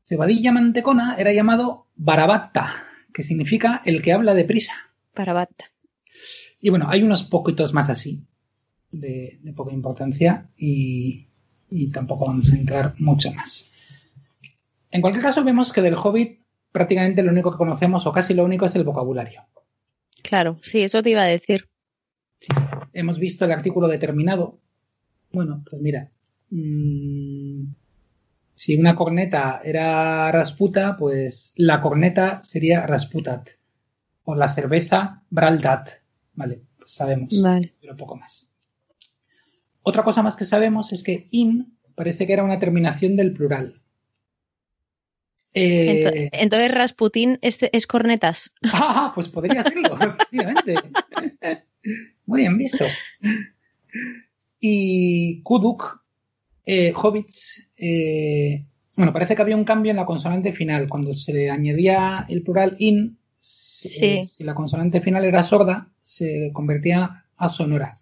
Cebadilla Mantecona era llamado Barabatta, que significa el que habla deprisa. Para bata. Y bueno, hay unos poquitos más así, de, de poca importancia, y, y tampoco vamos a entrar mucho más. En cualquier caso, vemos que del Hobbit prácticamente lo único que conocemos, o casi lo único, es el vocabulario. Claro, sí, eso te iba a decir. Sí, hemos visto el artículo determinado. Bueno, pues mira, mm, si una corneta era rasputa, pues la corneta sería rasputat. O la cerveza braldat. Vale, pues sabemos. Vale. pero poco más. Otra cosa más que sabemos es que in parece que era una terminación del plural. Eh, Ento- Entonces Rasputín es, es cornetas. ah, pues podría serlo, efectivamente. Muy bien visto. Y Kuduk, eh, hobbits, eh, bueno, parece que había un cambio en la consonante final. Cuando se le añadía el plural in, si, Sí. si la consonante final era sorda, se convertía a sonora.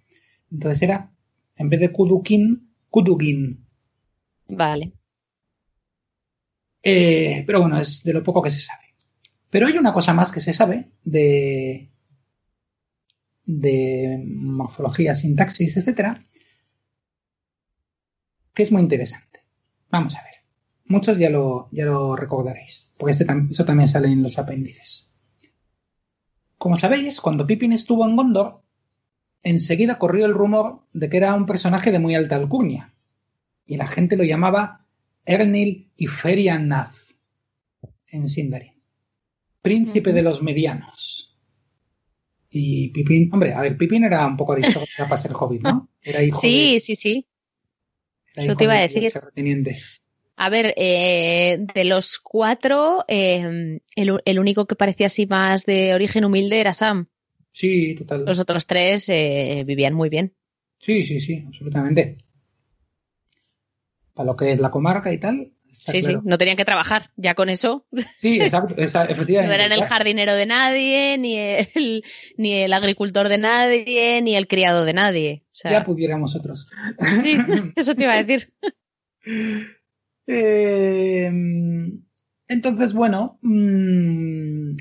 Entonces era, en vez de Kudukin, Kudugin. Vale. Eh, pero bueno, es de lo poco que se sabe. Pero hay una cosa más que se sabe de, de morfología, sintaxis, etcétera, que es muy interesante. Vamos a ver. Muchos ya lo, ya lo recordaréis, porque este eso también sale en los apéndices. Como sabéis, cuando Pippin estuvo en Gondor, enseguida corrió el rumor de que era un personaje de muy alta alcurnia, y la gente lo llamaba Ernil y en Sindarin, príncipe de los medianos. Y Pippin, hombre, a ver, Pippin era un poco aristócrata para ser hobbit, ¿no? Era hijo Sí, de- sí, sí. era eso hijo te iba a del decir. A ver, eh, de los cuatro, eh, el, el único que parecía así más de origen humilde era Sam. Sí, total. Los otros tres eh, vivían muy bien. Sí, sí, sí, absolutamente. Para lo que es la comarca y tal. Sí, claro. sí, no tenían que trabajar. Ya con eso, Sí, exacto, no efectivamente. eran el jardinero de nadie, ni el, ni el agricultor de nadie, ni el criado de nadie. O sea, Ya pudiéramos otros. sí, eso te iba a decir. Eh, entonces, bueno. mm,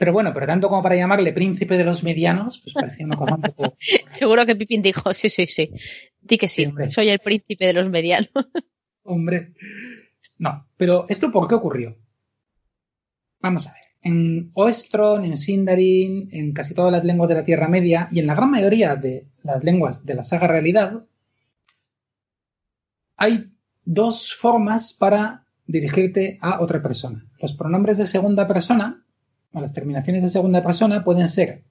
pero bueno, pero tanto como para llamarle príncipe de los medianos, pues parecía una cosa un poco. Seguro que Pipín dijo, sí, sí, sí. Di que sí, soy el príncipe de los medianos. Hombre. No, pero ¿esto por qué ocurrió? Vamos a ver. En Oestron, en Sindarin, en casi todas las lenguas de la Tierra Media y en la gran mayoría de las lenguas de la saga realidad, hay dos formas para dirigirte a otra persona. Los pronombres de segunda persona, las terminaciones de segunda persona, pueden ser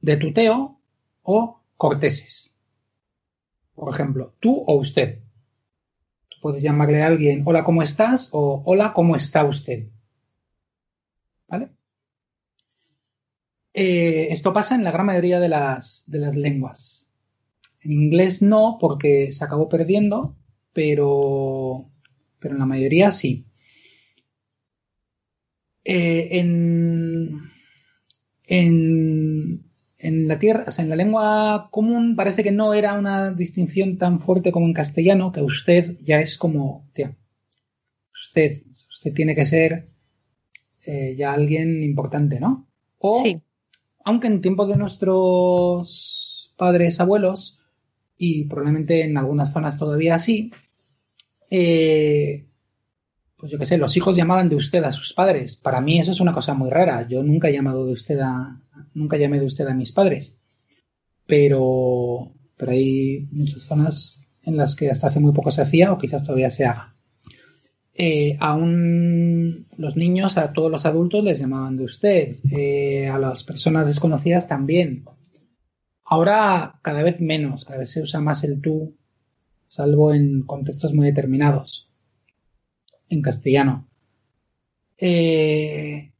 de tuteo o corteses. Por ejemplo, tú o usted. Tú puedes llamarle a alguien hola, ¿cómo estás? o hola, ¿cómo está usted? ¿Vale? Eh, esto pasa en la gran mayoría de las, de las lenguas. En inglés no, porque se acabó perdiendo, pero, pero en la mayoría sí. Eh, en, en, en la tierra, o sea, en la lengua común parece que no era una distinción tan fuerte como en castellano, que usted ya es como, tía, usted, usted tiene que ser eh, ya alguien importante, ¿no? O, Sí. aunque en tiempos de nuestros padres, abuelos, y probablemente en algunas zonas todavía así, eh, pues yo qué sé, los hijos llamaban de usted a sus padres. Para mí eso es una cosa muy rara. Yo nunca he llamado de usted a, nunca llamé de usted a mis padres. Pero, hay muchas zonas en las que hasta hace muy poco se hacía o quizás todavía se haga. Eh, aún los niños, a todos los adultos les llamaban de usted. Eh, a las personas desconocidas también. Ahora cada vez menos, cada vez se usa más el tú, salvo en contextos muy determinados en castellano. Eh,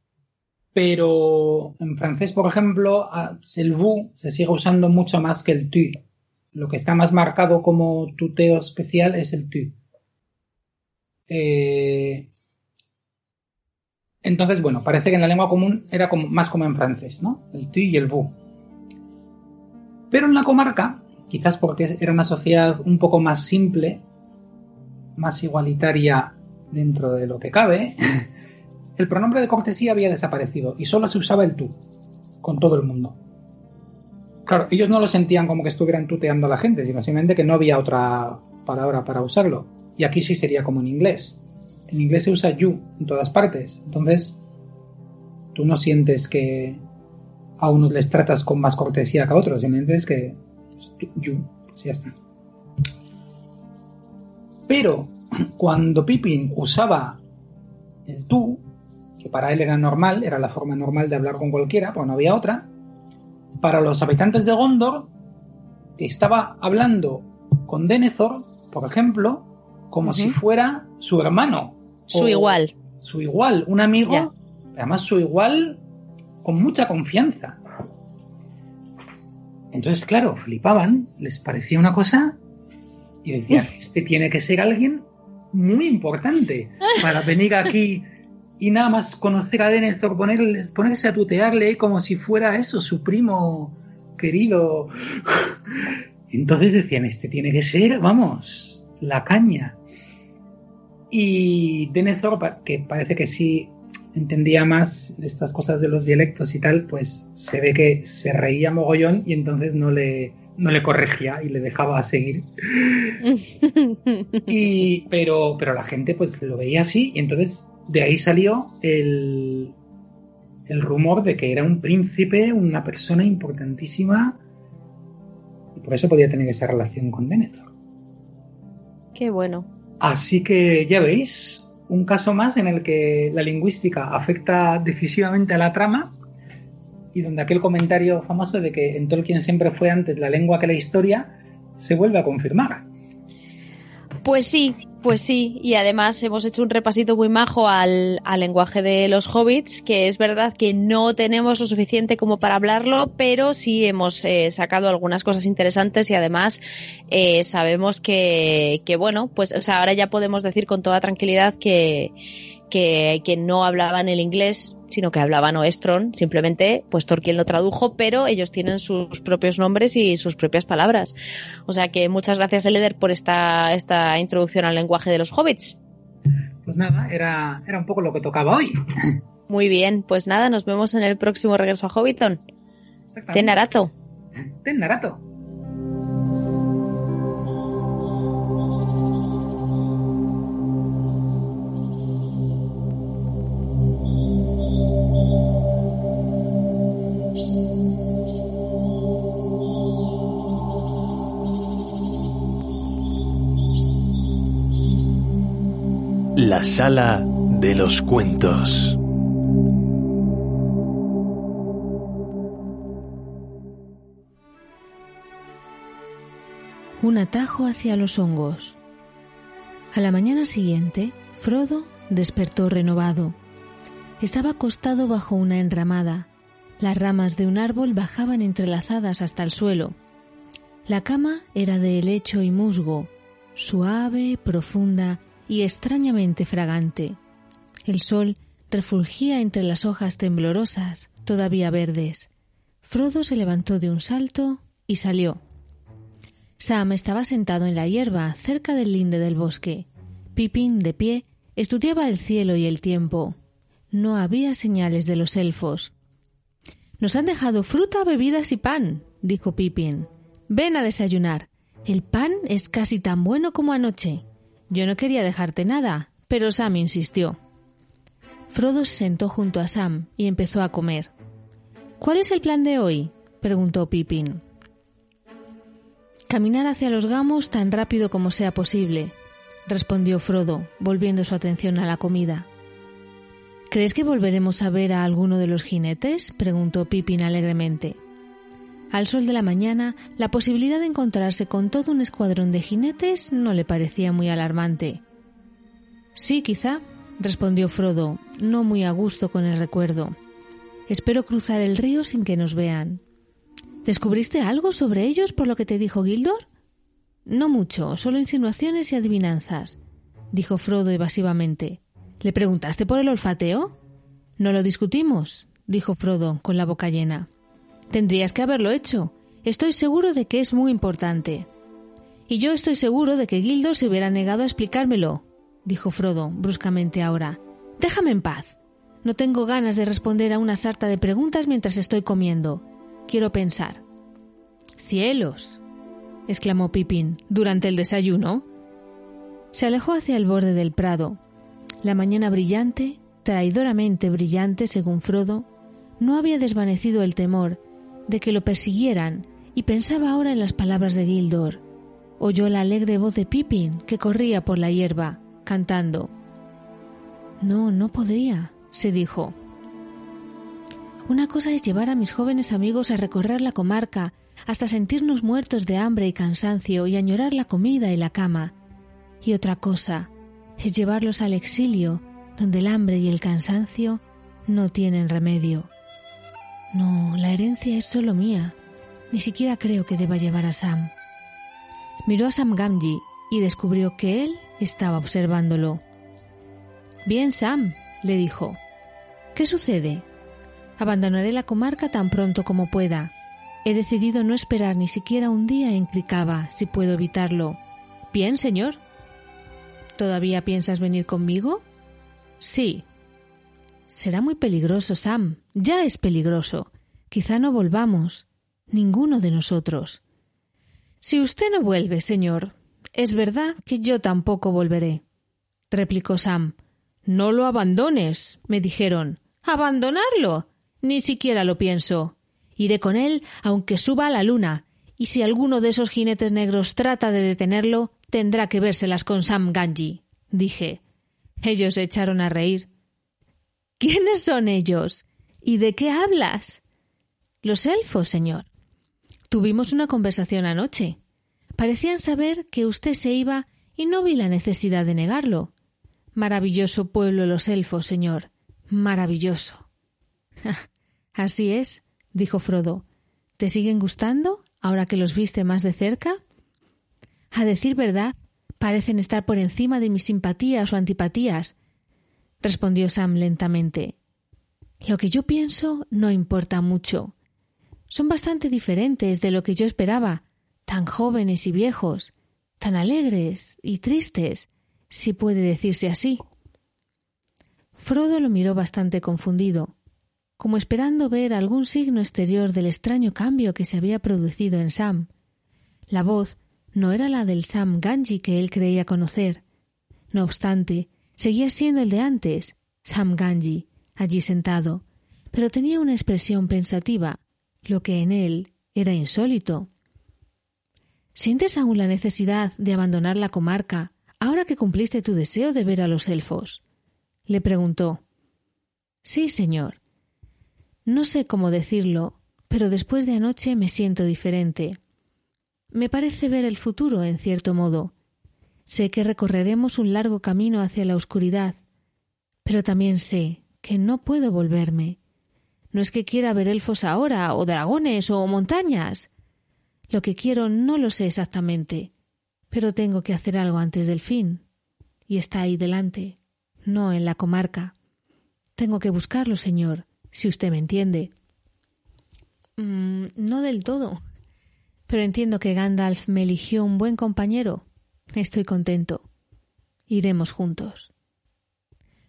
pero en francés, por ejemplo, el vous se sigue usando mucho más que el tu. Lo que está más marcado como tuteo especial es el tu. Eh, entonces, bueno, parece que en la lengua común era como, más como en francés, ¿no? El tu y el vous. Pero en la comarca, quizás porque era una sociedad un poco más simple, más igualitaria dentro de lo que cabe, el pronombre de cortesía había desaparecido y solo se usaba el tú con todo el mundo. Claro, ellos no lo sentían como que estuvieran tuteando a la gente, sino simplemente que no había otra palabra para usarlo. Y aquí sí sería como en inglés. En inglés se usa you en todas partes. Entonces, tú no sientes que a unos les tratas con más cortesía que a otros, simplemente es que pues, tú, you, pues ya está. Pero cuando Pippin usaba el tú, que para él era normal, era la forma normal de hablar con cualquiera, pues no había otra, para los habitantes de Gondor estaba hablando con Denethor, por ejemplo, como si fuera su hermano. Su igual. Su igual, un amigo, además su igual con mucha confianza. Entonces, claro, flipaban, les parecía una cosa y decían, este tiene que ser alguien muy importante para venir aquí y nada más conocer a Denethor, ponerle, ponerse a tutearle como si fuera eso, su primo querido. Entonces decían, este tiene que ser, vamos, la caña. Y Denethor, que parece que sí entendía más estas cosas de los dialectos y tal, pues se ve que se reía mogollón y entonces no le, no le corregía y le dejaba seguir. Y, pero, pero la gente pues lo veía así y entonces de ahí salió el, el rumor de que era un príncipe, una persona importantísima, y por eso podía tener esa relación con Denethor. Qué bueno. Así que ya veis, un caso más en el que la lingüística afecta decisivamente a la trama y donde aquel comentario famoso de que en Tolkien siempre fue antes la lengua que la historia se vuelve a confirmar. Pues sí, pues sí, y además hemos hecho un repasito muy majo al, lenguaje de los hobbits, que es verdad que no tenemos lo suficiente como para hablarlo, pero sí hemos eh, sacado algunas cosas interesantes y además eh, sabemos que, que, bueno, pues o sea, ahora ya podemos decir con toda tranquilidad que, que, que no hablaban el inglés sino que hablaban Oestron, simplemente pues Tolkien lo tradujo, pero ellos tienen sus propios nombres y sus propias palabras. O sea que muchas gracias Eleder por esta, esta introducción al lenguaje de los hobbits. Pues nada, era, era un poco lo que tocaba hoy. Muy bien, pues nada, nos vemos en el próximo regreso a Hobbiton. Ten Narato. Ten Narato. La sala de los cuentos. Un atajo hacia los hongos. A la mañana siguiente, Frodo despertó renovado. Estaba acostado bajo una enramada. Las ramas de un árbol bajaban entrelazadas hasta el suelo. La cama era de helecho y musgo, suave, profunda y extrañamente fragante. El sol refulgía entre las hojas temblorosas, todavía verdes. Frodo se levantó de un salto y salió. Sam estaba sentado en la hierba, cerca del linde del bosque. Pippin, de pie, estudiaba el cielo y el tiempo. No había señales de los elfos. Nos han dejado fruta, bebidas y pan, dijo Pippin. Ven a desayunar. El pan es casi tan bueno como anoche. Yo no quería dejarte nada, pero Sam insistió. Frodo se sentó junto a Sam y empezó a comer. ¿Cuál es el plan de hoy? preguntó Pippin. Caminar hacia los gamos tan rápido como sea posible, respondió Frodo, volviendo su atención a la comida. ¿Crees que volveremos a ver a alguno de los jinetes? preguntó Pippin alegremente. Al sol de la mañana, la posibilidad de encontrarse con todo un escuadrón de jinetes no le parecía muy alarmante. Sí, quizá, respondió Frodo, no muy a gusto con el recuerdo. Espero cruzar el río sin que nos vean. ¿Descubriste algo sobre ellos por lo que te dijo Gildor? No mucho, solo insinuaciones y adivinanzas, dijo Frodo evasivamente. ¿Le preguntaste por el olfateo? No lo discutimos, dijo Frodo con la boca llena. Tendrías que haberlo hecho. Estoy seguro de que es muy importante. Y yo estoy seguro de que Gildo se hubiera negado a explicármelo, dijo Frodo bruscamente ahora. Déjame en paz. No tengo ganas de responder a una sarta de preguntas mientras estoy comiendo. Quiero pensar. Cielos. exclamó Pipín durante el desayuno. Se alejó hacia el borde del prado. La mañana brillante, traidoramente brillante según Frodo, no había desvanecido el temor de que lo persiguieran y pensaba ahora en las palabras de Gildor. Oyó la alegre voz de Pippin que corría por la hierba, cantando. No, no podría, se dijo. Una cosa es llevar a mis jóvenes amigos a recorrer la comarca hasta sentirnos muertos de hambre y cansancio y añorar la comida y la cama. Y otra cosa es llevarlos al exilio, donde el hambre y el cansancio no tienen remedio. No, la herencia es solo mía. Ni siquiera creo que deba llevar a Sam. Miró a Sam Gamgee y descubrió que él estaba observándolo. Bien, Sam, le dijo. ¿Qué sucede? Abandonaré la comarca tan pronto como pueda. He decidido no esperar ni siquiera un día en Cricaba, si puedo evitarlo. Bien, señor. ¿Todavía piensas venir conmigo? Sí, Será muy peligroso, Sam. Ya es peligroso. Quizá no volvamos. Ninguno de nosotros. Si usted no vuelve, señor, es verdad que yo tampoco volveré, replicó Sam. No lo abandones, me dijeron. ¿Abandonarlo? Ni siquiera lo pienso. Iré con él aunque suba a la luna, y si alguno de esos jinetes negros trata de detenerlo, tendrá que vérselas con Sam Ganji, dije. Ellos se echaron a reír. ¿Quiénes son ellos? ¿Y de qué hablas? Los elfos, señor. Tuvimos una conversación anoche. Parecían saber que usted se iba y no vi la necesidad de negarlo. Maravilloso pueblo los elfos, señor. Maravilloso. Así es, dijo Frodo. ¿Te siguen gustando ahora que los viste más de cerca? A decir verdad, parecen estar por encima de mis simpatías o antipatías, respondió Sam lentamente. Lo que yo pienso no importa mucho. Son bastante diferentes de lo que yo esperaba, tan jóvenes y viejos, tan alegres y tristes, si puede decirse así. Frodo lo miró bastante confundido, como esperando ver algún signo exterior del extraño cambio que se había producido en Sam. La voz no era la del Sam Ganji que él creía conocer. No obstante, seguía siendo el de antes, Sam Ganji, allí sentado, pero tenía una expresión pensativa, lo que en él era insólito. ¿Sientes aún la necesidad de abandonar la comarca ahora que cumpliste tu deseo de ver a los elfos? le preguntó. Sí, señor. No sé cómo decirlo, pero después de anoche me siento diferente. Me parece ver el futuro, en cierto modo. Sé que recorreremos un largo camino hacia la oscuridad, pero también sé que no puedo volverme. No es que quiera ver elfos ahora, o dragones, o montañas. Lo que quiero no lo sé exactamente, pero tengo que hacer algo antes del fin. Y está ahí delante, no en la comarca. Tengo que buscarlo, señor, si usted me entiende. Mm, no del todo. Pero entiendo que Gandalf me eligió un buen compañero. Estoy contento. Iremos juntos.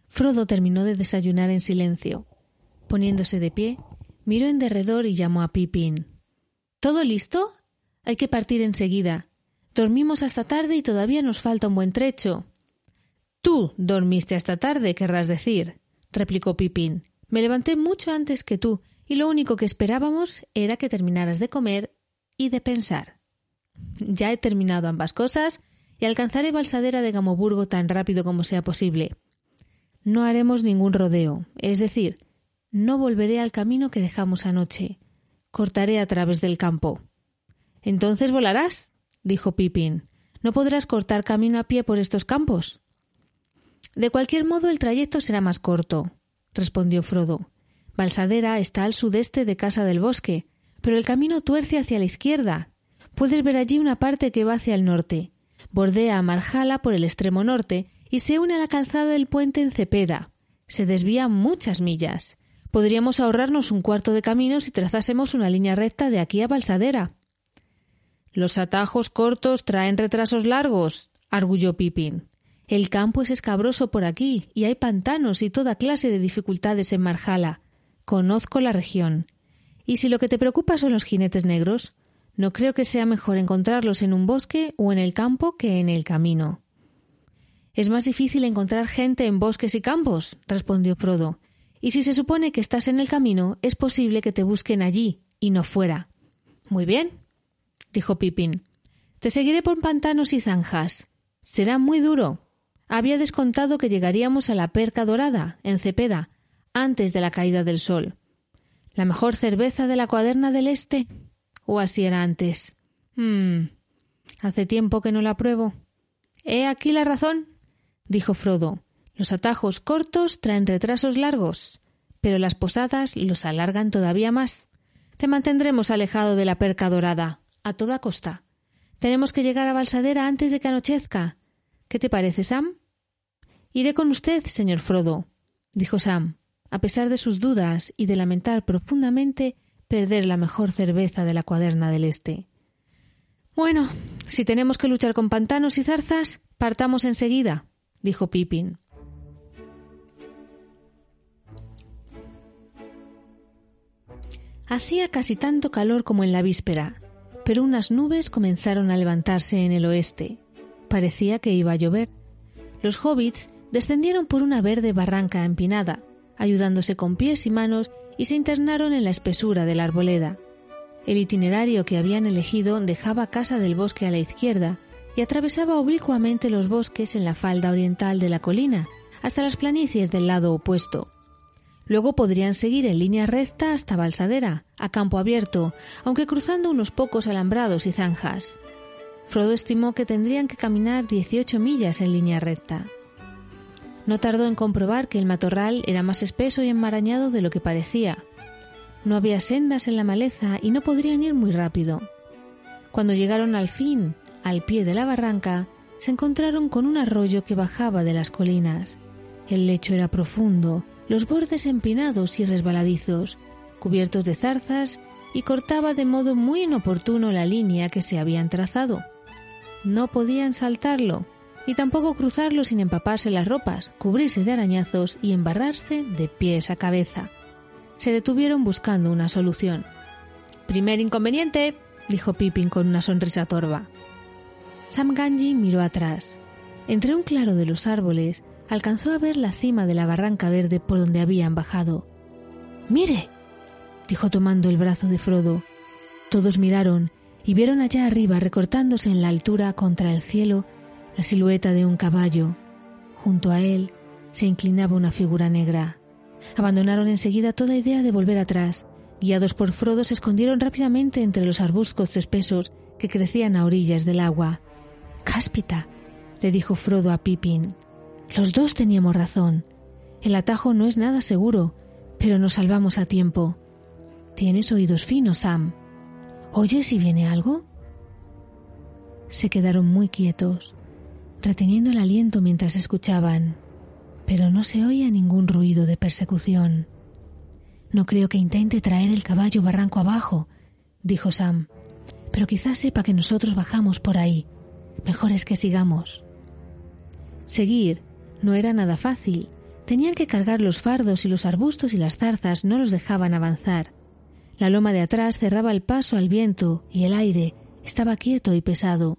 Frodo terminó de desayunar en silencio. Poniéndose de pie, miró en derredor y llamó a Pippin. ¿Todo listo? Hay que partir enseguida. Dormimos hasta tarde y todavía nos falta un buen trecho. Tú dormiste hasta tarde, querrás decir, replicó Pipín. Me levanté mucho antes que tú, y lo único que esperábamos era que terminaras de comer y de pensar. Ya he terminado ambas cosas y alcanzaré Balsadera de Gamoburgo tan rápido como sea posible. No haremos ningún rodeo, es decir, no volveré al camino que dejamos anoche. Cortaré a través del campo. Entonces volarás, dijo Pipín. No podrás cortar camino a pie por estos campos. De cualquier modo el trayecto será más corto, respondió Frodo. Balsadera está al sudeste de Casa del Bosque, pero el camino tuerce hacia la izquierda. Puedes ver allí una parte que va hacia el norte. Bordea a Marjala por el extremo norte y se une a la calzada del puente en Cepeda. Se desvía muchas millas. Podríamos ahorrarnos un cuarto de camino si trazásemos una línea recta de aquí a Balsadera. Los atajos cortos traen retrasos largos, arguyó Pipín. El campo es escabroso por aquí y hay pantanos y toda clase de dificultades en Marjala. Conozco la región. Y si lo que te preocupa son los jinetes negros, no creo que sea mejor encontrarlos en un bosque o en el campo que en el camino. Es más difícil encontrar gente en bosques y campos, respondió Frodo. Y si se supone que estás en el camino, es posible que te busquen allí y no fuera. Muy bien, dijo Pipín. Te seguiré por pantanos y zanjas. Será muy duro. Había descontado que llegaríamos a la Perca Dorada, en Cepeda, antes de la caída del sol. ¿La mejor cerveza de la cuaderna del Este? ¿O así era antes? Hmm. Hace tiempo que no la pruebo. He aquí la razón, dijo Frodo. Los atajos cortos traen retrasos largos, pero las posadas los alargan todavía más. Te mantendremos alejado de la perca dorada a toda costa. Tenemos que llegar a Balsadera antes de que anochezca. ¿Qué te parece, Sam? Iré con usted, señor Frodo, dijo Sam, a pesar de sus dudas y de lamentar profundamente perder la mejor cerveza de la cuaderna del Este. Bueno, si tenemos que luchar con pantanos y zarzas, partamos enseguida, dijo Pippin. Hacía casi tanto calor como en la víspera, pero unas nubes comenzaron a levantarse en el oeste. Parecía que iba a llover. Los hobbits descendieron por una verde barranca empinada, ayudándose con pies y manos y se internaron en la espesura de la arboleda. El itinerario que habían elegido dejaba Casa del Bosque a la izquierda y atravesaba oblicuamente los bosques en la falda oriental de la colina, hasta las planicies del lado opuesto. Luego podrían seguir en línea recta hasta Balsadera, a campo abierto, aunque cruzando unos pocos alambrados y zanjas. Frodo estimó que tendrían que caminar 18 millas en línea recta. No tardó en comprobar que el matorral era más espeso y enmarañado de lo que parecía. No había sendas en la maleza y no podrían ir muy rápido. Cuando llegaron al fin, al pie de la barranca, se encontraron con un arroyo que bajaba de las colinas. El lecho era profundo, los bordes empinados y resbaladizos, cubiertos de zarzas, y cortaba de modo muy inoportuno la línea que se habían trazado. No podían saltarlo, y tampoco cruzarlo sin empaparse las ropas, cubrirse de arañazos y embarrarse de pies a cabeza. Se detuvieron buscando una solución. Primer inconveniente, dijo Pippin con una sonrisa torva. Sam Ganji miró atrás. Entre un claro de los árboles alcanzó a ver la cima de la barranca verde por donde habían bajado. Mire, dijo tomando el brazo de Frodo. Todos miraron y vieron allá arriba recortándose en la altura contra el cielo la silueta de un caballo. Junto a él se inclinaba una figura negra. Abandonaron enseguida toda idea de volver atrás. Guiados por Frodo se escondieron rápidamente entre los arbustos espesos que crecían a orillas del agua. Cáspita, le dijo Frodo a Pippin. Los dos teníamos razón. El atajo no es nada seguro, pero nos salvamos a tiempo. Tienes oídos finos, Sam. ¿Oyes si viene algo? Se quedaron muy quietos, reteniendo el aliento mientras escuchaban, pero no se oía ningún ruido de persecución. No creo que intente traer el caballo barranco abajo, dijo Sam, pero quizás sepa que nosotros bajamos por ahí. Mejor es que sigamos. Seguir no era nada fácil. Tenían que cargar los fardos y los arbustos y las zarzas no los dejaban avanzar. La loma de atrás cerraba el paso al viento y el aire estaba quieto y pesado.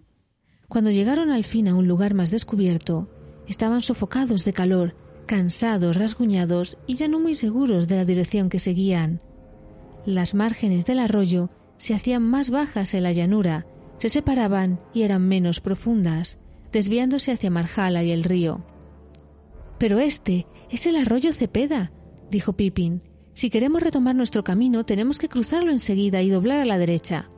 Cuando llegaron al fin a un lugar más descubierto, estaban sofocados de calor, cansados, rasguñados y ya no muy seguros de la dirección que seguían. Las márgenes del arroyo se hacían más bajas en la llanura, se separaban y eran menos profundas, desviándose hacia Marjala y el río. Pero este es el arroyo Cepeda, dijo Pippin. Si queremos retomar nuestro camino, tenemos que cruzarlo enseguida y doblar a la derecha.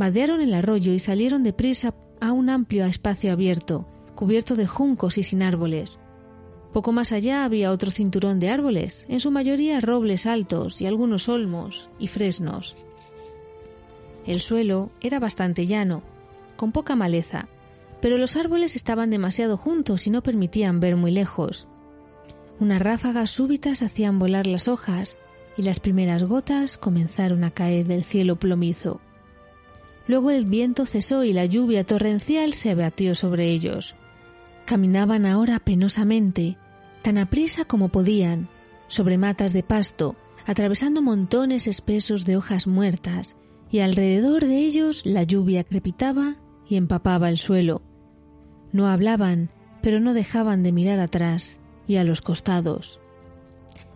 Vadearon el arroyo y salieron deprisa a un amplio espacio abierto, cubierto de juncos y sin árboles. Poco más allá había otro cinturón de árboles, en su mayoría robles altos y algunos olmos y fresnos. El suelo era bastante llano, con poca maleza, pero los árboles estaban demasiado juntos y no permitían ver muy lejos. Unas ráfagas súbitas hacían volar las hojas y las primeras gotas comenzaron a caer del cielo plomizo. Luego el viento cesó y la lluvia torrencial se abatió sobre ellos. Caminaban ahora penosamente, tan aprisa como podían, sobre matas de pasto, atravesando montones espesos de hojas muertas, y alrededor de ellos la lluvia crepitaba y empapaba el suelo. No hablaban, pero no dejaban de mirar atrás y a los costados.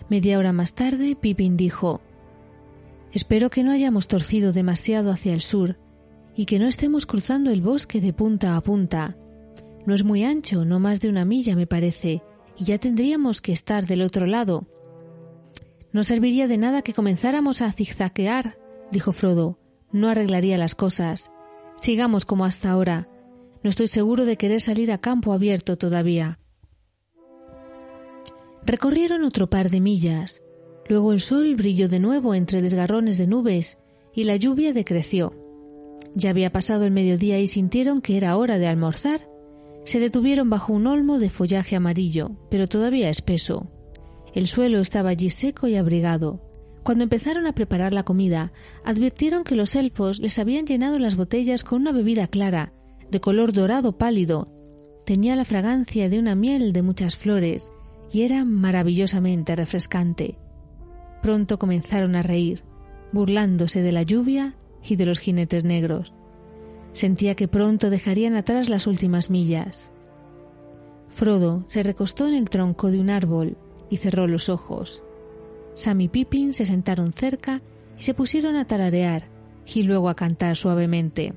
Media hora más tarde, Pippin dijo Espero que no hayamos torcido demasiado hacia el sur y que no estemos cruzando el bosque de punta a punta. No es muy ancho, no más de una milla, me parece, y ya tendríamos que estar del otro lado. No serviría de nada que comenzáramos a zigzaguear, dijo Frodo. No arreglaría las cosas. Sigamos como hasta ahora. No estoy seguro de querer salir a campo abierto todavía. Recorrieron otro par de millas. Luego el sol brilló de nuevo entre desgarrones de nubes y la lluvia decreció. Ya había pasado el mediodía y sintieron que era hora de almorzar. Se detuvieron bajo un olmo de follaje amarillo, pero todavía espeso. El suelo estaba allí seco y abrigado. Cuando empezaron a preparar la comida, advirtieron que los elfos les habían llenado las botellas con una bebida clara, de color dorado pálido. Tenía la fragancia de una miel de muchas flores y era maravillosamente refrescante. Pronto comenzaron a reír, burlándose de la lluvia y de los jinetes negros. Sentía que pronto dejarían atrás las últimas millas. Frodo se recostó en el tronco de un árbol y cerró los ojos. Sam y Pippin se sentaron cerca y se pusieron a tararear y luego a cantar suavemente.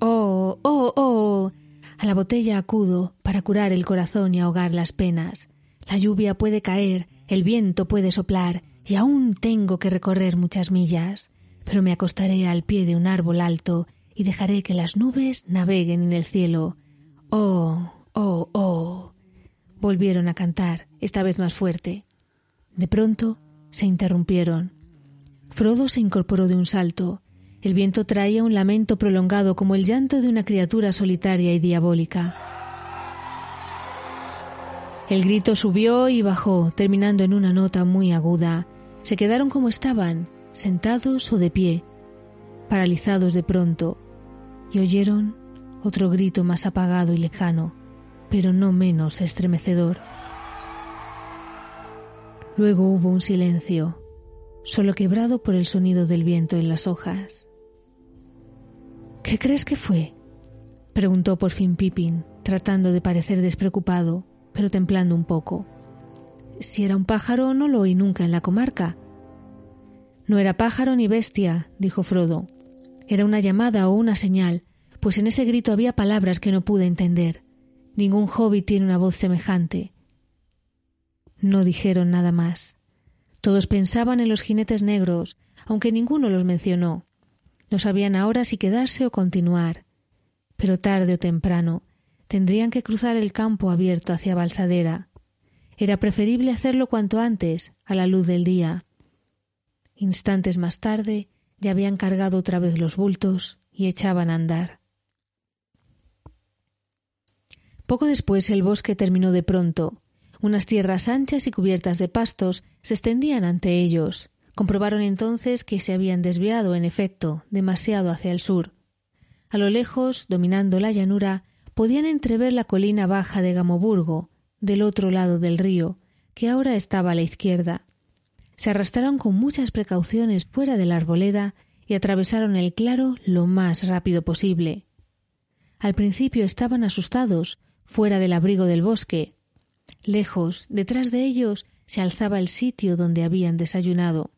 Oh, oh, oh. A la botella acudo para curar el corazón y ahogar las penas. La lluvia puede caer, el viento puede soplar, y aún tengo que recorrer muchas millas. Pero me acostaré al pie de un árbol alto y dejaré que las nubes naveguen en el cielo. Oh, oh, oh. Volvieron a cantar, esta vez más fuerte. De pronto se interrumpieron. Frodo se incorporó de un salto. El viento traía un lamento prolongado como el llanto de una criatura solitaria y diabólica. El grito subió y bajó, terminando en una nota muy aguda. Se quedaron como estaban, sentados o de pie, paralizados de pronto, y oyeron otro grito más apagado y lejano, pero no menos estremecedor. Luego hubo un silencio, solo quebrado por el sonido del viento en las hojas. ¿Qué crees que fue? preguntó por fin Pippin, tratando de parecer despreocupado, pero templando un poco. Si era un pájaro, no lo oí nunca en la comarca. No era pájaro ni bestia, dijo Frodo. Era una llamada o una señal, pues en ese grito había palabras que no pude entender. Ningún hobbit tiene una voz semejante. No dijeron nada más. Todos pensaban en los jinetes negros, aunque ninguno los mencionó. No sabían ahora si quedarse o continuar. Pero tarde o temprano tendrían que cruzar el campo abierto hacia Balsadera. Era preferible hacerlo cuanto antes, a la luz del día. Instantes más tarde ya habían cargado otra vez los bultos y echaban a andar. Poco después el bosque terminó de pronto. Unas tierras anchas y cubiertas de pastos se extendían ante ellos. Comprobaron entonces que se habían desviado, en efecto, demasiado hacia el sur. A lo lejos, dominando la llanura, podían entrever la colina baja de Gamoburgo, del otro lado del río, que ahora estaba a la izquierda. Se arrastraron con muchas precauciones fuera de la arboleda y atravesaron el claro lo más rápido posible. Al principio estaban asustados, fuera del abrigo del bosque. Lejos, detrás de ellos, se alzaba el sitio donde habían desayunado.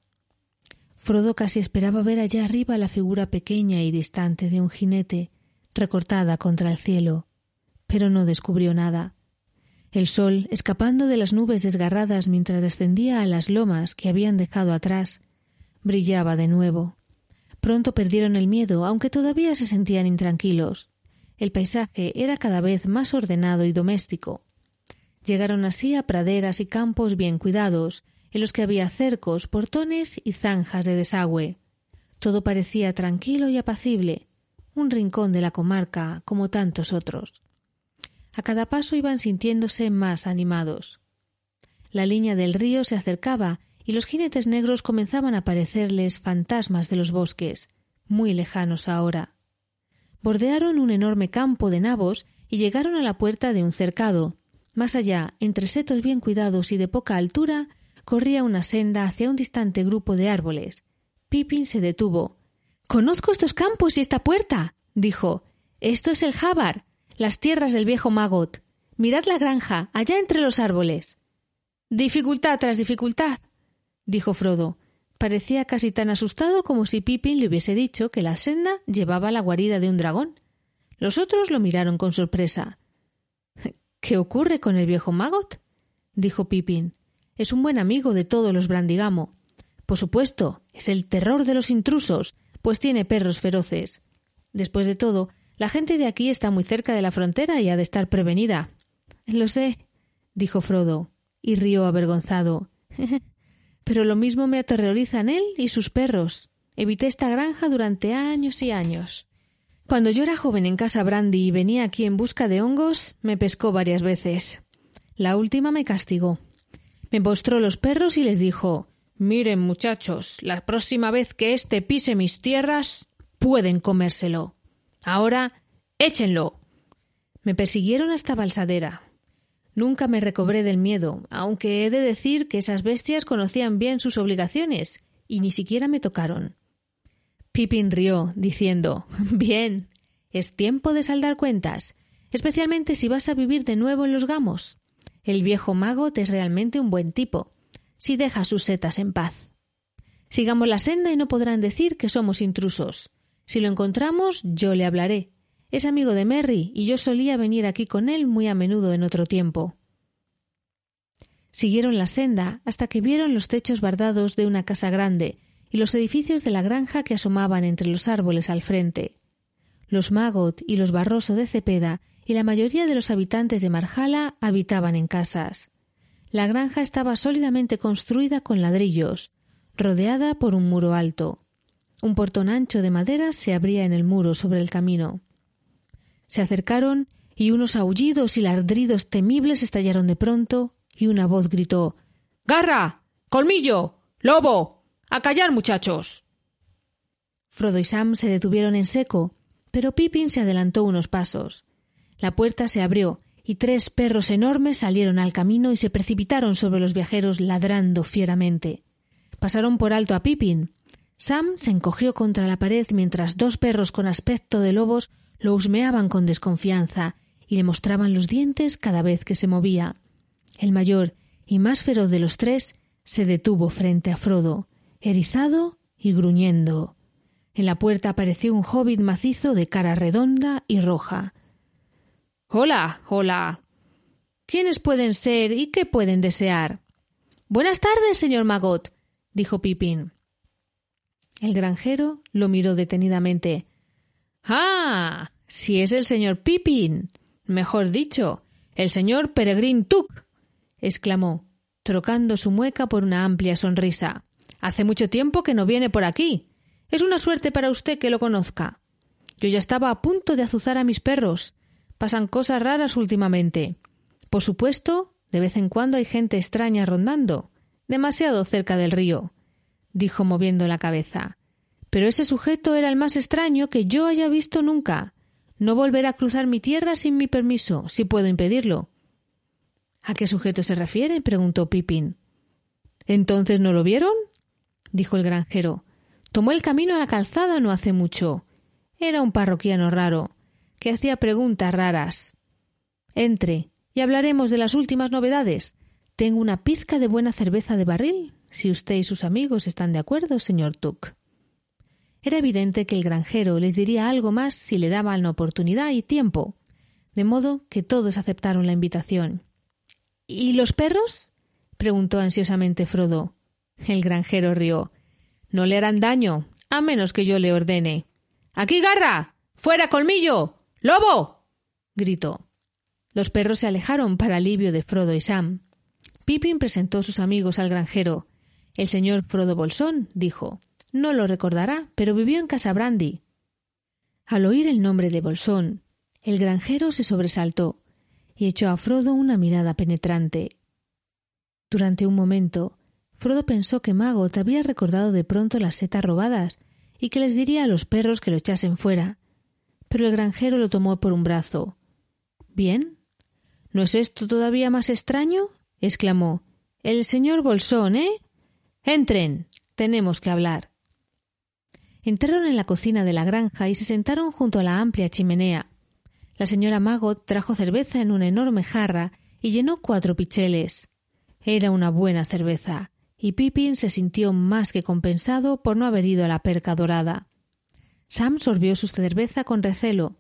Frodo casi esperaba ver allá arriba la figura pequeña y distante de un jinete, recortada contra el cielo, pero no descubrió nada. El sol, escapando de las nubes desgarradas mientras descendía a las lomas que habían dejado atrás, brillaba de nuevo. Pronto perdieron el miedo, aunque todavía se sentían intranquilos. El paisaje era cada vez más ordenado y doméstico. Llegaron así a praderas y campos bien cuidados, en los que había cercos, portones y zanjas de desagüe. Todo parecía tranquilo y apacible, un rincón de la comarca como tantos otros. A cada paso iban sintiéndose más animados. La línea del río se acercaba y los jinetes negros comenzaban a parecerles fantasmas de los bosques, muy lejanos ahora. Bordearon un enorme campo de nabos y llegaron a la puerta de un cercado. Más allá, entre setos bien cuidados y de poca altura, corría una senda hacia un distante grupo de árboles. Pippin se detuvo. Conozco estos campos y esta puerta, dijo. Esto es el Jabar las tierras del viejo Magot. Mirad la granja, allá entre los árboles. Dificultad tras dificultad, dijo Frodo. Parecía casi tan asustado como si Pippin le hubiese dicho que la senda llevaba la guarida de un dragón. Los otros lo miraron con sorpresa. ¿Qué ocurre con el viejo Magot? dijo Pippin. Es un buen amigo de todos los Brandigamo. Por supuesto, es el terror de los intrusos, pues tiene perros feroces. Después de todo, la gente de aquí está muy cerca de la frontera y ha de estar prevenida. Lo sé, dijo Frodo, y rió avergonzado. Pero lo mismo me aterrorizan él y sus perros. Evité esta granja durante años y años. Cuando yo era joven en casa Brandy y venía aquí en busca de hongos, me pescó varias veces. La última me castigó. Me mostró los perros y les dijo Miren, muchachos, la próxima vez que éste pise mis tierras, pueden comérselo. Ahora, échenlo. Me persiguieron hasta Balsadera. Nunca me recobré del miedo, aunque he de decir que esas bestias conocían bien sus obligaciones y ni siquiera me tocaron. Pippin rió, diciendo Bien, es tiempo de saldar cuentas, especialmente si vas a vivir de nuevo en los gamos. El viejo mago es realmente un buen tipo. si deja sus setas en paz. Sigamos la senda y no podrán decir que somos intrusos. Si lo encontramos, yo le hablaré. Es amigo de Merry y yo solía venir aquí con él muy a menudo en otro tiempo. Siguieron la senda hasta que vieron los techos bardados de una casa grande y los edificios de la granja que asomaban entre los árboles al frente. Los Magot y los Barroso de Cepeda y la mayoría de los habitantes de Marjala habitaban en casas. La granja estaba sólidamente construida con ladrillos, rodeada por un muro alto. Un portón ancho de madera se abría en el muro sobre el camino. Se acercaron y unos aullidos y ladridos temibles estallaron de pronto y una voz gritó Garra. colmillo. lobo. a callar, muchachos. Frodo y Sam se detuvieron en seco, pero Pippin se adelantó unos pasos. La puerta se abrió y tres perros enormes salieron al camino y se precipitaron sobre los viajeros ladrando fieramente. Pasaron por alto a Pippin. Sam se encogió contra la pared mientras dos perros con aspecto de lobos lo husmeaban con desconfianza y le mostraban los dientes cada vez que se movía. El mayor y más feroz de los tres se detuvo frente a Frodo, erizado y gruñendo. En la puerta apareció un hobbit macizo de cara redonda y roja. Hola, hola. ¿Quiénes pueden ser y qué pueden desear? Buenas tardes, señor Magot, dijo Pipín. El granjero lo miró detenidamente. Ah. Si es el señor Pipín. Mejor dicho, el señor Peregrin Tuck exclamó, trocando su mueca por una amplia sonrisa. Hace mucho tiempo que no viene por aquí. Es una suerte para usted que lo conozca. Yo ya estaba a punto de azuzar a mis perros. Pasan cosas raras últimamente. Por supuesto, de vez en cuando hay gente extraña rondando, demasiado cerca del río, dijo moviendo la cabeza. Pero ese sujeto era el más extraño que yo haya visto nunca. No volverá a cruzar mi tierra sin mi permiso, si puedo impedirlo. ¿A qué sujeto se refiere? preguntó Pipín. ¿Entonces no lo vieron? dijo el granjero. Tomó el camino a la calzada no hace mucho. Era un parroquiano raro, que hacía preguntas raras. Entre, y hablaremos de las últimas novedades. Tengo una pizca de buena cerveza de barril, si usted y sus amigos están de acuerdo, señor Tuck. Era evidente que el granjero les diría algo más si le daban oportunidad y tiempo, de modo que todos aceptaron la invitación. ¿Y los perros? preguntó ansiosamente Frodo. El granjero rió. No le harán daño, a menos que yo le ordene. Aquí garra. fuera colmillo. lobo. gritó. Los perros se alejaron para alivio de Frodo y Sam. Pippin presentó sus amigos al granjero. El señor Frodo Bolsón dijo. No lo recordará, pero vivió en Casa Brandy. Al oír el nombre de Bolsón, el granjero se sobresaltó y echó a Frodo una mirada penetrante. Durante un momento, Frodo pensó que Magot había recordado de pronto las setas robadas y que les diría a los perros que lo echasen fuera. Pero el granjero lo tomó por un brazo. ¿Bien? ¿No es esto todavía más extraño? exclamó. El señor Bolsón, ¿eh? Entren. Tenemos que hablar. Entraron en la cocina de la granja y se sentaron junto a la amplia chimenea. La señora Magot trajo cerveza en una enorme jarra y llenó cuatro picheles. Era una buena cerveza, y Pippin se sintió más que compensado por no haber ido a la perca dorada. Sam sorbió su cerveza con recelo.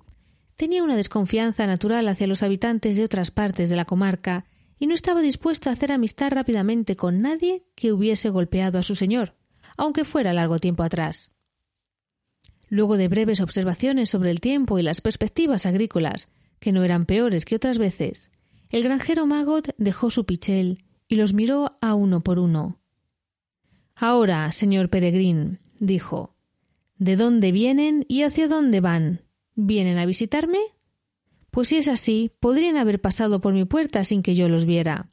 Tenía una desconfianza natural hacia los habitantes de otras partes de la comarca y no estaba dispuesto a hacer amistad rápidamente con nadie que hubiese golpeado a su señor, aunque fuera largo tiempo atrás. Luego de breves observaciones sobre el tiempo y las perspectivas agrícolas, que no eran peores que otras veces, el granjero Magot dejó su pichel y los miró a uno por uno. Ahora, señor Peregrín, dijo, ¿de dónde vienen y hacia dónde van? ¿Vienen a visitarme? Pues si es así, podrían haber pasado por mi puerta sin que yo los viera.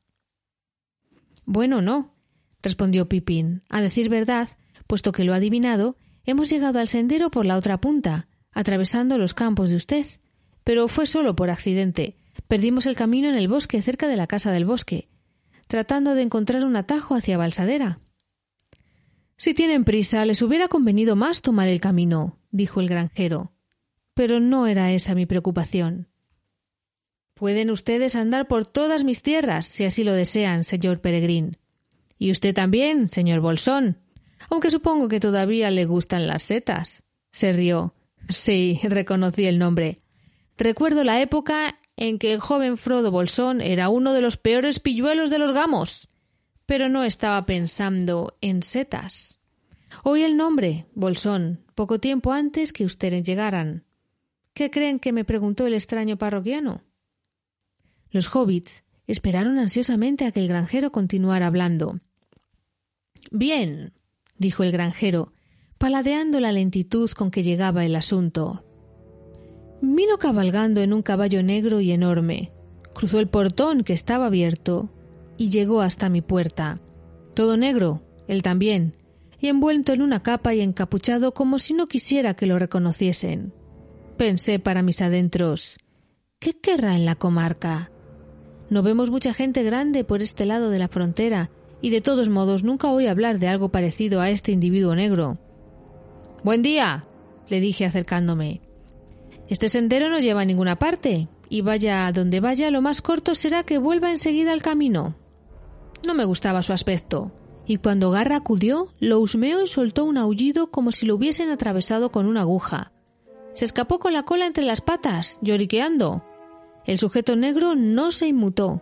Bueno, no, respondió Pipín. A decir verdad, puesto que lo ha adivinado, Hemos llegado al sendero por la otra punta, atravesando los campos de usted. Pero fue solo por accidente. Perdimos el camino en el bosque cerca de la casa del bosque, tratando de encontrar un atajo hacia Balsadera. Si tienen prisa, les hubiera convenido más tomar el camino, dijo el granjero. Pero no era esa mi preocupación. Pueden ustedes andar por todas mis tierras, si así lo desean, señor Peregrín. Y usted también, señor Bolsón. Aunque supongo que todavía le gustan las setas. Se rió. Sí, reconocí el nombre. Recuerdo la época en que el joven Frodo Bolsón era uno de los peores pilluelos de los gamos. Pero no estaba pensando en setas. Oí el nombre, Bolsón, poco tiempo antes que ustedes llegaran. ¿Qué creen que me preguntó el extraño parroquiano? Los hobbits esperaron ansiosamente a que el granjero continuara hablando. Bien, dijo el granjero, paladeando la lentitud con que llegaba el asunto. Vino cabalgando en un caballo negro y enorme, cruzó el portón que estaba abierto y llegó hasta mi puerta. Todo negro, él también, y envuelto en una capa y encapuchado como si no quisiera que lo reconociesen. Pensé para mis adentros, ¿qué querrá en la comarca? No vemos mucha gente grande por este lado de la frontera, y de todos modos nunca oí hablar de algo parecido a este individuo negro. Buen día, le dije acercándome. Este sendero no lleva a ninguna parte, y vaya a donde vaya, lo más corto será que vuelva enseguida al camino. No me gustaba su aspecto, y cuando Garra acudió, lo husmeó y soltó un aullido como si lo hubiesen atravesado con una aguja. Se escapó con la cola entre las patas, lloriqueando. El sujeto negro no se inmutó.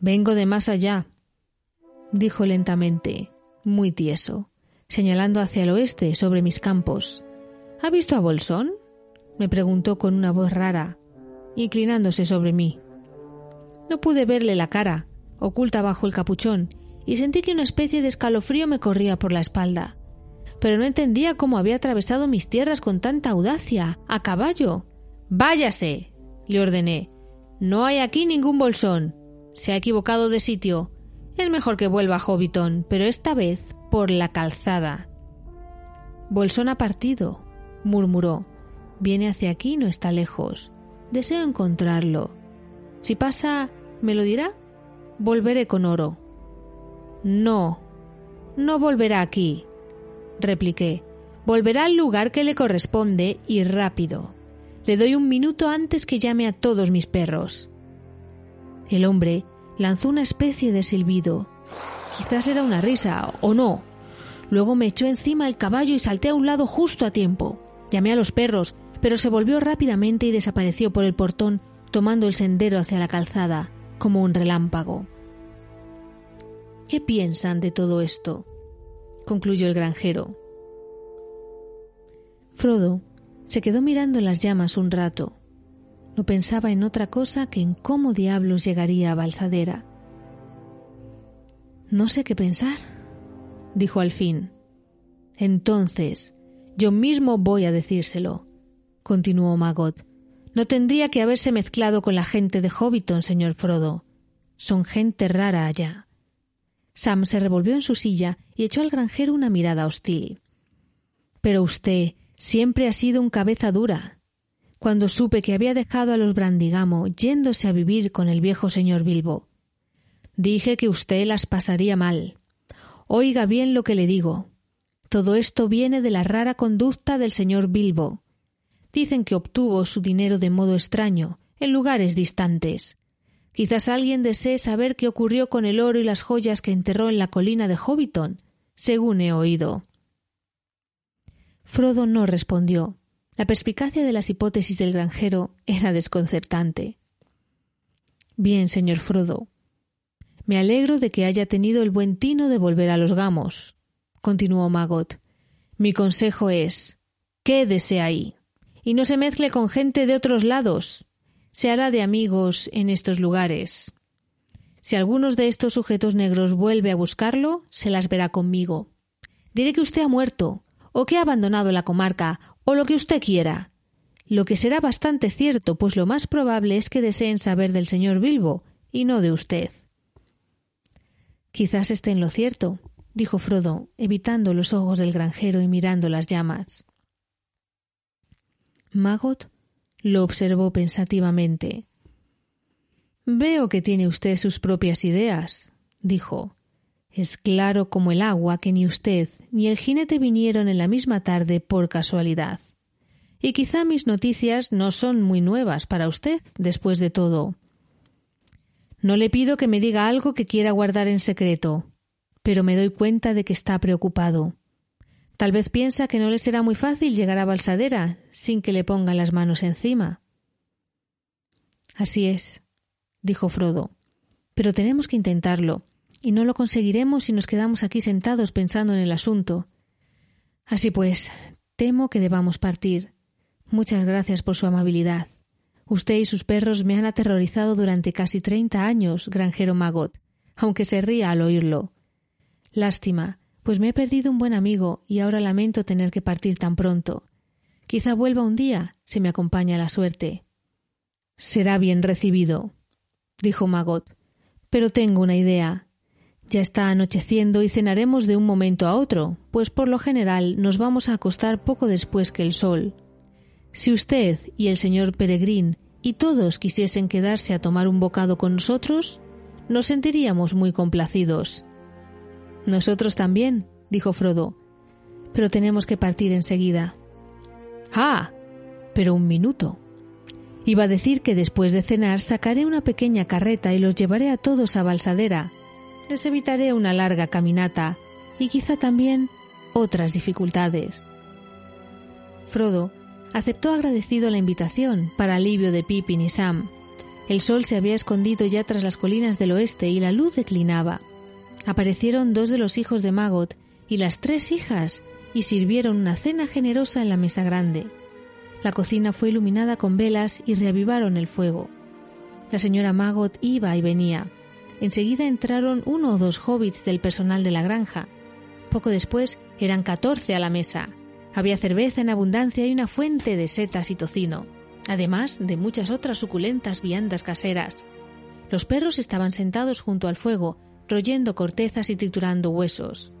Vengo de más allá, dijo lentamente, muy tieso, señalando hacia el oeste sobre mis campos. ¿Ha visto a Bolsón? me preguntó con una voz rara, inclinándose sobre mí. No pude verle la cara, oculta bajo el capuchón, y sentí que una especie de escalofrío me corría por la espalda. Pero no entendía cómo había atravesado mis tierras con tanta audacia, a caballo. Váyase, le ordené. No hay aquí ningún bolsón. Se ha equivocado de sitio. Es mejor que vuelva Hobbiton, pero esta vez por la calzada. Bolsón ha partido, murmuró. Viene hacia aquí, no está lejos. Deseo encontrarlo. Si pasa, ¿me lo dirá? Volveré con oro. No, no volverá aquí, repliqué. Volverá al lugar que le corresponde y rápido. Le doy un minuto antes que llame a todos mis perros. El hombre lanzó una especie de silbido. Quizás era una risa, o no. Luego me echó encima el caballo y salté a un lado justo a tiempo. Llamé a los perros, pero se volvió rápidamente y desapareció por el portón, tomando el sendero hacia la calzada, como un relámpago. ¿Qué piensan de todo esto? concluyó el granjero. Frodo se quedó mirando las llamas un rato. No pensaba en otra cosa que en cómo diablos llegaría a Balsadera. No sé qué pensar, dijo al fin. Entonces, yo mismo voy a decírselo, continuó Magot. No tendría que haberse mezclado con la gente de Hobbiton, señor Frodo. Son gente rara allá. Sam se revolvió en su silla y echó al granjero una mirada hostil. Pero usted siempre ha sido un cabeza dura. Cuando supe que había dejado a los Brandigamo yéndose a vivir con el viejo señor Bilbo, dije que usted las pasaría mal. Oiga bien lo que le digo. Todo esto viene de la rara conducta del señor Bilbo. Dicen que obtuvo su dinero de modo extraño, en lugares distantes. Quizás alguien desee saber qué ocurrió con el oro y las joyas que enterró en la colina de Hobbiton, según he oído. Frodo no respondió. La perspicacia de las hipótesis del granjero era desconcertante. Bien, señor Frodo. Me alegro de que haya tenido el buen tino de volver a los gamos, continuó Magot. Mi consejo es quédese ahí y no se mezcle con gente de otros lados se hará de amigos en estos lugares. Si algunos de estos sujetos negros vuelve a buscarlo, se las verá conmigo. Diré que usted ha muerto, o que ha abandonado la comarca, o lo que usted quiera. Lo que será bastante cierto, pues lo más probable es que deseen saber del señor Bilbo, y no de usted. Quizás esté en lo cierto, dijo Frodo, evitando los ojos del granjero y mirando las llamas. Magot lo observó pensativamente. Veo que tiene usted sus propias ideas, dijo. Es claro como el agua que ni usted ni el jinete vinieron en la misma tarde por casualidad. Y quizá mis noticias no son muy nuevas para usted, después de todo. No le pido que me diga algo que quiera guardar en secreto, pero me doy cuenta de que está preocupado. Tal vez piensa que no le será muy fácil llegar a Balsadera sin que le pongan las manos encima. Así es, dijo Frodo, pero tenemos que intentarlo, y no lo conseguiremos si nos quedamos aquí sentados pensando en el asunto. Así pues, temo que debamos partir. Muchas gracias por su amabilidad. Usted y sus perros me han aterrorizado durante casi treinta años, granjero Magot, aunque se ría al oírlo. Lástima, pues me he perdido un buen amigo y ahora lamento tener que partir tan pronto. Quizá vuelva un día, si me acompaña la suerte. Será bien recibido, dijo Magot. Pero tengo una idea. Ya está anocheciendo y cenaremos de un momento a otro, pues por lo general nos vamos a acostar poco después que el sol. Si usted y el señor Peregrín y todos quisiesen quedarse a tomar un bocado con nosotros, nos sentiríamos muy complacidos. Nosotros también, dijo Frodo, pero tenemos que partir enseguida. Ah, pero un minuto. Iba a decir que después de cenar sacaré una pequeña carreta y los llevaré a todos a Balsadera. Les evitaré una larga caminata y quizá también otras dificultades. Frodo aceptó agradecido la invitación para alivio de Pippin y Sam. El sol se había escondido ya tras las colinas del oeste y la luz declinaba. Aparecieron dos de los hijos de Magot y las tres hijas y sirvieron una cena generosa en la mesa grande. La cocina fue iluminada con velas y reavivaron el fuego. La señora Magot iba y venía. Enseguida entraron uno o dos hobbits del personal de la granja. Poco después eran catorce a la mesa. Había cerveza en abundancia y una fuente de setas y tocino, además de muchas otras suculentas viandas caseras. Los perros estaban sentados junto al fuego, royendo cortezas y triturando huesos.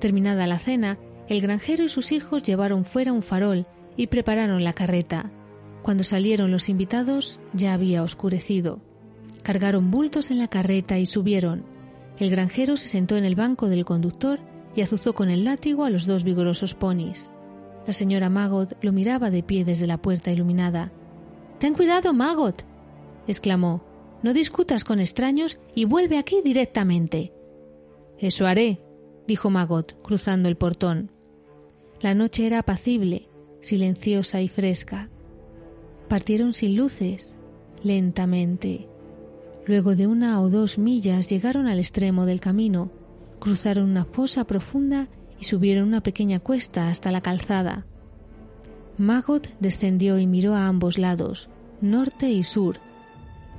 Terminada la cena, el granjero y sus hijos llevaron fuera un farol y prepararon la carreta. Cuando salieron los invitados ya había oscurecido. Cargaron bultos en la carreta y subieron. El granjero se sentó en el banco del conductor y azuzó con el látigo a los dos vigorosos ponis. La señora Magot lo miraba de pie desde la puerta iluminada. Ten cuidado, Magot, exclamó. No discutas con extraños y vuelve aquí directamente. Eso haré, dijo Magot, cruzando el portón. La noche era apacible, silenciosa y fresca. Partieron sin luces, lentamente. Luego de una o dos millas llegaron al extremo del camino, cruzaron una fosa profunda y subieron una pequeña cuesta hasta la calzada. Magot descendió y miró a ambos lados, norte y sur,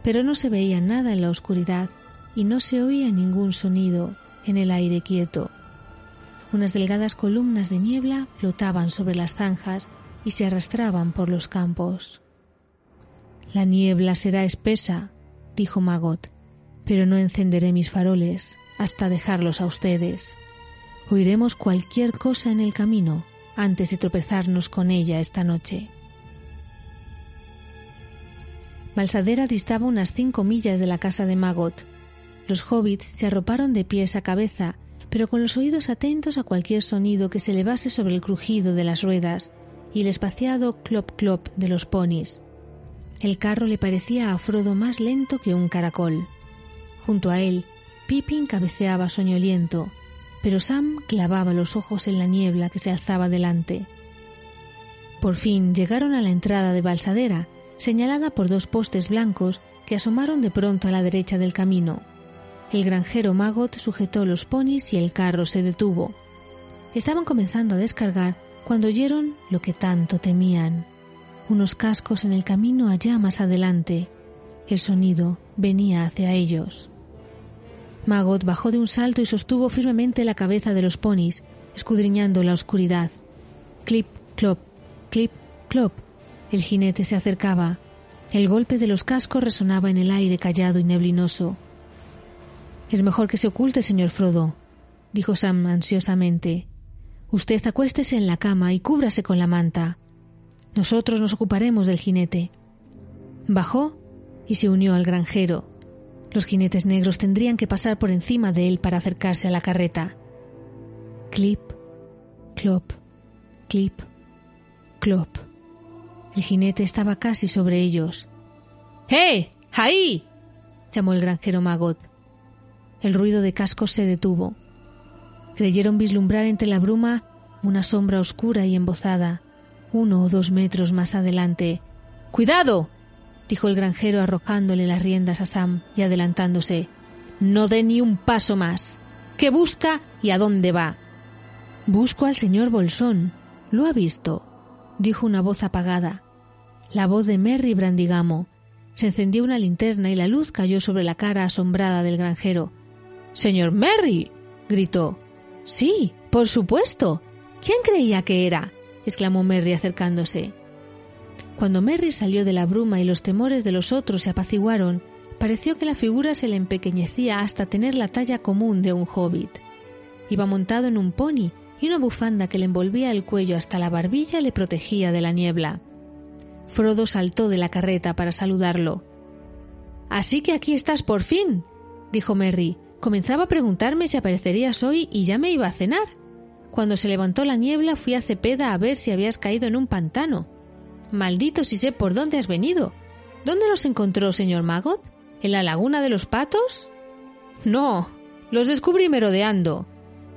pero no se veía nada en la oscuridad y no se oía ningún sonido en el aire quieto. Unas delgadas columnas de niebla flotaban sobre las zanjas y se arrastraban por los campos. La niebla será espesa, dijo Magot, pero no encenderé mis faroles hasta dejarlos a ustedes. Oiremos cualquier cosa en el camino antes de tropezarnos con ella esta noche. Balsadera distaba unas cinco millas de la casa de Magot. Los hobbits se arroparon de pies a cabeza, pero con los oídos atentos a cualquier sonido que se elevase sobre el crujido de las ruedas y el espaciado clop clop de los ponis. El carro le parecía a Frodo más lento que un caracol. Junto a él, Pippin cabeceaba soñoliento, pero Sam clavaba los ojos en la niebla que se alzaba delante. Por fin llegaron a la entrada de Balsadera, señalada por dos postes blancos que asomaron de pronto a la derecha del camino. El granjero Magot sujetó los ponis y el carro se detuvo. Estaban comenzando a descargar cuando oyeron lo que tanto temían. Unos cascos en el camino allá más adelante. El sonido venía hacia ellos. Magot bajó de un salto y sostuvo firmemente la cabeza de los ponis, escudriñando la oscuridad. Clip, clop, clip, clop. El jinete se acercaba. El golpe de los cascos resonaba en el aire callado y neblinoso. Es mejor que se oculte, señor Frodo, dijo Sam ansiosamente. Usted acuéstese en la cama y cúbrase con la manta. Nosotros nos ocuparemos del jinete. Bajó y se unió al granjero, los jinetes negros tendrían que pasar por encima de él para acercarse a la carreta. Clip, clop, clip, clop. El jinete estaba casi sobre ellos. ¡Eh! ¡Ahí! llamó el granjero Magot. El ruido de cascos se detuvo. Creyeron vislumbrar entre la bruma una sombra oscura y embozada, uno o dos metros más adelante. ¡Cuidado! dijo el granjero arrojándole las riendas a Sam y adelantándose. No dé ni un paso más. ¿Qué busca y a dónde va? Busco al señor Bolsón. Lo ha visto, dijo una voz apagada. La voz de Merry Brandigamo. Se encendió una linterna y la luz cayó sobre la cara asombrada del granjero. Señor Merry. gritó. Sí, por supuesto. ¿Quién creía que era? Exclamó Merry acercándose. Cuando Merry salió de la bruma y los temores de los otros se apaciguaron, pareció que la figura se le empequeñecía hasta tener la talla común de un hobbit. Iba montado en un pony y una bufanda que le envolvía el cuello hasta la barbilla le protegía de la niebla. Frodo saltó de la carreta para saludarlo. Así que aquí estás por fin, dijo Merry. Comenzaba a preguntarme si aparecerías hoy y ya me iba a cenar. Cuando se levantó la niebla fui a Cepeda a ver si habías caído en un pantano. Maldito si sé por dónde has venido. ¿Dónde los encontró, señor Magot? ¿En la laguna de los patos? No, los descubrí merodeando,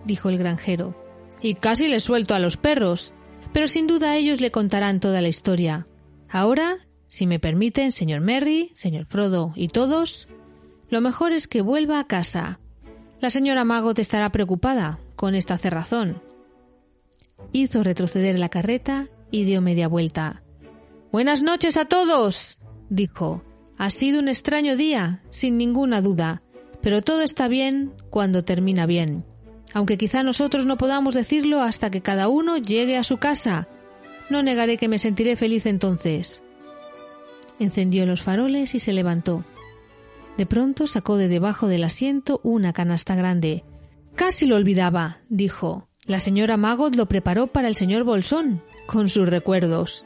dijo el granjero. Y casi les suelto a los perros. Pero sin duda ellos le contarán toda la historia. Ahora, si me permiten, señor Merry, señor Frodo y todos, lo mejor es que vuelva a casa. La señora Magot estará preocupada con esta cerrazón. Hizo retroceder la carreta y dio media vuelta. Buenas noches a todos, dijo. Ha sido un extraño día, sin ninguna duda, pero todo está bien cuando termina bien. Aunque quizá nosotros no podamos decirlo hasta que cada uno llegue a su casa. No negaré que me sentiré feliz entonces. Encendió los faroles y se levantó. De pronto sacó de debajo del asiento una canasta grande. Casi lo olvidaba, dijo. La señora Magot lo preparó para el señor Bolsón, con sus recuerdos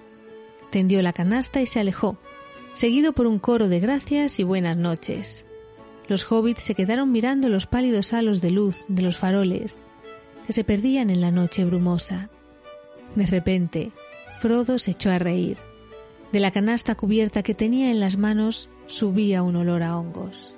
tendió la canasta y se alejó, seguido por un coro de gracias y buenas noches. Los hobbits se quedaron mirando los pálidos halos de luz de los faroles, que se perdían en la noche brumosa. De repente, Frodo se echó a reír. De la canasta cubierta que tenía en las manos subía un olor a hongos.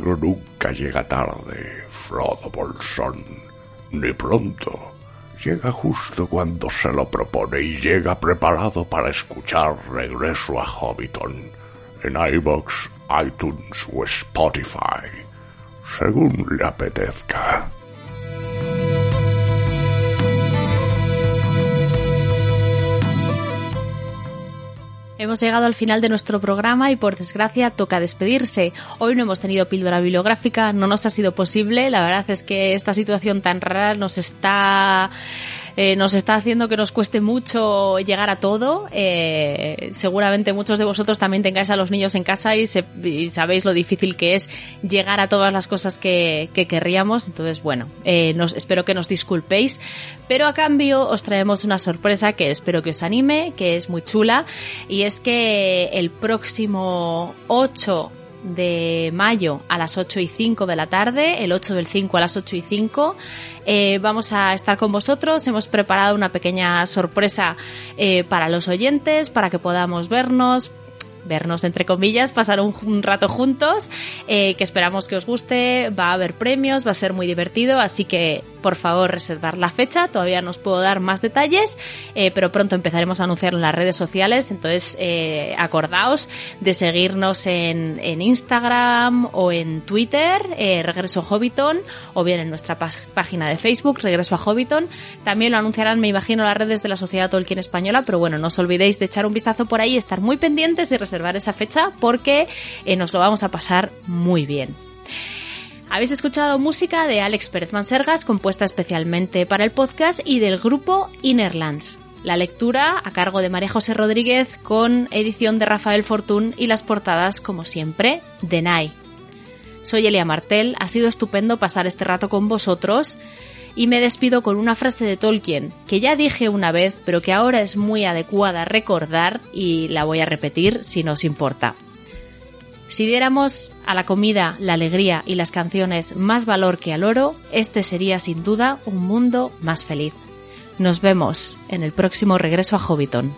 Nunca llega tarde, Frodo Bolsón, ni pronto. Llega justo cuando se lo propone y llega preparado para escuchar Regreso a Hobbiton en iBox, iTunes o Spotify, según le apetezca. Hemos llegado al final de nuestro programa y por desgracia toca despedirse. Hoy no hemos tenido píldora bibliográfica, no nos ha sido posible. La verdad es que esta situación tan rara nos está eh, nos está haciendo que nos cueste mucho llegar a todo. Eh, seguramente muchos de vosotros también tengáis a los niños en casa y, sabéis lo difícil que es llegar a todas las cosas que, querríamos. Entonces, bueno, eh, nos, espero que nos disculpéis. Pero a cambio os traemos una sorpresa que espero que os anime, que es muy chula. Y es que el próximo 8 de mayo a las 8 y 5 de la tarde, el 8 del 5 a las 8 y 5. Eh, vamos a estar con vosotros. Hemos preparado una pequeña sorpresa eh, para los oyentes, para que podamos vernos, vernos entre comillas, pasar un, rato juntos, eh, que esperamos que os guste, va a haber premios, va a ser muy divertido, así que por favor reservar la fecha, todavía no os puedo dar más detalles, eh, pero pronto empezaremos a anunciarlo en las redes sociales, entonces eh, acordaos de seguirnos en, en, Instagram o en Twitter, Regreso Hobbiton, o bien en nuestra página de Facebook, Regreso a Hobbiton, también lo anunciarán, me imagino, las redes de la Sociedad Tolkien Española, pero bueno, no os olvidéis de echar un vistazo por ahí, estar muy pendientes y reservar esa fecha porque eh, nos lo vamos a pasar muy bien. Habéis escuchado música de Alex Pérez Mansergas compuesta especialmente para el podcast y del grupo Innerlands. La lectura a cargo de María José Rodríguez con edición de Rafael Fortún y las portadas, como siempre, de Nai. Soy Elia Martel, ha sido estupendo pasar este rato con vosotros y me despido con una frase de Tolkien que ya dije una vez pero que ahora es muy adecuada recordar y la voy a repetir si nos importa. Si diéramos a la comida, la alegría y las canciones más valor que al oro, este sería sin duda un mundo más feliz. Nos vemos en el próximo regreso a Hobbiton.